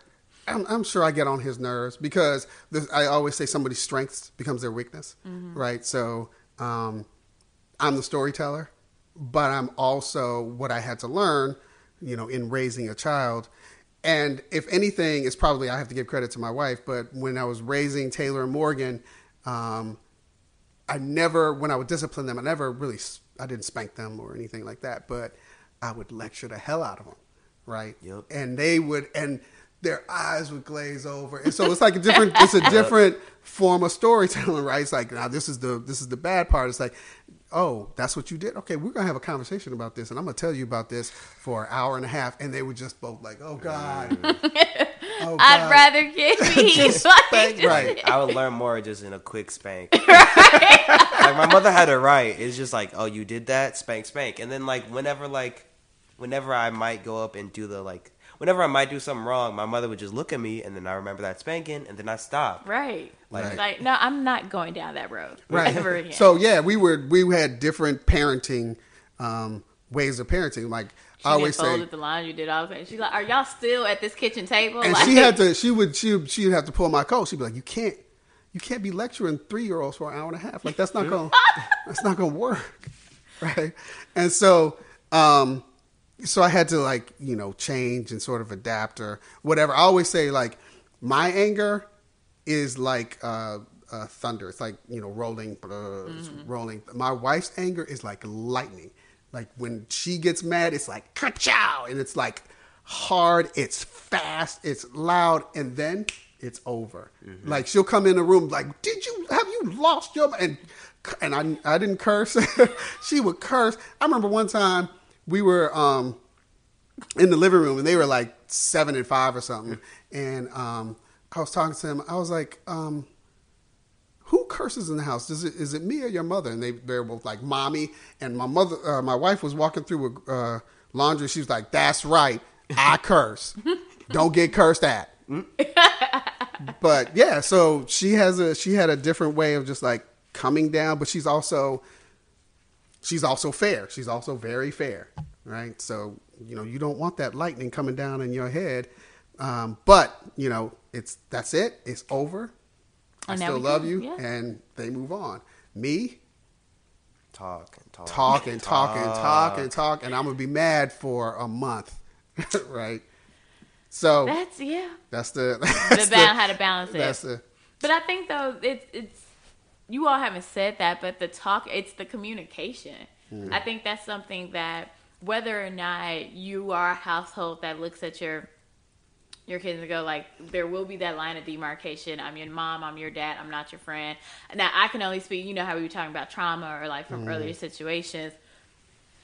I'm, I'm, sure I get on his nerves because this, I always say somebody's strengths becomes their weakness, mm-hmm. right? So um, I'm the storyteller, but I'm also what I had to learn, you know, in raising a child. And if anything, it's probably I have to give credit to my wife. But when I was raising Taylor and Morgan, um, I never, when I would discipline them, I never really I didn't spank them or anything like that, but I would lecture the hell out of them, right? Yep. And they would, and their eyes would glaze over, and so it's like a different, it's a different form of storytelling, right? It's like now this is the this is the bad part. It's like, oh, that's what you did. Okay, we're gonna have a conversation about this, and I'm gonna tell you about this for an hour and a half, and they were just both like, oh god. Oh, I'd rather get me like, right. I would learn more just in a quick spank. right. like my mother had it right. It's just like, oh, you did that, spank, spank, and then like whenever like, whenever I might go up and do the like whenever I might do something wrong, my mother would just look at me, and then I remember that spanking, and then I stop. Right. Like, right. like no, I'm not going down that road. Right. So yeah, we were we had different parenting um, ways of parenting. Like she I always say, the laundry, did all that. She's like, "Are y'all still at this kitchen table?" And like, she had to. She would. She she'd have to pull my coat. She'd be like, "You can't." You can't be lecturing three year olds for an hour and a half. Like that's not gonna that's not going to work, right? And so, um, so I had to like you know change and sort of adapt or whatever. I always say like my anger is like uh, uh, thunder. It's like you know rolling, uh, mm-hmm. rolling. My wife's anger is like lightning. Like when she gets mad, it's like ka and it's like hard. It's fast. It's loud, and then it's over. Mm-hmm. Like she'll come in the room like, "Did you have you lost your?" and and I I didn't curse. she would curse. I remember one time we were um, in the living room and they were like seven and five or something. And um, I was talking to them. I was like, um, "Who curses in the house? Is it is it me or your mother?" And they they were both like, "Mommy." And my mother, uh, my wife was walking through a uh, laundry. She was like, "That's right, I curse. Don't get cursed at." but yeah, so she has a she had a different way of just like coming down, but she's also she's also fair. She's also very fair, right? So you know you don't want that lightning coming down in your head. Um, but you know it's that's it. It's over. I still love you, yeah. and they move on. Me, talk and talk, talk and talk, talk and talk and talk, and I'm gonna be mad for a month, right? So that's yeah. That's the that's the, balance, how to balance it. That's the. But I think though it's it's you all haven't said that, but the talk, it's the communication. Mm. I think that's something that whether or not you are a household that looks at your your kids and go like there will be that line of demarcation i'm your mom i'm your dad i'm not your friend now i can only speak you know how we were talking about trauma or like from mm. earlier situations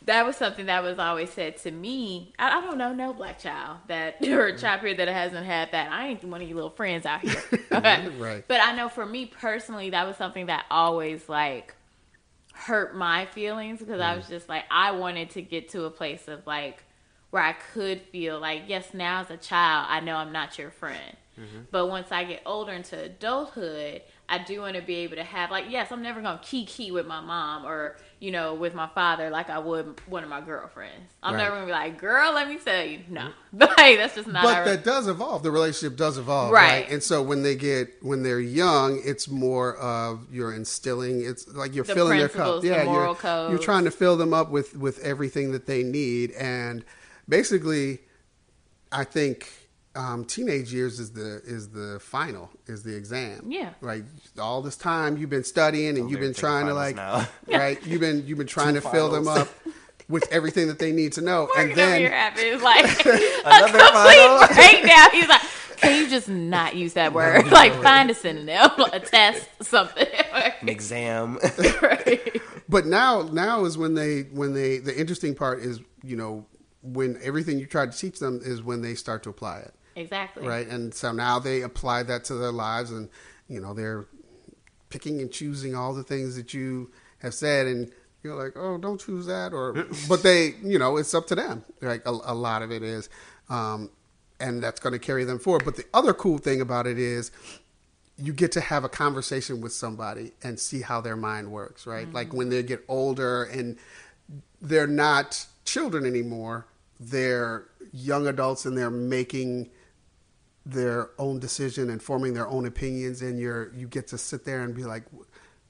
that was something that was always said to me. I, I don't know no black child that or a child here that hasn't had that. I ain't one of your little friends out here. Okay? right. But I know for me personally, that was something that always like hurt my feelings because. I was just like I wanted to get to a place of like where I could feel like yes, now as a child, I know I'm not your friend. Mm-hmm. But once I get older into adulthood, I do want to be able to have like yes, I'm never gonna key key with my mom or you know, with my father like I would one of my girlfriends. I'm right. never gonna be like, girl, let me tell you, no, mm-hmm. like that's just not. But our... that does evolve. The relationship does evolve, right. right? And so when they get when they're young, it's more of you're instilling. It's like you're the filling their cup. Yeah, the you're codes. you're trying to fill them up with with everything that they need, and basically, I think um, teenage years is the is the final is the exam. Yeah. Right. All this time you've been studying and you've been trying to like right. You've been you've been trying Two to fill them up with everything that they need to know. and then you're having like another final breakdown. He's like, can you just not use that word? like find a synonym, a test, something. An exam. right. But now now is when they when they the interesting part is you know when everything you try to teach them is when they start to apply it. Exactly. Right. And so now they apply that to their lives and, you know, they're picking and choosing all the things that you have said and you're like, oh, don't choose that. Or, but they, you know, it's up to them. Like a, a lot of it is. Um, and that's going to carry them forward. But the other cool thing about it is you get to have a conversation with somebody and see how their mind works, right? Mm-hmm. Like when they get older and they're not children anymore, they're young adults and they're making their own decision and forming their own opinions and you're you get to sit there and be like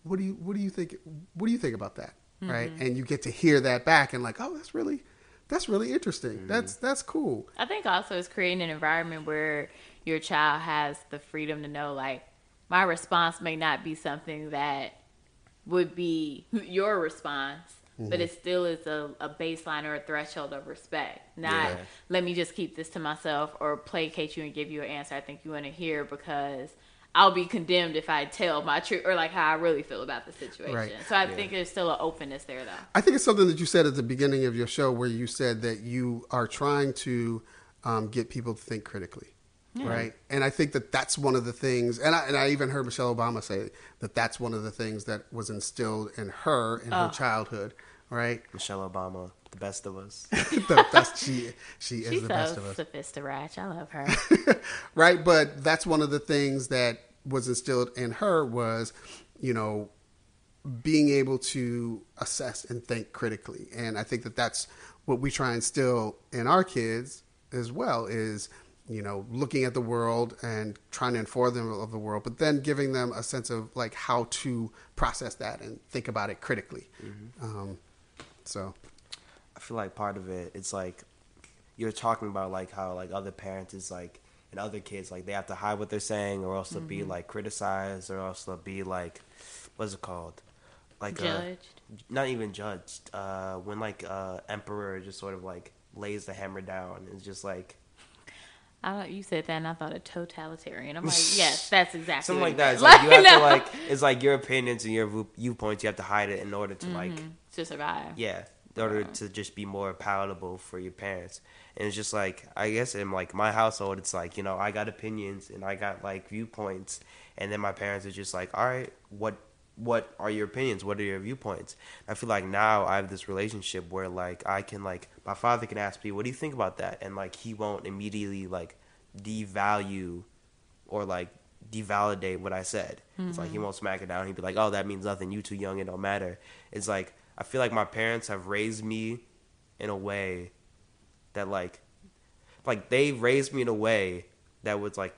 what do you what do you think what do you think about that mm-hmm. right and you get to hear that back and like oh that's really that's really interesting mm-hmm. that's that's cool i think also it's creating an environment where your child has the freedom to know like my response may not be something that would be your response Mm-hmm. But it still is a, a, baseline or a threshold of respect. Not yeah. let me just keep this to myself or placate you and give you an answer I think you want to hear because I'll be condemned if I tell my truth or like how I really feel about the situation. Right. So I yeah. think there's still an openness there, though. I think it's something that you said at the beginning of your show where you said that you are trying to um, get people to think critically. yeah. right? And I think that that's one of the things, and I, and I even heard Michelle Obama say that that's one of the things that was instilled in her in oh. her childhood, right? Michelle Obama, the best of us. the best she she is She's the so best of us. Sophisticated, I love her. right, but that's one of the things that was instilled in her was, you know, being able to assess and think critically, and I think that that's what we try and instill in our kids as well is you know looking at the world and trying to inform them of the world but then giving them a sense of like how to process that and think about it critically mm-hmm. um, so i feel like part of it it's like you're talking about like how like other parents is like and other kids like they have to hide what they're saying or else they'll mm-hmm. be like criticized or else they'll be like what's it called like uh, judged uh, not even judged uh, when like uh emperor just sort of like lays the hammer down it's just like I don't, you said that, and I thought a totalitarian. I'm like, yes, that's exactly something like that. It's like, like, you have no. to like, it's like your opinions and your viewpoints. You have to hide it in order to mm-hmm. like to survive. Yeah, in order to just be more palatable for your parents. And it's just like, I guess in like my household, it's like you know, I got opinions and I got like viewpoints, and then my parents are just like, all right, what what are your opinions? What are your viewpoints? I feel like now I have this relationship where like I can like my father can ask me, "What do you think about that?" and like he won't immediately like devalue or like devalidate what I said. Mm-hmm. It's like he mm-hmm. won't smack it down. He'd be like, "Oh, that means nothing. You too young. It don't matter." It's like I feel like my parents have raised me in a way that like like they raised me in a way that was like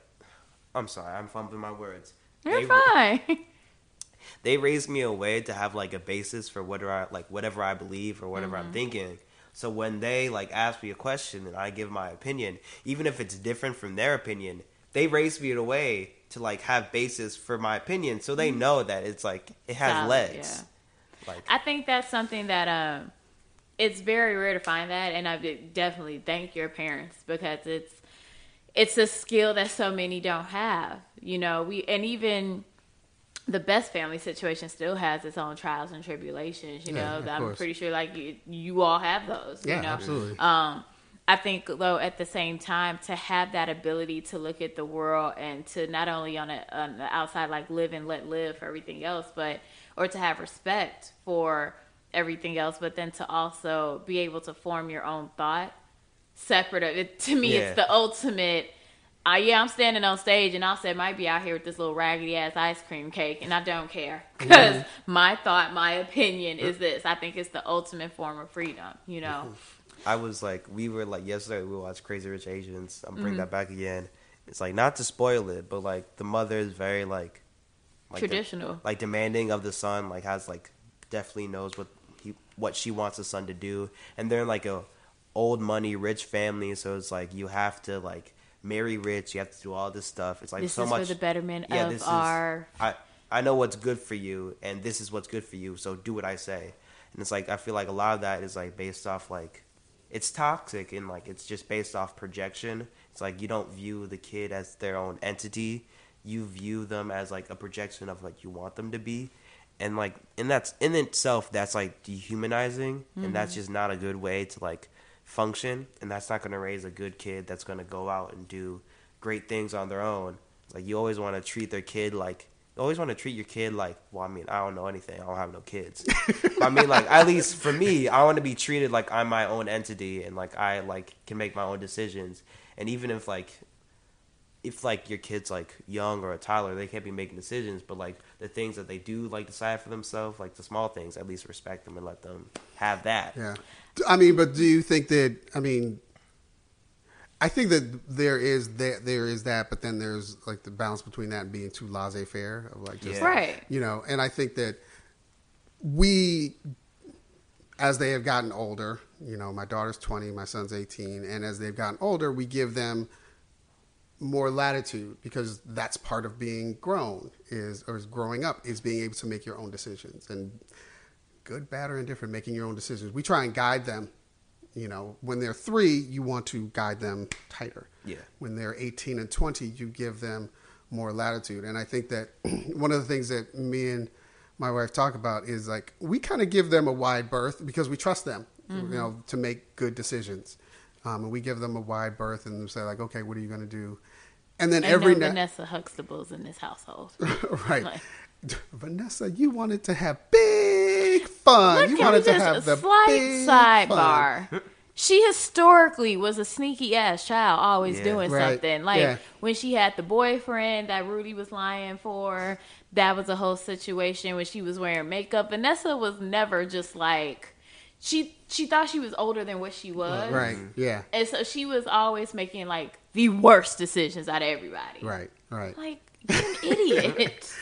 I'm sorry, I'm fumbling my words. You're they, fine. they raised me a way to have like a basis for whatever I like whatever I believe or whatever mm-hmm. I'm thinking. So when they like ask me a question and I give my opinion, even if it's different from their opinion, they raised me in a way to like have basis for my opinion, so they mm-hmm. know that it's like it has Solid, legs. Yeah. Like I think that's something that um, it's very rare to find that, and I definitely thank your parents because it's it's a skill that so many don't have. You know, we and even the best family situation still has its own trials and tribulations. You yeah, know, I'm course. pretty sure like you, you all have those. Yeah, you know? absolutely. Um, I think though at the same time to have that ability to look at the world and to not only on, a, on the outside like live and let live for everything else, but or to have respect for everything else, but then to also be able to form your own thought separate of it. To me, yeah. it's the ultimate uh, yeah, I'm standing on stage and I said might be out here with this little raggedy ass ice cream cake, and I don't care because mm-hmm. my thought, my opinion is this. I think it's the ultimate form of freedom. You know. I was like, we were like yesterday. We watched Crazy Rich Asians. I'm bring mm-hmm. that back again. It's like not to spoil it, but like the mother is very like, like traditional, de- like demanding of the son. Like has like definitely knows what he what she wants the son to do, and they're in like a old money rich family, so it's like you have to like marry rich. You have to do all this stuff. It's like this so is much for the betterment yeah, of our. Is, I I know what's good for you, and this is what's good for you. So do what I say. And it's like I feel like a lot of that is like based off like it's toxic and like it's just based off projection. It's like you don't view the kid as their own entity. You view them as like a projection of like you want them to be. And like and that's in itself that's like dehumanizing mm-hmm. and that's mm-hmm. just not a good way to like function, and that's not going to raise a good kid that's going to go out and do great things on their own. Like you always want to treat their kid like you always want to treat your kid like well i mean i don't know anything i don't have no kids i mean like at least for me i want to be treated like i'm my own entity and like i like can make my own decisions and even if like if like your kid's like young or a toddler they can't be making decisions but like the things that they do like decide for themselves like the small things at least respect them and let them have that yeah I mean, but do you think that? I mean, I think that there is that there is that, but then there's like the balance between that and being too laissez faire of like just yeah. right, you know. And I think that we, as they have gotten older, you know, my daughter's twenty, my son's eighteen, and as they've gotten older, we give them more latitude because that's part of being grown is or is growing up is being able to make your own decisions and good, bad, or indifferent, making your own decisions. We try and guide them. You know, when they're three, you want to guide them tighter. Yeah. When they're 18 and 20, you give them more latitude. And I think that one of the things that me and my wife talk about is like we kind of give them a wide berth because we trust them, mm-hmm. you know, to make good decisions. Um, and we give them a wide berth and say like, okay, what are you going to do? And then And every no now, Vanessa Huxtables in this household. right, Like- Vanessa, you wanted to have big fun. You wanted to have the a slight big fun. sidebar. She historically was a sneaky ass child, always Yeah. doing Right. something. Like Yeah. when she had the boyfriend that Rudy was lying for, that was a whole situation when she was wearing makeup. Vanessa was never just like she she thought she was older than what she was. Right. Yeah. And so she was always making like the worst decisions out of everybody. Right. Right. Like, you're an idiot.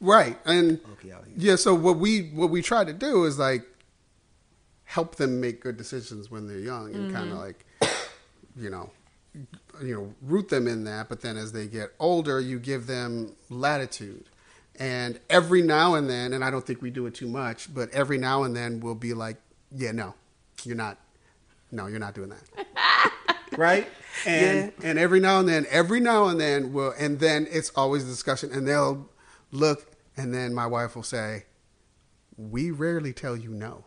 Right. And Okay, yeah, so what we what we try to do is like help them make good decisions when they're young and kind of mm-hmm. like you know you know root them in that but then as they get older you give them latitude and every now and then and I don't think we do it too much but every now and then we'll be like yeah no you're not no you're not doing that. Right? And and every now and then every now and then will and then it's always a discussion and they'll look and then my wife will say we rarely tell you no.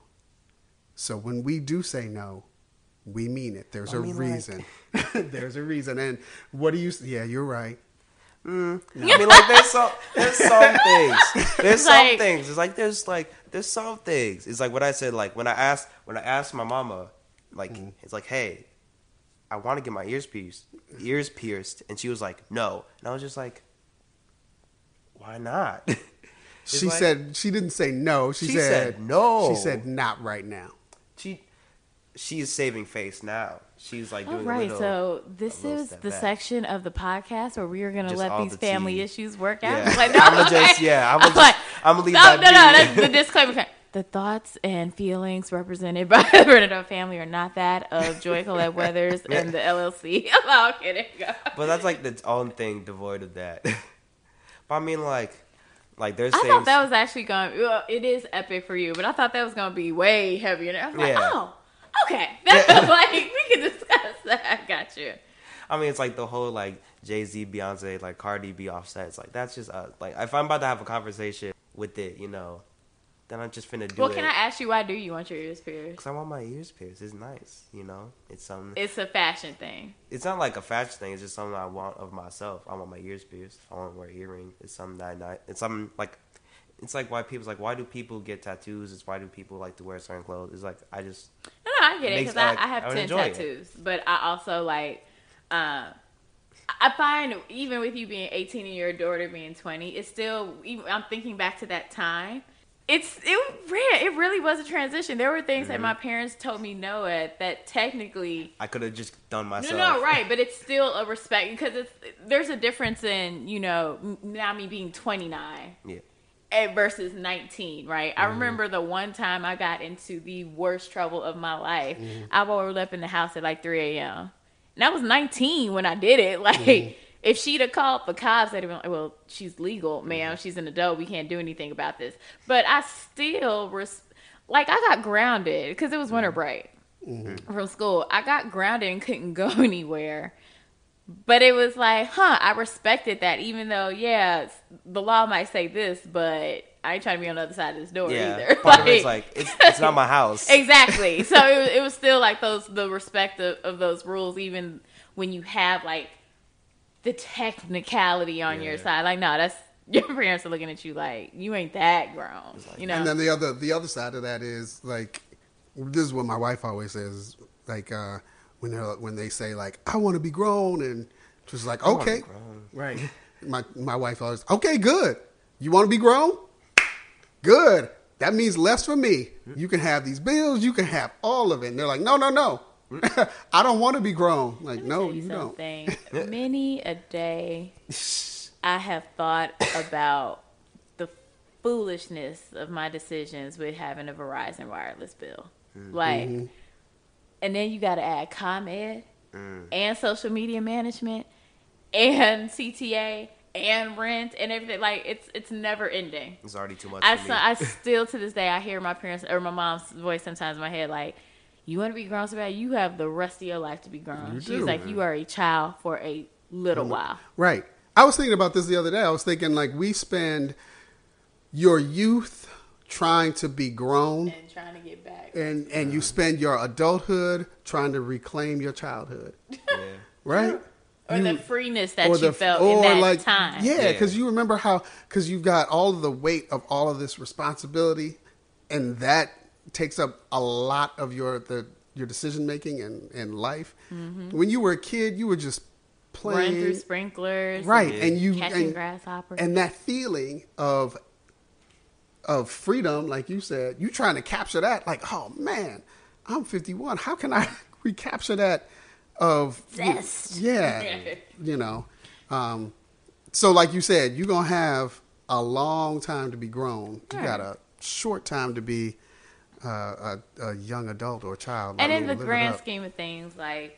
So when we do say no we mean it. There's a mean, like- reason. There's a reason. And what do you yeah you're right Mm. I mean, like there's some there's some things. There's some Like- things. It's like there's like there's some things. It's like what I said. Like when I asked when I asked my mama, like mm-hmm. it's like, hey, I want to get my ears pierced, ears pierced, and she was like, no, and I was just like, why not? She like- said she didn't say no she, She said, said no. she said not right now she she is saving face now. She's like doing a right, little- so this is the back. section of the podcast where we are going to Just let these the family tea. issues work out. Yeah. Like, no, I'ma okay. just- yeah, I'ma just- like, I'ma leave no, that no, no, that's the disclaimer. The thoughts and feelings represented by the Bernadette family are not that of Joy Colette Weathers and the LLC. I'm all kidding. But that's like its own thing, devoid of that. but I mean, like, like there's I things. thought that was actually going. Well, it is epic for you, but I thought that was going to be way heavier. I was like, Yeah. oh, okay. That's like we can discuss that. I got you. I mean, it's like the whole like Jay Z, Beyonce, like Cardi B Offset. It's like that's just uh, like if I'm about to have a conversation with it, you know, then I'm just finna do Well, it. can I ask you why do you want your ears pierced? Cause I want my ears pierced. It's nice, you know. It's something. It's a fashion thing. It's not like a fashion thing. It's just something I want of myself. I want my ears pierced. I want to wear earrings. It's something that I. It's something like. It's like why people's like why do people get tattoos? It's why do people like to wear certain clothes? It's like I just No, no, I get it because I, like, I have I ten enjoy it. tattoos, but I also like. Um, I find even with you being 18 and your daughter being 20, it's still. Even, I'm thinking back to that time. It's it ran. It really was a transition. There were things Mm-hmm. that my parents told me no at that technically I could have just done myself. No, no, right, but it's still a respect because it's there's a difference in you know now me being 29 Yeah. And versus 19, right? I mm-hmm. remember the one time I got into the worst trouble of my life. Mm-hmm. I rolled up in the house at like 3 a.m. and I was 19 when I did it. Like. Mm-hmm. If she'd have called for cops, they'd have been like, "Well, she's legal, ma'am. She's an adult. We can't do anything about this." But I still, res- like, I got grounded because it was winter break from school. I got grounded and couldn't go anywhere. But it was like, huh, I respected that, even though, yeah, the law might say this, but I ain't trying to be on the other side of this door Yeah. either. Part of it's like it's, it's not my house. exactly. So it was, it was still like those, the respect of, of those rules, even when you have like the technicality on your side. Like, no, that's your parents are looking at you like you ain't that grown, you know. And then the other the other side of that is like this is what my wife always says like uh when they are when they say like I want to be grown and just like wanna okay. right. My my wife always okay good. You want to be grown? Good. That means less for me. You can have these bills. You can have all of it. And they're like no no no. I don't want to be grown. Like no tell you don't. something. Many a day I have thought about the foolishness of my decisions with having a Verizon wireless bill. Mm-hmm. Like, and then you got to add ComEd Mm. and social media management and CTA and rent and everything. Like, it's it's never ending. It's already too much I, for so, me. I still to this day I hear my parents or my mom's voice sometimes in my head like, "You want to be grown so bad? You have the rest of your life to be grown." You She's do. like, "You are a child for a little while." Right. I was thinking about this the other day. I was thinking like we spend your youth trying to be grown And trying to get back. and and you spend your adulthood trying to reclaim your childhood. yeah. Right? or you- the freeness that you the- felt or in that like, time. Yeah, Yeah. because you remember how because you've got all of the weight of all of this responsibility, and that takes up a lot of your the your decision making and and life. When you were a kid, you were just Mm-hmm. Run playing through sprinklers, right, Yeah. and you catching and, grasshoppers. and that feeling of of freedom, like you said, you trying to capture that. Like, oh man, I'm 51. How can I recapture that? Of Zest. yeah, you know. Um, so, like you said, you're gonna have a long time to be grown. You Right. got a short time to be uh, a, a young adult or child. and I in mean, the grand scheme of things, like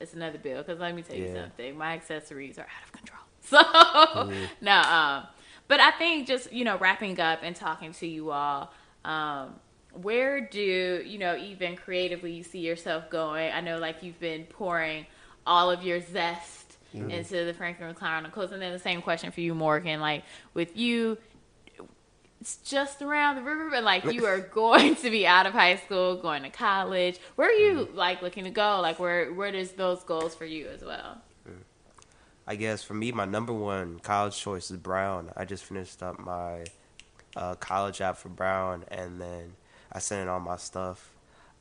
it's another bill. Because let me tell you Yeah. something, my accessories are out of control. So no, um, but I think just you know wrapping up and talking to you all. Um, where do you know even creatively you see yourself going? I know like you've been pouring all of your zest into the Franklin Chronicles, and then the same question for you, Morgan. Like with you, it's just around the river, but like you are going to be out of high school, going to college. Where are you like looking to go? Like where where does those goals for you as well? I guess for me, my number one college choice is Brown. I just finished up my uh, college app for Brown, and then I sent in all my stuff.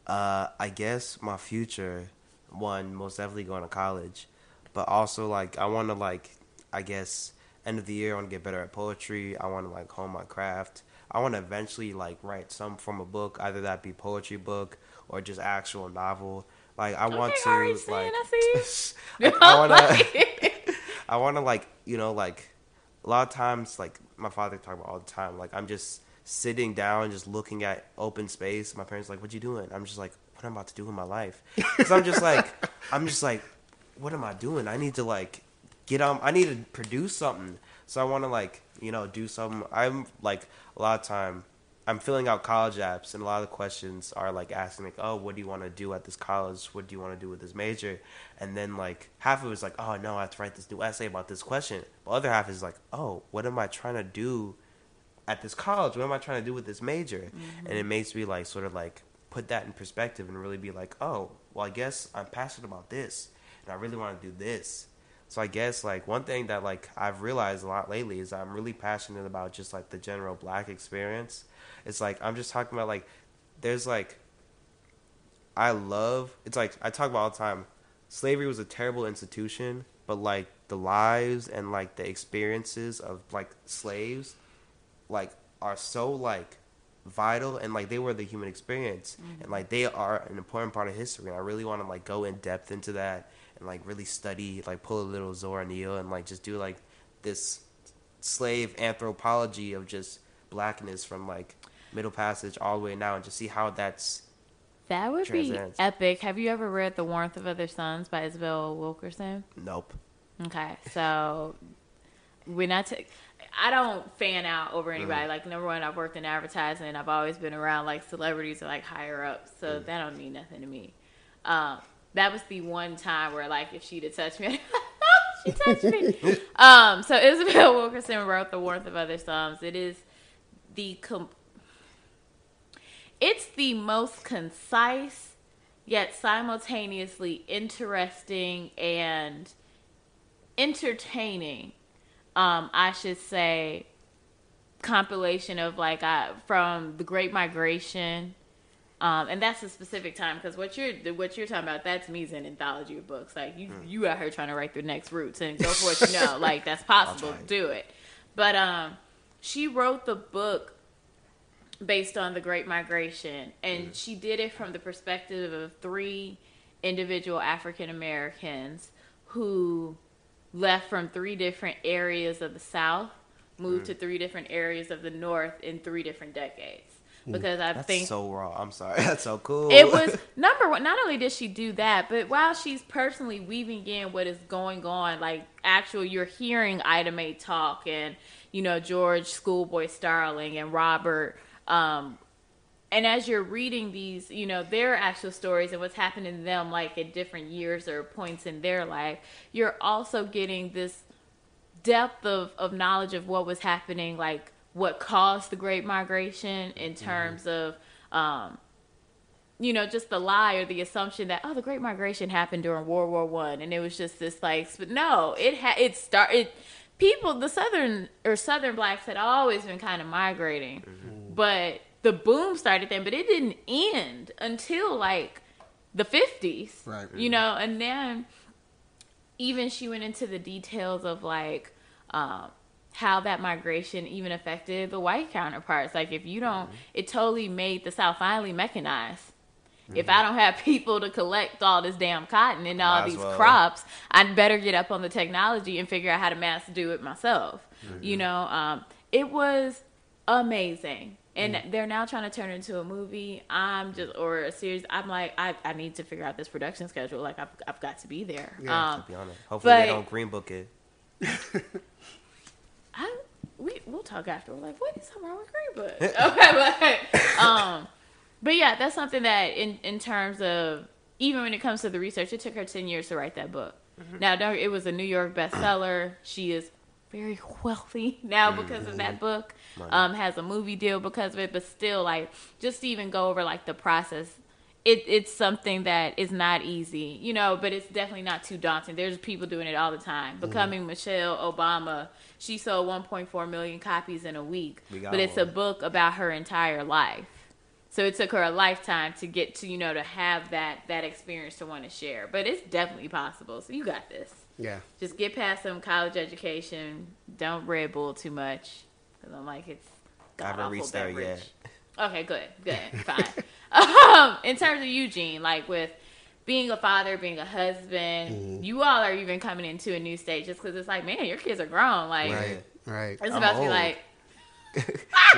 Uh, I guess my future, one most definitely going to college, but also like I want to like I guess end of the year I want to get better at poetry. I want to like hone my craft. I want to eventually like write some form of book, either that be poetry book or just actual novel. Like I want to like. I, I want to. I want to like you know like a lot of times like my father talk about all the time like I'm just sitting down just looking at open space. My parents are like, "What you doing?" I'm just like, "What I'm about to do in my life?" Because I'm just like, I'm just like, what am I doing? I need to like get on. I need to produce something. So I want to like you know do something. I'm like a lot of time. I'm filling out college apps, and a lot of the questions are like asking like, "Oh, what do you want to do at this college? What do you want to do with this major?" And then like half of it is like, "Oh no, I have to write this new essay about this question." The other half is like, "Oh, what am I trying to do at this college? What am I trying to do with this major?" Mm-hmm. And it makes me like sort of like put that in perspective and really be like, "Oh, well, I guess I'm passionate about this, and I really want to do this." So I guess like one thing that like I've realized a lot lately is I'm really passionate about just like the general black experience. It's like I'm just talking about like there's like I love it's like I talk about all the time. Slavery was a terrible institution, but like the lives and like the experiences of like slaves like are so like vital and like they were the human experience mm-hmm. and like they are an important part of history and I really want to like go in depth into that and like really study like pull a little Zora Neale and like just do like this slave anthropology of just blackness from like middle passage all the way now and just see how that's That would be epic. Have you ever read The Warmth of Other Suns by Isabel Wilkerson? nope Okay, so when I take, I don't fan out over anybody. Like number one, I've worked in advertising. And I've always been around like celebrities or like higher ups, so that don't mean nothing to me. Um, that was the one time where like if she'd have touched me, she touched me. um, so Isabel Wilkerson wrote The Warmth of Other Suns. It is the com- it's the most concise yet simultaneously interesting and entertaining um i should say compilation of like I, from the great migration um and that's a specific time because what you're what you're talking about that's me is an anthology of books. Like you you out here trying to write the next roots and go for it you know like that's possible do it. But um she wrote the book based on the Great Migration, and she did it from the perspective of three individual African Americans who left from three different areas of the South, moved to three different areas of the North in three different decades. Because I that's think so raw i'm sorry that's so cool it was number one. Not only did she do that, but while she's personally weaving in what is going on, like actual, you're hearing Ida Mae talk and you know George Schoolboy Starling and Robert. Um, and as you're reading these, you know their actual stories and what's happening to them, like at different years or points in their life, you're also getting this depth of, of knowledge of what was happening, like what caused the Great Migration in terms of um, you know, just the lie or the assumption that oh, the Great Migration happened during World War One, and it was just this like, but no, it had it started. People, the southern or southern blacks had always been kind of migrating, mm-hmm. but the boom started then. But it didn't end until like the fifties, right? You know, and then even she went into the details of like. Um, how that migration even affected the white counterparts. Like if you don't, mm-hmm. it totally made the South finally mechanized. Mm-hmm. If I don't have people to collect all this damn cotton and all these well. crops, I'd better get up on the technology and figure out how to mass do it myself. Mm-hmm. You know, um, it was amazing. And mm. they're now trying to turn it into a movie. I'm just or a series. I'm like, I, I need to figure out this production schedule. Like I've I've got to be there. Yeah, um, to be honest. Hopefully but, they don't green book it. We we'll talk after. We're like, what is wrong with Green Book? okay, but um, but yeah, that's something that in in terms of even when it comes to the research, it took her ten years to write that book. Mm-hmm. Now, it was a New York bestseller. She is very wealthy now because mm-hmm. of that book. Um, has a movie deal because of it, but still, like, just to even go over like the process it, it's something that is not easy, you know, but it's definitely not too daunting. There's people doing it all the time. Mm-hmm. Becoming mm Michelle Obama, she sold 1.4 million copies in a week, but it's one. a book about her entire life. So it took her a lifetime to get to, you know, to have that that experience to want to share. But it's definitely possible. So you got this. Yeah. Just get past some college education. Don't Red Bull too much. Cause I'm like it's. I haven't reached there yet. Okay, good, good, fine. um, in terms of Eugene, like with being a father, being a husband, mm-hmm. you all are even coming into a new stage just because it's like, man, your kids are grown. Like, right, right. It's I'm about old. to be like,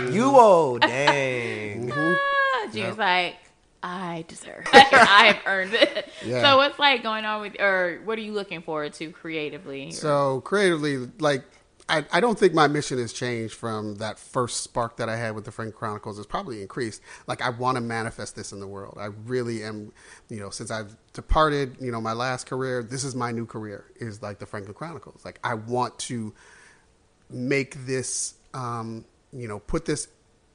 you old, dang. mm-hmm. Gene's yep. like, I deserve. It. I have earned it. Yeah. So what's like going on with, or what are you looking forward to creatively? So creatively, like I, I don't think my mission has changed from that first spark that I had with the Frank Chronicles. It's probably increased. Like I want to manifest this in the world. I really am. You know, since I've departed, you know, my last career, this is my new career. Is like the Franklin Chronicles. Like I want to make this. Um, you know, put this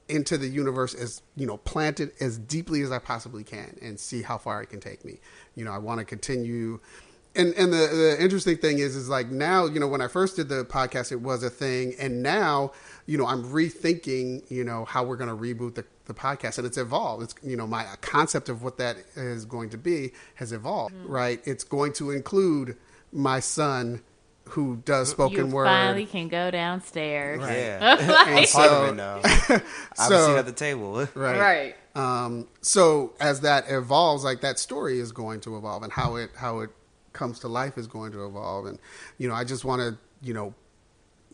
into the universe as you know planted as deeply as I possibly can and see how far it can take me. You know, I want to continue and and the, the interesting thing is is like now you know when i first did the podcast it was a thing. And now you know i'm rethinking you know how we're going to reboot the, the podcast. And it's evolved. It's you know my concept of what that is going to be has evolved mm-hmm. right? It's going to include my son who does spoken you word. finally can go downstairs. Right. yeah. I'm part of it now i so, seen at the table. Right. Right. Um, so as that evolves like that story is going to evolve and how it how it comes to life is going to evolve. And, you know, I just want to, you know,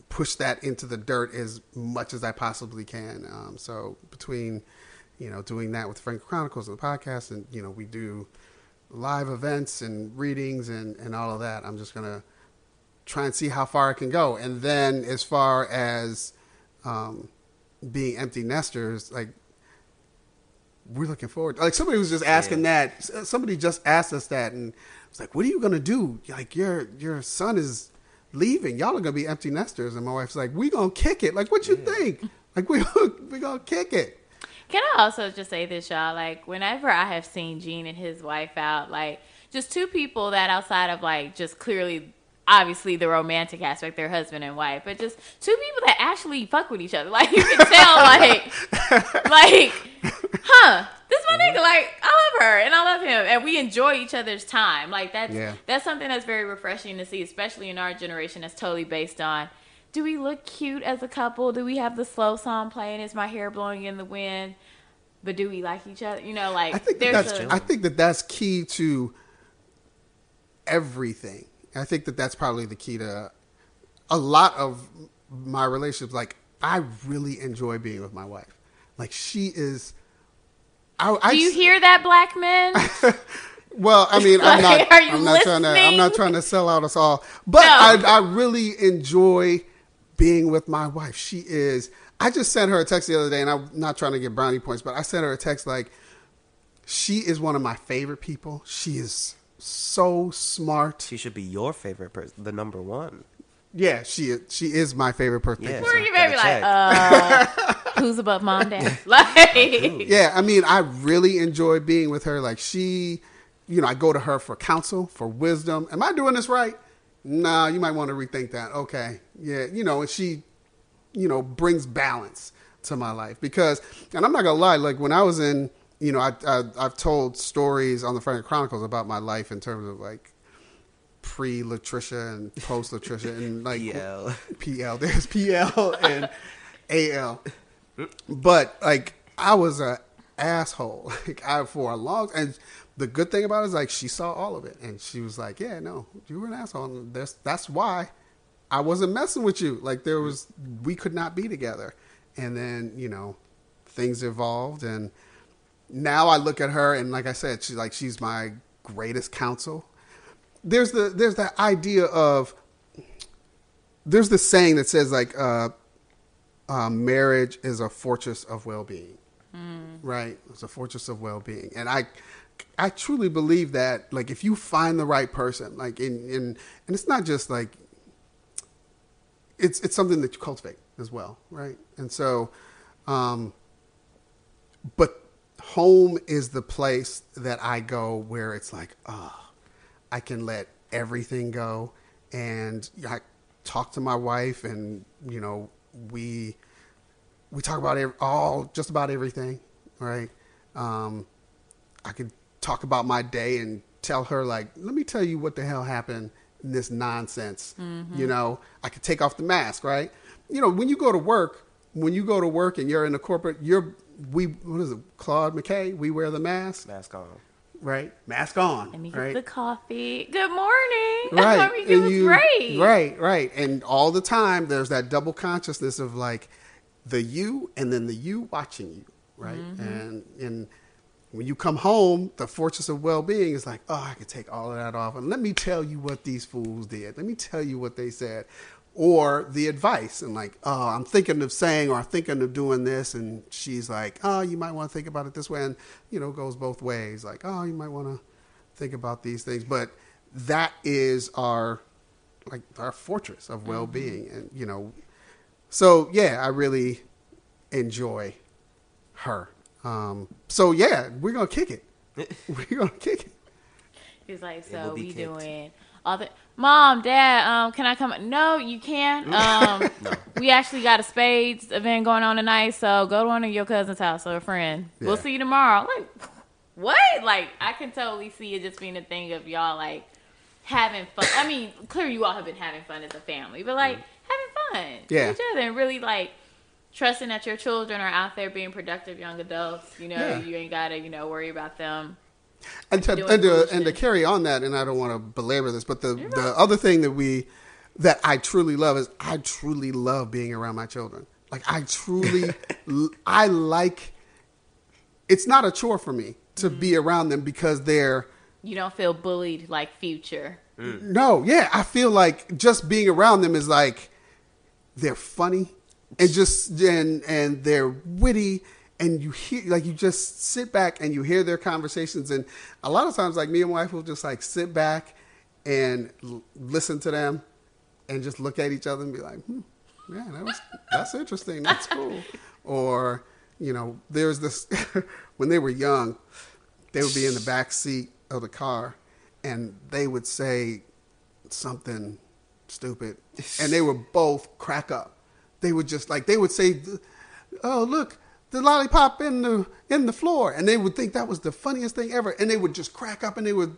push that into the dirt as much as I possibly can. Um, so between, you know, doing that with Frank Chronicles and the podcast and, you know, we do live events and readings and, and all of that, I'm just going to try and see how far I can go. And then as far as um, being empty nesters, like, we're looking forward. Like somebody was just asking yeah. that. Somebody just asked us that, and it's like, what are you gonna do? Like your your son is leaving. Y'all are gonna be empty nesters. And my wife's like, we gonna kick it. Like, what you yeah. think? Like we we gonna kick it. Can I also just say this, y'all? Like, whenever I have seen Gene and his wife out, like, just two people that outside of like just clearly obviously the romantic aspect, their husband and wife, but just two people that actually fuck with each other. Like you can tell, like, like, huh? This my mm-hmm. nigga. Like I love her and I love him, and we enjoy each other's time. Like that's yeah. that's something that's very refreshing to see, especially in our generation. That's totally based on. Do we look cute as a couple? Do we have the slow song playing? Is my hair blowing in the wind? But do we like each other? You know, like I think that that's a, I think that that's key to everything I think that that's probably the key to a lot of my relationships. Like, I really enjoy being with my wife. Like, she is. I, I, Do you hear that, black men? well, I mean, I'm not. I'm not trying to. I'm not trying to sell out us all, but no. I, I really enjoy being with my wife. She is. I just sent her a text the other day, and I'm not trying to get brownie points, but I sent her a text like, she is one of my favorite people. She is so smart. She should be your favorite person, the number one. Yeah, she is, she is my favorite person. Yeah, Where so you maybe like, uh, Who's above mom, dad? Like, yeah, I mean, I really enjoy being with her. Like she, you know, I go to her for counsel, for wisdom. Am I doing this right? Nah, you might want to rethink that. Okay, yeah, you know, and she, you know, brings balance to my life because, and I'm not gonna lie, like when I was in, you know, I, I I've told stories on the Frank Chronicles about my life in terms of like pre Latricia and post Latricia and like PL. PL. There's PL and AL. But like I was a asshole. Like I for a long and the good thing about it is like she saw all of it and she was like, Yeah, no, you were an asshole. And that's that's why I wasn't messing with you. Like there was we could not be together. And then, you know, things evolved and now I look at her and like I said, she's like she's my greatest counsel. There's the there's that idea of there's the saying that says like uh, uh, marriage is a fortress of well-being right? It's a fortress of well-being. And i i truly believe that like if you find the right person like in in and it's not just like it's it's something that you cultivate as well right? And so um but home is the place that i go where it's like oh i can let everything go and i talk to my wife and you know we we talk about ev all just about everything, right? Um, I could talk about my day and tell her like, let me tell you what the hell happened in this nonsense. You know, I could take off the mask, right? You know, when you go to work, when you go to work and you're in a corporate, you're we what is it, Claude McKay? We wear the mask, Mask on. Right? Mask on, let me get right? the coffee. Good morning. right and was you- great. right right and all the time there's that double consciousness of like the you and then the you watching you right Mm-hmm. and and when you come home the fortress of well-being is like oh i could take all of that off and let me tell you what these fools did let me tell you what they said or the advice and like oh i'm thinking of saying or i'm thinking of doing this and she's like oh you might want to think about it this way and you know it goes both ways like oh you might want to think about these things. But that is our like our fortress of well-being and you know so yeah i really enjoy her. Um so yeah we're gonna kick it. We're gonna kick it. He's like, so be we kicked. doing all the mom, dad. Um, can I come? No, you can't. Um, we actually got a spades event going on tonight, so go to one of your cousin's house or a friend. We'll see you tomorrow. Like, what? Like, I can totally see it just being a thing of y'all like having fun. I mean, clearly you all have been having fun as a family, but like having fun Yeah. with each other and really like trusting that your children are out there being productive young adults. You know, Yeah. you ain't gotta you know worry about them. And to, and, to, and to carry on that and i don't want to belabor this but the the other thing that we that i truly love is i truly love being around my children. Like i truly I like it's not a chore for me to mm-hmm. be around them because they're You don't feel bullied like future. Mm. No, yeah, I feel like just being around them is like they're funny and just and and they're witty and you hear like you just sit back and you hear their conversations. And a lot of times like me and my wife will just like sit back and l- listen to them and just look at each other and be like, hmm, yeah, that was that's interesting, that's cool. Or you know, there's this when they were young, they would be in the back seat of the car and they would say something stupid and they would both crack up. They would just like they would say oh look the lollipop in the in the floor. And they would think that was the funniest thing ever. And they would just crack up and they would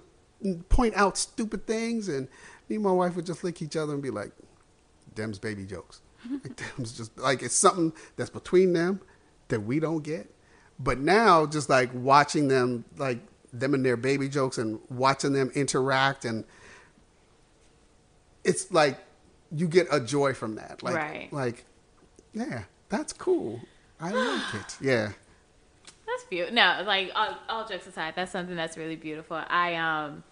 point out stupid things. And me and my wife would just lick each other and be like them's baby jokes. Like them's just like it's something that's between them that we don't get. But now just like watching them like them and their baby jokes and watching them interact and it's like you get a joy from that. Like Right. like yeah that's cool i like it yeah That's beautiful. No, like all, all jokes aside, that's something that's really beautiful. I um,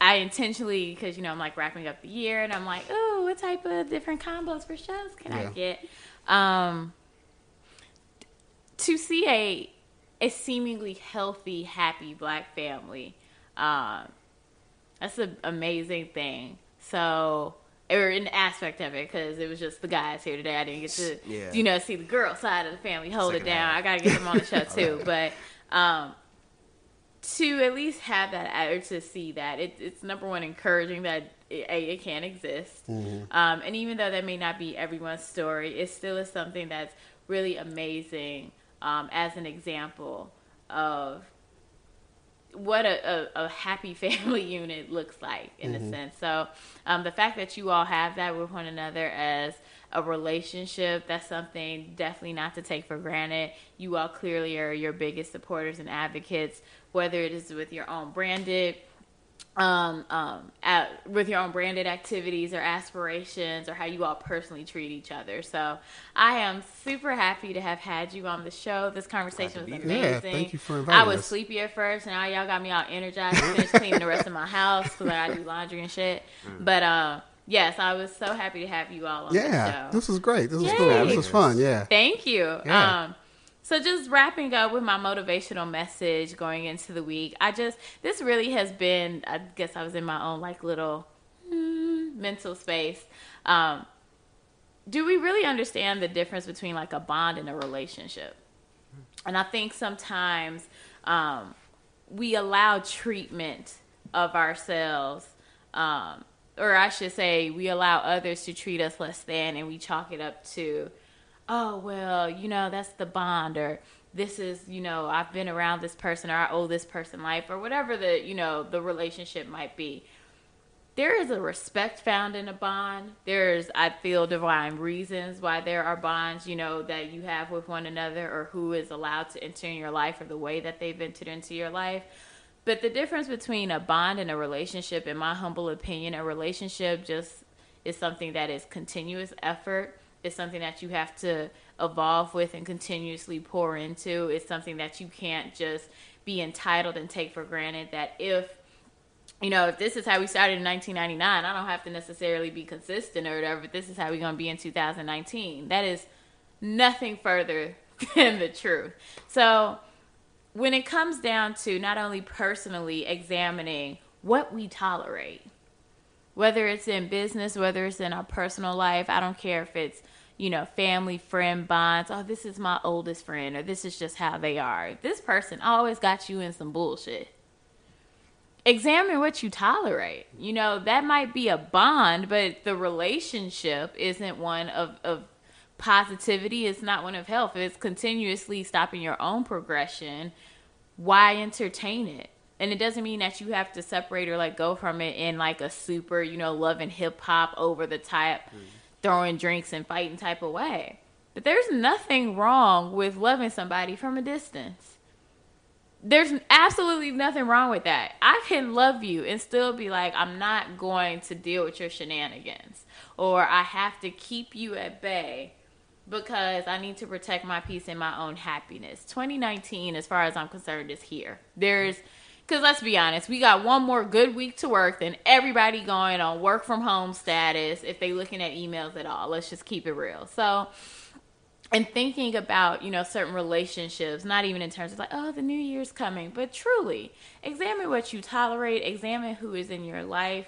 I intentionally because you know I'm like wrapping up the year and I'm like, oh, what type of different combos for shows can I get? Um, to see a a seemingly healthy, happy black family, um, that's an amazing thing. So or an aspect of it because it was just the guys here today. I didn't get to, Yeah. you know, see the girl side of the family hold Second it down. half. I got to get them on the show too. But um, to at least have that or to see that it, it's number one encouraging that it, a, it can exist um, and even though that may not be everyone's story it still is something that's really amazing um, as an example of what a, a, a happy family unit looks like in a sense. So um, the fact that you all have that with one another as a relationship, that's something definitely not to take for granted. You all clearly are your biggest supporters and advocates, whether it is with your own branded um, um, at, with your own branded activities or aspirations or how you all personally treat each other. So I am super happy to have had you on the show. This conversation was amazing. Yeah, thank you for inviting I was us. sleepy at first, and now y'all got me all energized. I finished cleaning the rest of my house because I do laundry and shit. But uh, yes, I was so happy to have you all on the Yeah, this was great. This was Yay. cool. This was fun. Yeah. Thank you. Yeah. Um, so just wrapping up with my motivational message going into the week, I just this really has been. I guess I was in my own like little mm, mental space. Um, do we really understand the difference between like a bond and a relationship? And I think sometimes um, we allow treatment of ourselves, um, or I should say, we allow others to treat us less than, and we chalk it up to, oh, well, you know, that's the bond, or this is, you know, I've been around this person, or I owe this person life, or whatever the, you know, the relationship might be there is a respect found in a bond. There's, I feel, divine reasons why there are bonds, you know, that you have with one another or who is allowed to enter in your life or the way that they've entered into your life. But the difference between a bond and a relationship, in my humble opinion, a relationship just is something that is continuous effort. It's something that you have to evolve with and continuously pour into. It's something that you can't just be entitled and take for granted that if you know, if this is how we started in 1999, I don't have to necessarily be consistent or whatever. But this is how we're going to be in 2019. That is nothing further than the truth. So, when it comes down to not only personally examining what we tolerate, whether it's in business, whether it's in our personal life, I don't care if it's, you know, family, friend bonds. Oh, this is my oldest friend, or this is just how they are. This person always got you in some bullshit examine what you tolerate. You know, that might be a bond, but the relationship isn't one of, of positivity. It's not one of health. It's continuously stopping your own progression. Why entertain it? And it doesn't mean that you have to separate or like go from it in like a super, you know, loving hip hop over the type, mm. Throwing drinks and fighting type of way. But there's nothing wrong with loving somebody from a distance there's absolutely nothing wrong with that. I can love you and still be like, I'm not going to deal with your shenanigans, or I have to keep you at bay because I need to protect my peace and my own happiness. 2019, as far as I'm concerned, is here. There's, because let's be honest, we got one more good week to work than everybody going on work from home status if they looking at emails at all. Let's just keep it real. So, and thinking about you know certain relationships not even in terms of like oh the new year's coming but truly examine what you tolerate examine who is in your life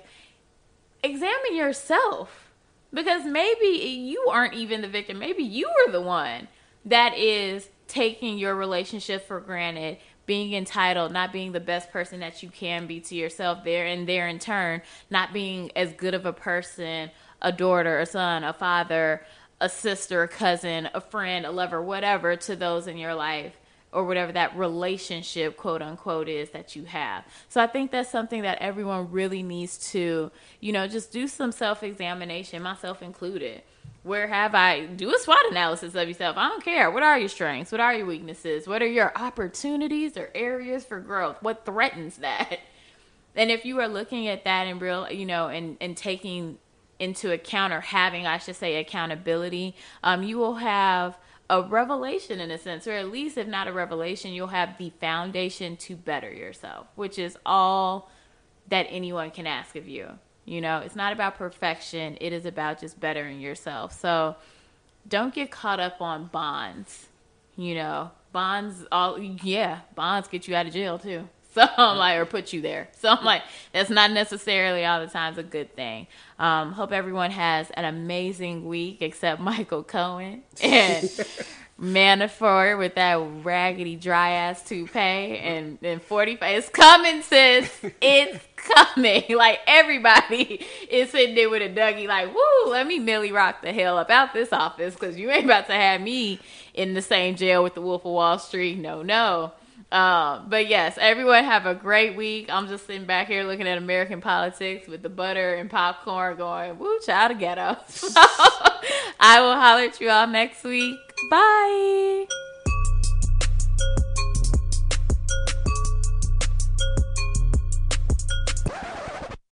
examine yourself because maybe you aren't even the victim maybe you are the one that is taking your relationship for granted being entitled not being the best person that you can be to yourself there and there in turn not being as good of a person a daughter a son a father a sister, a cousin, a friend, a lover, whatever to those in your life or whatever that relationship, quote unquote, is that you have. So I think that's something that everyone really needs to, you know, just do some self examination, myself included. Where have I do a SWOT analysis of yourself? I don't care. What are your strengths? What are your weaknesses? What are your opportunities or areas for growth? What threatens that? And if you are looking at that in real, you know, and, and taking into account or having, I should say, accountability, um, you will have a revelation in a sense, or at least if not a revelation, you'll have the foundation to better yourself, which is all that anyone can ask of you. You know, it's not about perfection, it is about just bettering yourself. So don't get caught up on bonds. You know, bonds all yeah, bonds get you out of jail too. So I'm like, or put you there. So I'm like, that's not necessarily all the times a good thing. Um, hope everyone has an amazing week, except Michael Cohen and Manafort with that raggedy dry ass toupee and then 45. It's coming, sis. It's coming. Like everybody is sitting there with a Dougie, like, woo, let me Milly rock the hell up out this office because you ain't about to have me in the same jail with the Wolf of Wall Street. No, no. Um, but yes, everyone have a great week. I'm just sitting back here looking at American politics with the butter and popcorn going, woo, child of ghetto. I will holler at you all next week. Bye.